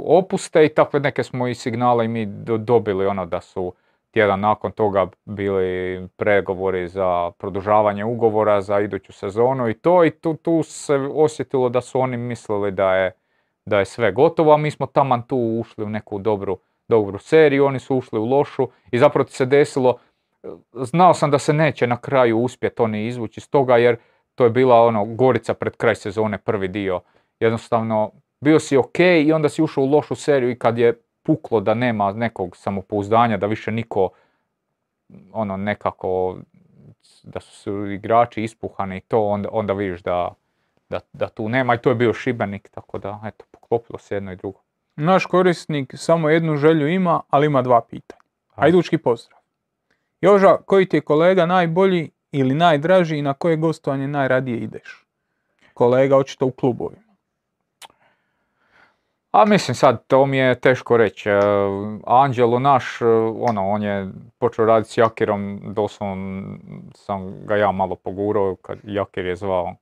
opuste i takve neke smo i signale i mi do- dobili ono da su tjedan nakon toga bili pregovori za produžavanje ugovora za iduću sezonu i to i tu, tu se osjetilo da su oni mislili da je, da je sve gotovo, a mi smo taman tu ušli u neku dobru, dobru seriju, oni su ušli u lošu i zapravo se desilo, znao sam da se neće na kraju uspjeti oni izvući iz toga jer to je bila ono Gorica pred kraj sezone prvi dio. Jednostavno bio si ok i onda si ušao u lošu seriju i kad je puklo da nema nekog samopouzdanja, da više niko ono nekako da su igrači ispuhani i to, onda, onda vidiš da, da, da tu nema i to je bio Šibenik, tako da eto, poklopilo se jedno i drugo. Naš korisnik samo jednu želju ima, ali ima dva pitanja. Hajdučki pozdrav. Joža, koji ti je kolega najbolji ili najdraži i na koje gostovanje najradije ideš? Kolega očito u klubovima. A mislim sad, to mi je teško reći. E, Anđelo naš, e, ono, on je počeo raditi s Jakirom, doslovno sam ga ja malo pogurao kad Jakir je zvao.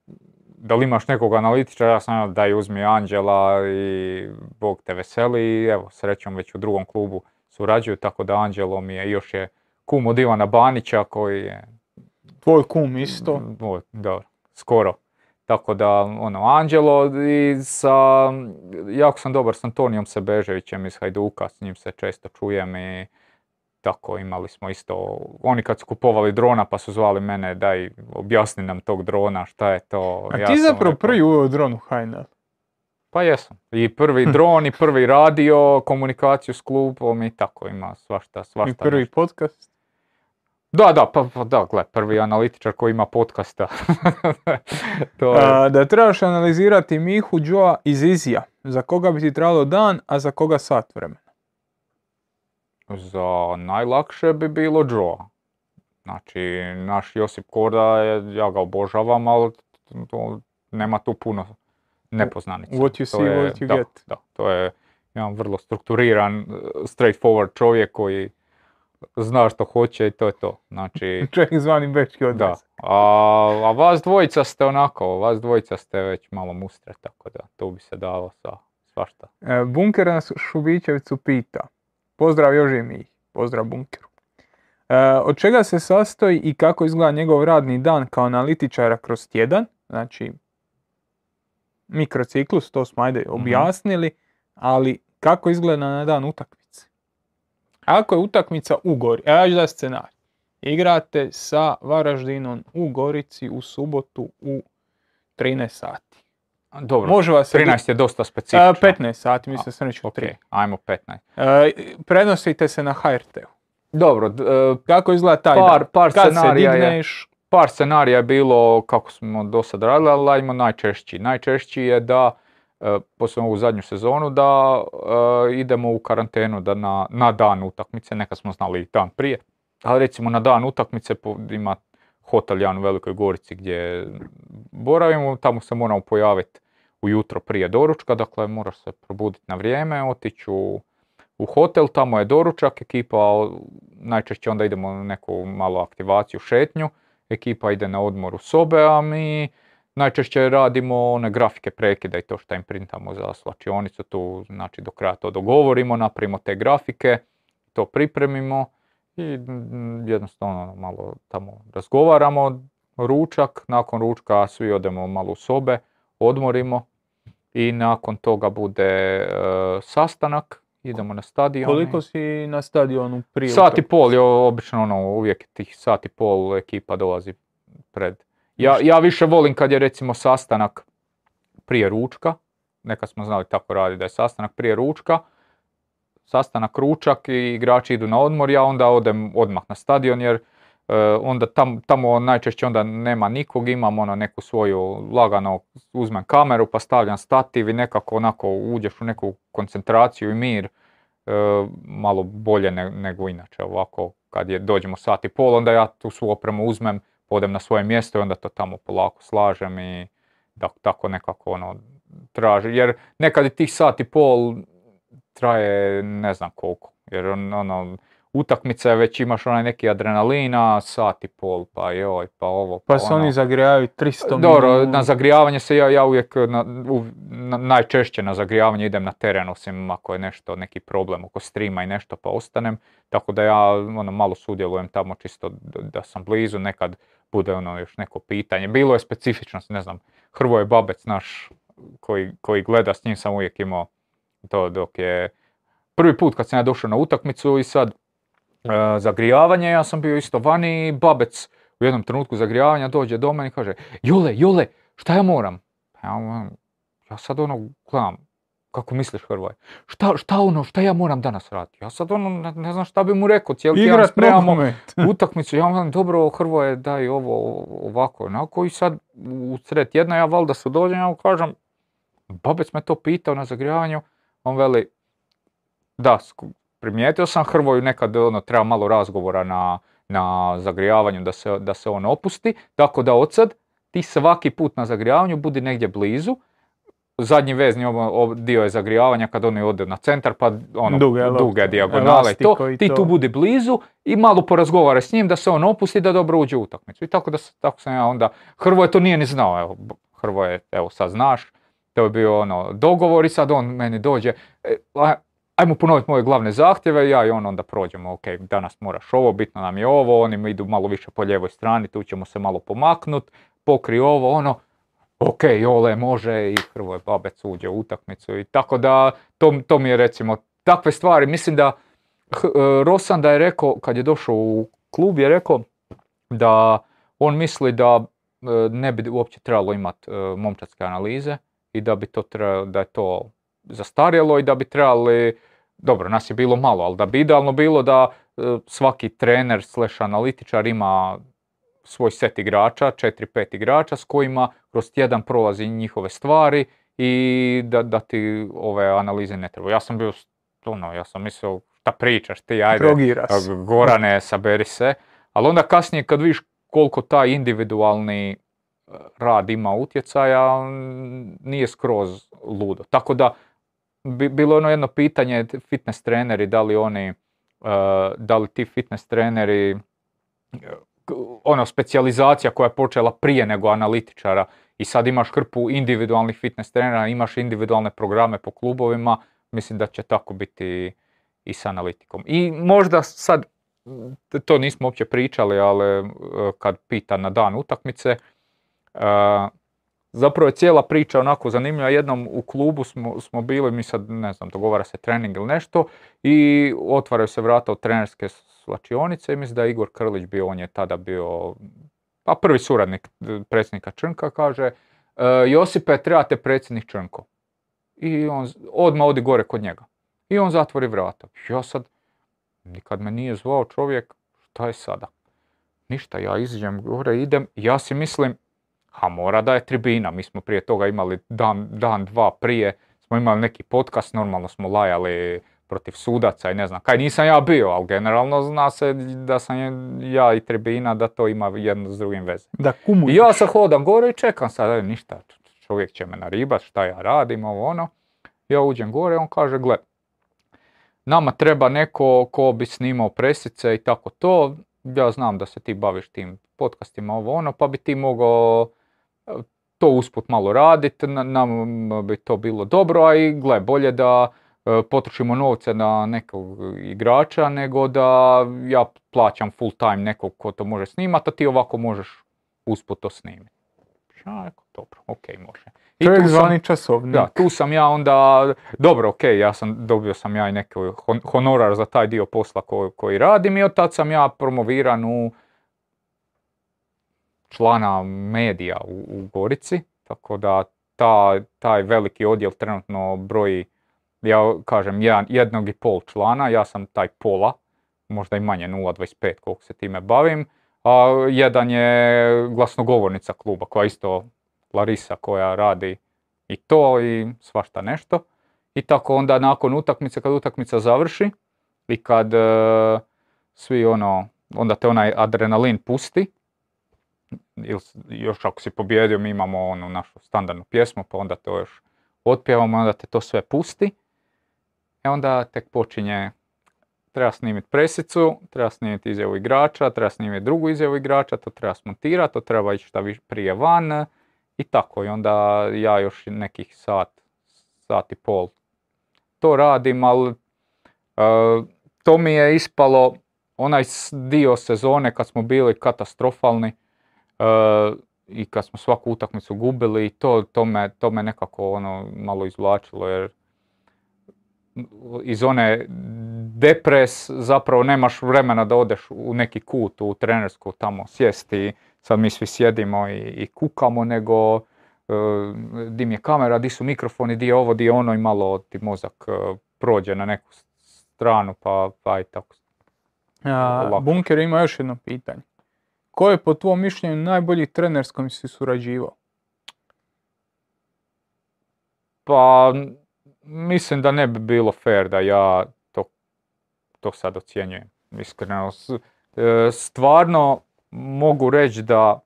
Da li imaš nekog analitičara, ja sam rekao daj uzmi Anđela i Bog te veseli i evo, srećom već u drugom klubu surađuju, tako da Anđelo mi je, još je kum od Ivana Banića koji je Tvoj kum isto. o, dobro, skoro. Tako da, ono, Anđelo i sa, jako sam dobar s Antonijom Sebeževićem iz Hajduka, s njim se često čujem i tako imali smo isto, oni kad su kupovali drona pa su zvali mene daj objasni nam tog drona šta je to. A Ja ti zapravo rekao, prvi uveo dron u HNL. Pa jesam. I prvi dron i prvi radio, komunikaciju s klubom i tako ima svašta, svašta. I prvi nešto. podcast. Da, da, pa, pa da, gle, prvi analitičar koji ima podcasta. to je, A, da trebaš analizirati Mihu Joa iz Izija. Za koga bi ti trebalo dan, a za koga sat vremena. za najlakše bi bilo Joe. Znači, naš Josip Korda, je, ja ga obožavam, ali to, nema tu puno nepoznanica. What you To see, je- what you da, get. Da, to je jedan vrlo strukturiran, straightforward čovjek koji zna što hoće i to je to. Znači, Čovjek zvani Bečki da. odnos. A, a vas dvojica ste onako, vas dvojica ste već malo mustre, tako da tu bi se dalo sa svašta. E, Bunker nas Šubićevcu pita. Pozdrav Joži Mih. Pozdrav Bunkeru. E, od čega se sastoji i kako izgleda njegov radni dan kao analitičara kroz tjedan? Znači, mikrociklus, to smo ajde objasnili, ali kako izgleda na dan utakmice? Ako je utakmica u Gori, evo ja ću da scenarij. Igrate sa Varaždinom u Gorici u subotu u 13 sati. Dobro, Može vas se... 13 je dosta E, specifično. 15 sati, mislim sam reći Ok, 3. ajmo 15. E, prenosite se na HRT-u. Dobro, d- e, Kako izgleda taj par, dan? par, Kad se scenarija je, digneš, par scenarija je bilo kako smo do sad radili, ali ajmo najčešći. Najčešći je da, e, poslije ovu zadnju sezonu, da e, idemo u karantenu da na, na dan utakmice, nekad smo znali i dan prije, ali recimo na dan utakmice po- ima hotel jedan u Velikoj Gorici gdje boravimo, tamo se moramo pojaviti ujutro prije doručka, dakle moraš se probuditi na vrijeme, otići u, u hotel, tamo je doručak, ekipa najčešće onda idemo na neku malu aktivaciju, šetnju, ekipa ide na odmor u sobe, a mi najčešće radimo one grafike prekida i to što im printamo za slačionicu, tu znači do kraja to dogovorimo, napravimo te grafike, to pripremimo i mm, jednostavno ono, malo tamo razgovaramo, ručak, nakon ručka svi odemo malo u sobe, odmorimo i nakon toga bude e, sastanak, idemo na stadion. koliko si na stadionu prije Sat i pol je obično ono, uvijek tih sat i pol ekipa dolazi pred. Ja, ja više volim kad je recimo sastanak prije ručka, nekad smo znali tako raditi da je sastanak prije ručka, sastanak ručak i igrači idu na odmor, ja onda odem odmah na stadion jer e, onda tam, tamo najčešće onda nema nikog, imam ono neku svoju lagano, uzmem kameru pa stavljam stativ i nekako onako uđeš u neku koncentraciju i mir e, malo bolje ne- nego inače. Ovako kad je dođemo sat i pol onda ja tu svu opremu uzmem, odem na svoje mjesto i onda to tamo polako slažem i tak- tako nekako ono traži, jer nekad i tih sat i pol traje ne znam koliko, jer on- ono, utakmice već imaš onaj neki adrenalina, sat i pol, pa joj, pa ovo, Pa se ono. oni zagrijavaju 300 Dobro, na zagrijavanje se ja, ja uvijek na, u- na- najčešće na zagrijavanje idem na teren, osim ako je nešto, neki problem oko streama i nešto pa ostanem. Tako da ja ono, malo sudjelujem tamo čisto da, da sam blizu, nekad bude ono još neko pitanje. Bilo je specifičnost, ne znam, Hrvoje Babec naš koji, koji gleda, s njim sam uvijek imao to dok je prvi put kad sam ja došao na utakmicu i sad e, zagrijavanje, ja sam bio isto vani i Babec u jednom trenutku zagrijavanja dođe do mene i kaže Jule, Jule, šta ja moram? Ja, ono, ja sad ono gledam, kako misliš Hrvoje? Šta, šta ono, šta ja moram danas raditi? Ja sad ono, ne, ne znam šta bi mu rekao, cijeli tjedan spremamo utakmicu, ja vam dobro Hrvoje daj ovo ovako, onako i sad u sred tjedna ja valjda se dođem, ja mu kažem, Babec me to pitao na zagrijavanju, on veli, da, primijetio sam Hrvoju nekad ono, treba malo razgovora na, na zagrijavanju da se, da se on opusti, tako da od sad ti svaki put na zagrijavanju budi negdje blizu, zadnji vezni dio je zagrijavanja kad oni ode na centar pa ono, Duge duge dijagonale to, ti to. tu budi blizu i malo porazgovaraj s njim da se on opusti da dobro uđe u utakmicu. I tako da s- tako sam ja onda, Hrvoje to nije ni znao, evo, Hrvoje, evo sad znaš, to je bio ono dogovor i sad on meni dođe, e, ajmo ponoviti moje glavne zahtjeve, ja i on onda prođemo, ok, danas moraš ovo, bitno nam je ovo, oni idu malo više po lijevoj strani, tu ćemo se malo pomaknut, pokri ovo, ono, ok, Jole može i Hrvoje Babec uđe u utakmicu i tako da to, to mi je recimo takve stvari, mislim da H- e, Rosanda je rekao, kad je došao u klub, je rekao da on misli da e, ne bi uopće trebalo imati momčadske analize i da bi to trebalo, da je to zastarjelo i da bi trebali, dobro, nas je bilo malo, ali da bi idealno bilo da e, svaki trener slash analitičar ima svoj set igrača, 4-5 igrača s kojima kroz tjedan prolazi njihove stvari i da, da ti ove analize ne trebaju. Ja sam bio, ono, ja sam mislio, šta pričaš ti, ajde, Drogira se. Gorane, saberi se. Ali onda kasnije kad vidiš koliko taj individualni e, rad ima utjecaja, nije skroz ludo. Tako da, bi, bilo je ono jedno pitanje, fitness treneri, da li oni, e, da li ti fitness treneri, ono, specijalizacija koja je počela prije nego analitičara i sad imaš hrpu individualnih fitness trenera, imaš individualne programe po klubovima, mislim da će tako biti i s analitikom. I možda sad, to nismo uopće pričali, ali e, kad pita na dan utakmice, e, zapravo je cijela priča onako zanimljiva. Jednom u klubu smo, smo bili, mi sad ne znam, dogovara se trening ili nešto i otvaraju se vrata od trenerske slačionice i mislim da je Igor Krlić bio, on je tada bio pa prvi suradnik predsjednika Črnka, kaže e, Josipe, trebate predsjednik Črnko. I on odmah odi gore kod njega. I on zatvori vrata. Ja sad, nikad me nije zvao čovjek, šta je sada? Ništa, ja izađem gore, idem, ja si mislim, a mora da je tribina, mi smo prije toga imali dan, dan, dva prije, smo imali neki podcast, normalno smo lajali protiv sudaca i ne znam kaj, nisam ja bio, ali generalno zna se da sam ja i tribina, da to ima jedno s drugim veze. Da kumuješ. I ja sad hodam gore i čekam sad, "E, ništa, čovjek će me naribat, šta ja radim, ovo ono. Ja uđem gore, on kaže, gle, nama treba neko ko bi snimao presice i tako to. Ja znam da se ti baviš tim podcastima, ovo ono, pa bi ti mogao e, to usput malo raditi, nam bi to bilo dobro, a i gle, bolje da potrošimo novce na nekog igrača, nego da ja plaćam full time nekog ko to može snimati, a ti ovako možeš usput to snimiti. Dobro, ok, može. I Čovjek tu sam- zvani časovnik. da, tu sam ja onda, dobro, ok, ja sam, dobio sam ja i neki hon- honorar za taj dio posla ko- koji radim i od tad sam ja promoviran u člana medija u, u Gorici, tako da ta, taj veliki odjel trenutno broji, ja kažem, jedan, jednog i pol člana, ja sam taj pola, možda i manje, 0,25 koliko se time bavim, a jedan je glasnogovornica kluba koja isto Larisa koja radi i to i svašta nešto. I tako onda nakon utakmice, kad utakmica završi i kad e, svi ono, onda te onaj adrenalin pusti, ili još ako si pobjedio mi imamo onu našu standardnu pjesmu pa onda to još otpjevamo, onda te to sve pusti. E onda tek počinje, treba snimiti presicu, treba snimiti izjavu igrača, treba snimiti drugu izjavu igrača, to treba smontirati, to treba ići šta prije van i tako. I onda ja još nekih sat, sat i pol to radim, ali e, to mi je ispalo onaj dio sezone kad smo bili katastrofalni e, i kad smo svaku utakmicu gubili i to, to, me, to me nekako ono malo izvlačilo jer iz one depres zapravo nemaš vremena da odeš u neki kut u trenersku tamo sjesti, sad mi svi sjedimo i, i kukamo, nego e, di mi je kamera, di su mikrofoni, di je ovo, di je ono i malo ti mozak e, prođe na neku stranu pa, pa i tako. A. Bunker ima još jedno pitanje. Ko je po tvom mišljenju najbolji trener s kojim si surađivao? Pa mislim da ne bi bilo fair da ja to, to sad ocjenjujem. Iskreno, e, stvarno mogu reći da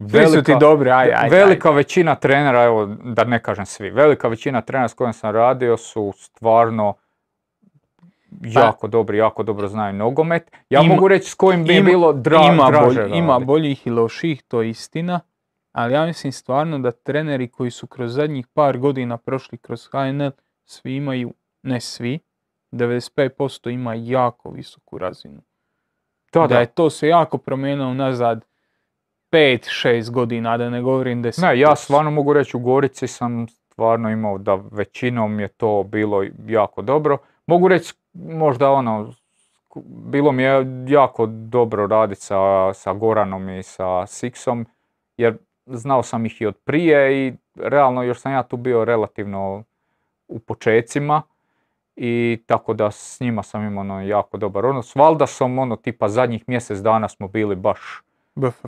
Svi su ti dobri, aj, aj, aj. velika većina trenera, evo da ne kažem svi, velika većina trenera s kojim sam radio su stvarno jako dobri, jako dobro znaju nogomet. Ja Pa- Ima- mogu reći s kojim bi ima- bilo dra, ima, draže bolj- ima boljih i loših, to je istina. Ali ja mislim stvarno da treneri koji su kroz zadnjih par godina prošli kroz HNL, svi imaju, ne svi, 95% ima jako visoku razinu. Da, da da. je to se jako promijenilo nazad 5-6 godina, da ne govorim 10. Ne, ja stvarno mogu reći u Gorici sam stvarno imao da većinom je to bilo jako dobro. Mogu reći možda ono, bilo mi je jako dobro raditi sa, sa Goranom i sa Siksom, jer znao sam ih i od prije i realno još sam ja tu bio relativno u počecima i tako da s njima sam imao ono jako dobar odnos. S Valdasom, ono tipa zadnjih mjesec dana smo bili baš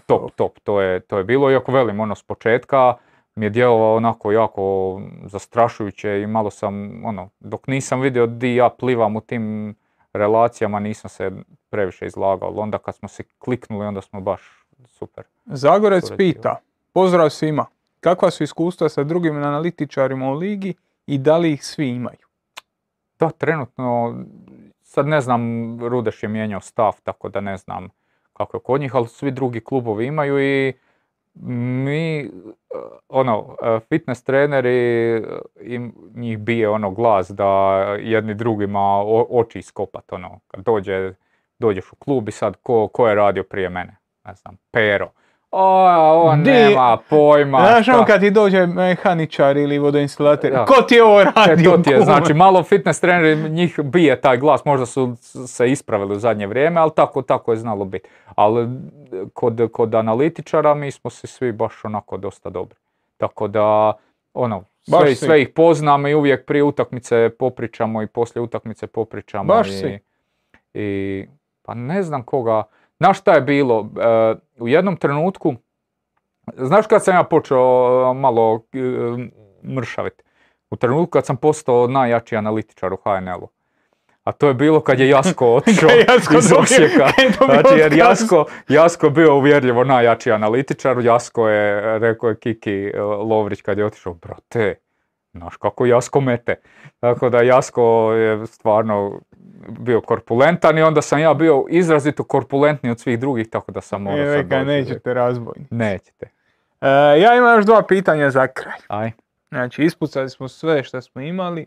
top, top, to je, to je bilo, iako velim, ono, s početka mi je djelovao onako jako zastrašujuće i malo sam, ono, dok nisam vidio di ja plivam u tim relacijama, nisam se previše izlagao, ali onda kad smo se kliknuli, onda smo baš super. Zagorec pita, pozdrav svima, kakva su iskustva sa drugim analitičarima u ligi i da li ih svi imaju? Da, trenutno, sad ne znam, Rudeš je mijenjao stav, tako da ne znam kako je kod njih, ali svi drugi klubovi imaju i mi, ono, fitness treneri, im, njih bije ono glas da jedni drugima o- oči iskopat, ono, kad dođe, dođeš u klub i sad ko, ko je radio prije mene, ne znam, Pero. O, on Di- nema pojma. Znaš ono šta- kad ti dođe mehaničar ili vodoinstalater, Da. ko ti je ovo E, radio? to ti je, znači malo fitness treneri, njih bije taj glas, možda su se ispravili u zadnje vrijeme, ali tako, tako je znalo biti. Ali kod, kod analitičara mi smo se svi baš onako dosta dobri. Tako da, ono, Baš sve, sve ih poznam i uvijek prije utakmice popričamo i poslije utakmice popričamo. Baš i, svi. I, pa ne znam koga, znaš šta je bilo, e, u jednom trenutku, znaš kad sam ja počeo e, malo e, mršaviti? U trenutku kad sam postao najjači analitičar u HNL-u. A to je bilo kad je Jasko otišao iz Osijeka. Znači, jer. Jasko, Jasko bio uvjerljivo najjači analitičar. Jasko je, rekao je Kiki Lovrić kad je otišao, brate, znaš kako Jasko mete. Tako da Jasko je stvarno bio korpulentan i onda sam ja bio izrazito korpulentniji od svih drugih, tako da sam morao sad doći. nećete razbojni. Nećete. E, ja imam još dva pitanja za kraj. Aj. Znači, ispucali smo sve što smo imali.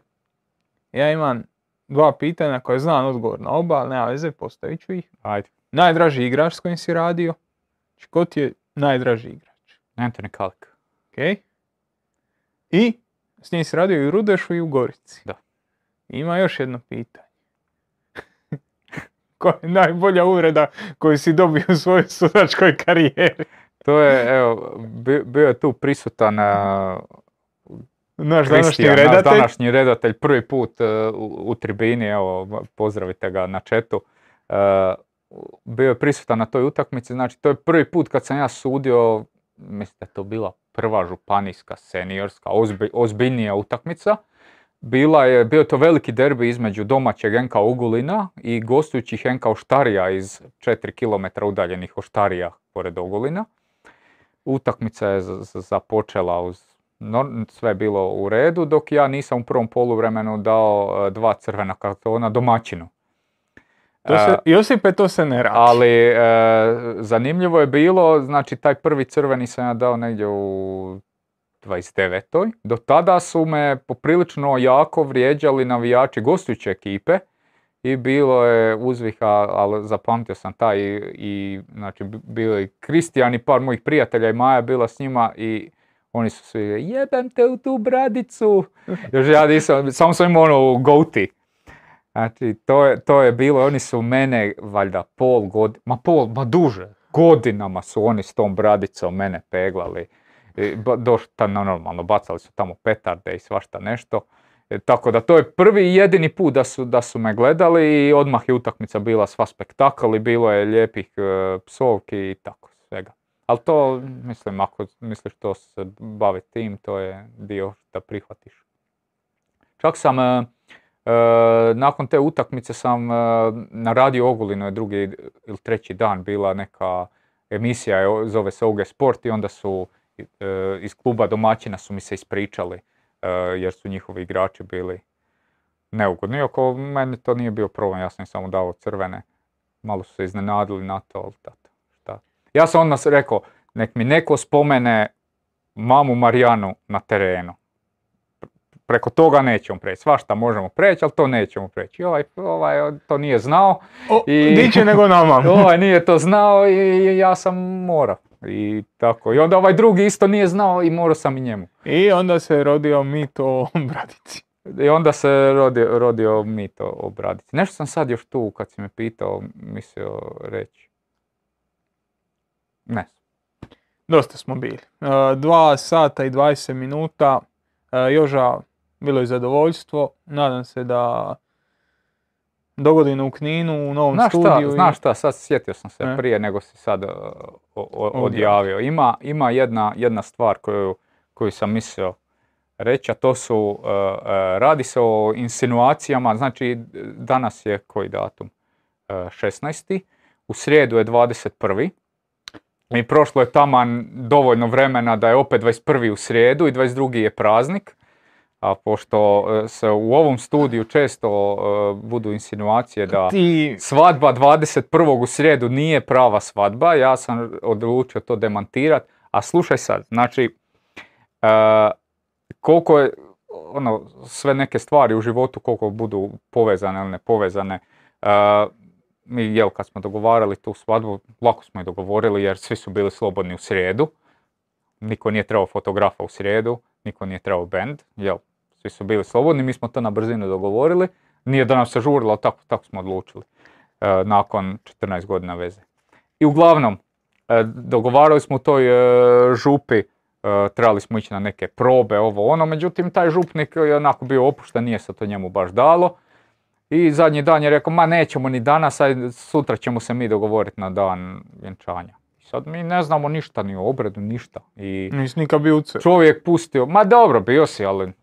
Ja imam dva pitanja koje znam odgovor na oba, ali nema veze, postavit ću ih. Ajde. Najdraži igrač s kojim si radio? Znači, ko ti je najdraži igrač? Anthony Kalik. Ok? I s njim si radio i u Rudešu i u Gorici. Da. Ima još jedno pitanje. Koja je najbolja uvreda koju si dobio u svojoj sudačkoj karijeri? To je, evo, bi- bio je tu prisutan Naš današnji Kristijan, naš redatelj. današnji redatelj, prvi put uh, u, u tribini, evo, pozdravite ga na četu. Uh, bio je prisutan na toj utakmici, znači to je prvi put kad sam ja sudio, mislim da je to bila prva županijska seniorska, ozbi- ozbiljnija utakmica. Bila je, bio to veliki derbi između domaćeg NK Ogulina i gostujućih NK Oštarija iz 4 km udaljenih Oštarija pored Ogulina. Utakmica je započela uz nor- sve bilo u redu, dok ja nisam u prvom poluvremenu dao e, dva crvena kartona domaćinu. To se, Josipe, to se ne radi. ali e, zanimljivo je bilo, znači taj prvi crveni sam ja dao negdje u 29. Do tada su me poprilično jako vrijeđali navijači gostujuće ekipe i bilo je uzviha, ali zapamtio sam taj i, i znači bi- bio je Kristijan i par mojih prijatelja i Maja bila s njima i oni su svi jebem te u tu bradicu. Još ja nisam, samo sam imao ono gouti. Znači, to je, to je bilo, oni su mene, valjda, pol godina, ma pol, ma duže, godinama su oni s tom bradicom mene peglali. Dosta normalno, bacali su tamo petarde i svašta nešto. E, tako da to je prvi i jedini put da su, da su me gledali i odmah je utakmica bila sva spektakl i bilo je lijepih e, psovki i tako svega. Ali to, mislim, ako misliš to se bavi tim, to je dio da prihvatiš. Čak sam, e, nakon te utakmice sam e, na Radio Ogulinu je drugi ili treći dan bila neka emisija, je- zove se OG Sport i onda su e, iz kluba domaćina su mi se ispričali e, jer su njihovi igrači bili neugodni. Iako meni to nije bio problem, ja sam samo dao crvene. Malo su se iznenadili na to, ali šta. Ja sam odmah rekao, nek mi neko spomene mamu Marijanu na terenu. Preko toga nećemo preći. Svašta možemo preći, ali to nećemo preći. I Ovaj, ovaj to nije znao. O, i- nego nama. Ovaj nije to znao i ja sam morao. I tako. I onda ovaj drugi isto nije znao i morao sam i njemu. I onda se rodio mit o bradici. I onda se rodio, rodio mit o, o bradici. Nešto sam sad još tu, kad si me pitao, mislio reći. Ne. Dosta smo bili. E, dva sata i 20 minuta. E, Joža, bilo je zadovoljstvo. Nadam se da dogodine u Kninu, u novom Znaš šta, studiju. i- znaš šta, sad sjetio sam se E. prije nego si sad uh, o- o- Odjavio. Ima, ima jedna, jedna stvar koju, koju sam mislio reći, a to su, uh, uh, radi se o insinuacijama, znači danas je koji datum? Uh, 16. U srijedu je 21. I prošlo je taman dovoljno vremena da je opet 21. u srijedu i 22. je praznik. A pošto uh, se u ovom studiju često uh, budu insinuacije da Ti, svadba 21. u srijedu nije prava svadba, ja sam odlučio to demantirati, a slušaj sad, znači, e, koliko je, ono, sve neke stvari u životu, koliko budu povezane ili ne povezane, e, mi, jel, kad smo dogovarali tu svadbu, lako smo je dogovorili jer svi su bili slobodni u srijedu, niko nije trebao fotografa u srijedu, niko nije trebao band, jel, svi su bili slobodni, mi smo to na brzinu dogovorili, nije da nam se žurilo, ali tako, tako smo odlučili e, nakon 14 godina veze. I uglavnom, e, dogovarali smo u toj e, župi, e, trebali smo ići na neke probe, ovo ono, međutim taj župnik je onako bio opušten, nije se to njemu baš dalo. I zadnji dan je rekao, ma nećemo ni danas, aj sutra ćemo se mi dogovoriti na dan vjenčanja. Sad mi ne znamo ništa, ni o obredu, ništa. I nisi nikad bio čovjek pustio, ma dobro, bio si, ali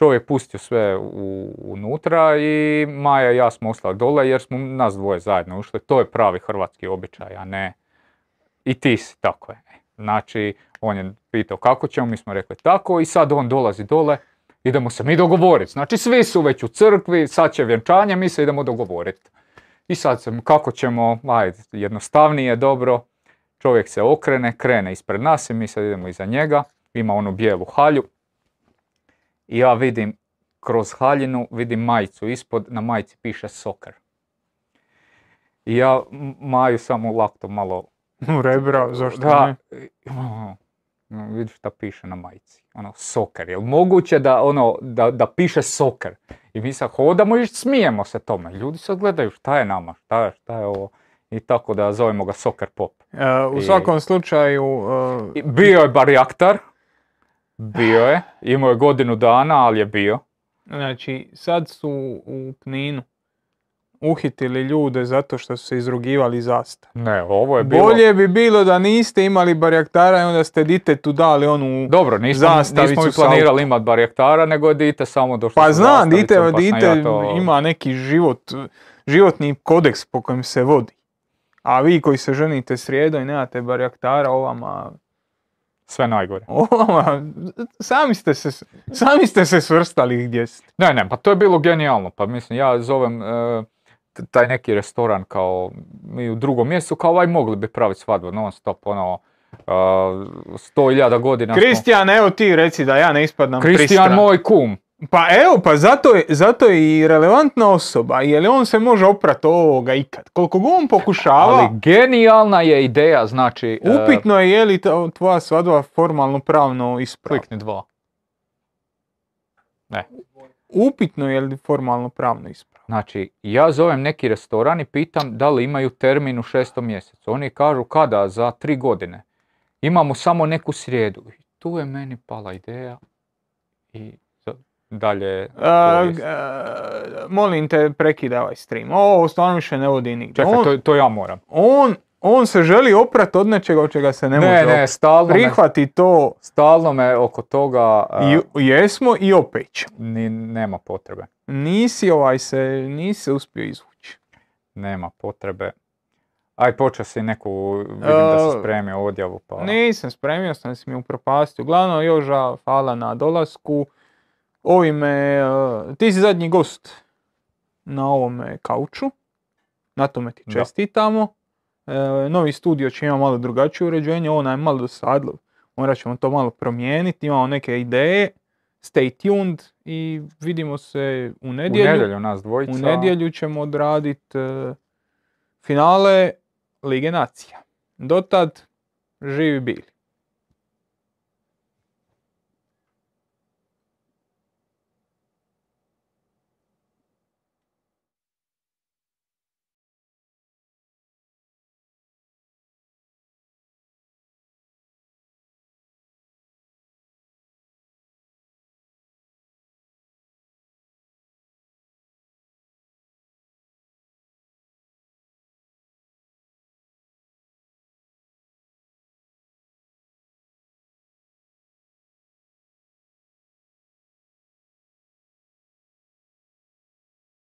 čovjek pustio sve u, unutra i Maja i ja smo ostali dole jer smo nas dvoje zajedno ušli. To je pravi hrvatski običaj, a ne i ti si, tako je. Znači, on je pitao kako ćemo, mi smo rekli tako i sad on dolazi dole, idemo se mi dogovoriti. Znači, svi su već u crkvi, sad će vjenčanje, mi se idemo dogovoriti. I sad se, kako ćemo, ajde, jednostavnije, dobro, čovjek se okrene, krene ispred nas i mi sad idemo iza njega, ima onu bijelu halju. I ja vidim kroz haljinu, vidim majicu ispod, na majici piše soccer. I ja Maju samo lakto malo U rebra, zašto da, ne? no, vidiš šta piše na majici. Ono, soker. Jel moguće da, ono, da, da piše soker? I mi sad hodamo i smijemo se tome. Ljudi sad gledaju šta je nama, šta je, šta je ovo. I tako da zovemo ga soker pop. E, u I- svakom slučaju, I Bio je barjaktar. Bio je. Imao je godinu dana, ali je bio. znači sad su u Kninu uhitili ljude zato što su se izrugivali zastav. Ne, ovo je bilo... Bolje bi bilo da niste imali barjaktara i onda ste ditetu dali onu... Dobro, nismo, zastavicu nismo planirali imati barjaktara, nego je dite samo došlo Pa znam, dite, pa dite ja to- ima neki život, životni kodeks po kojem se vodi. A vi koji se ženite srijedom i nemate barjaktara, ovama, Sve najgore. ovama, sami ste se, sami ste se svrstali gdje ste. Ne, ne, pa to je bilo genijalno. Pa mislim, ja zovem e, taj neki restoran kao mi u drugom mjestu, kao ovaj mogli bi praviti svadbu non stop, ono, sto hiljada godina. smo- Kristijan, evo ti reci da ja ne ispadam Kristijan moj kum. Pa evo, pa zato je, zato je i relevantna osoba, jer on se može oprat ovoga ikad. Koliko god on pokušava, Ali genijalna je ideja, znači... e, upitno je je li tvoja svadba formalno pravno ispravna. klikni dva. Ne. Upitno je li formalno pravno ispravna. Znači, ja zovem neki restoran i pitam da li imaju termin u šestom mjesecu. Oni kažu kada, za tri godine. Imamo samo neku srijedu. I tu je meni pala ideja i dalje... A, a, molim te, prekidaj ovaj stream. Ovo stvarno više ne vodi nigdje. Čekaj, On, to, to ja moram. on, on se želi oprat od nečega od čega se ne, Ne, može ne, oprat. stalno me, Prihvati to, stalno me oko toga a, i, jesmo i opet ni, nema potrebe. Nisi ovaj se, nisi uspio izvući. Nema potrebe. Aj, počeo si neku, vidim da si spremio odjavu, pa... Nisam spremio sam se mi upropastio. Uglavnom, Joža, hvala na dolasku. Ovime, e, ti si zadnji gost na ovome kauču. Na tome ti čestitamo. E, novi studio će imati malo drugačije uređenje, ovo nam je malo dosadilo. Morat ćemo to malo promijeniti, imamo neke ideje. Stay tuned i vidimo se u U nedjelju. nedjelju nas dvojica. U nedjelju ćemo odraditi e, finale Lige nacija. Dotad, živi bili.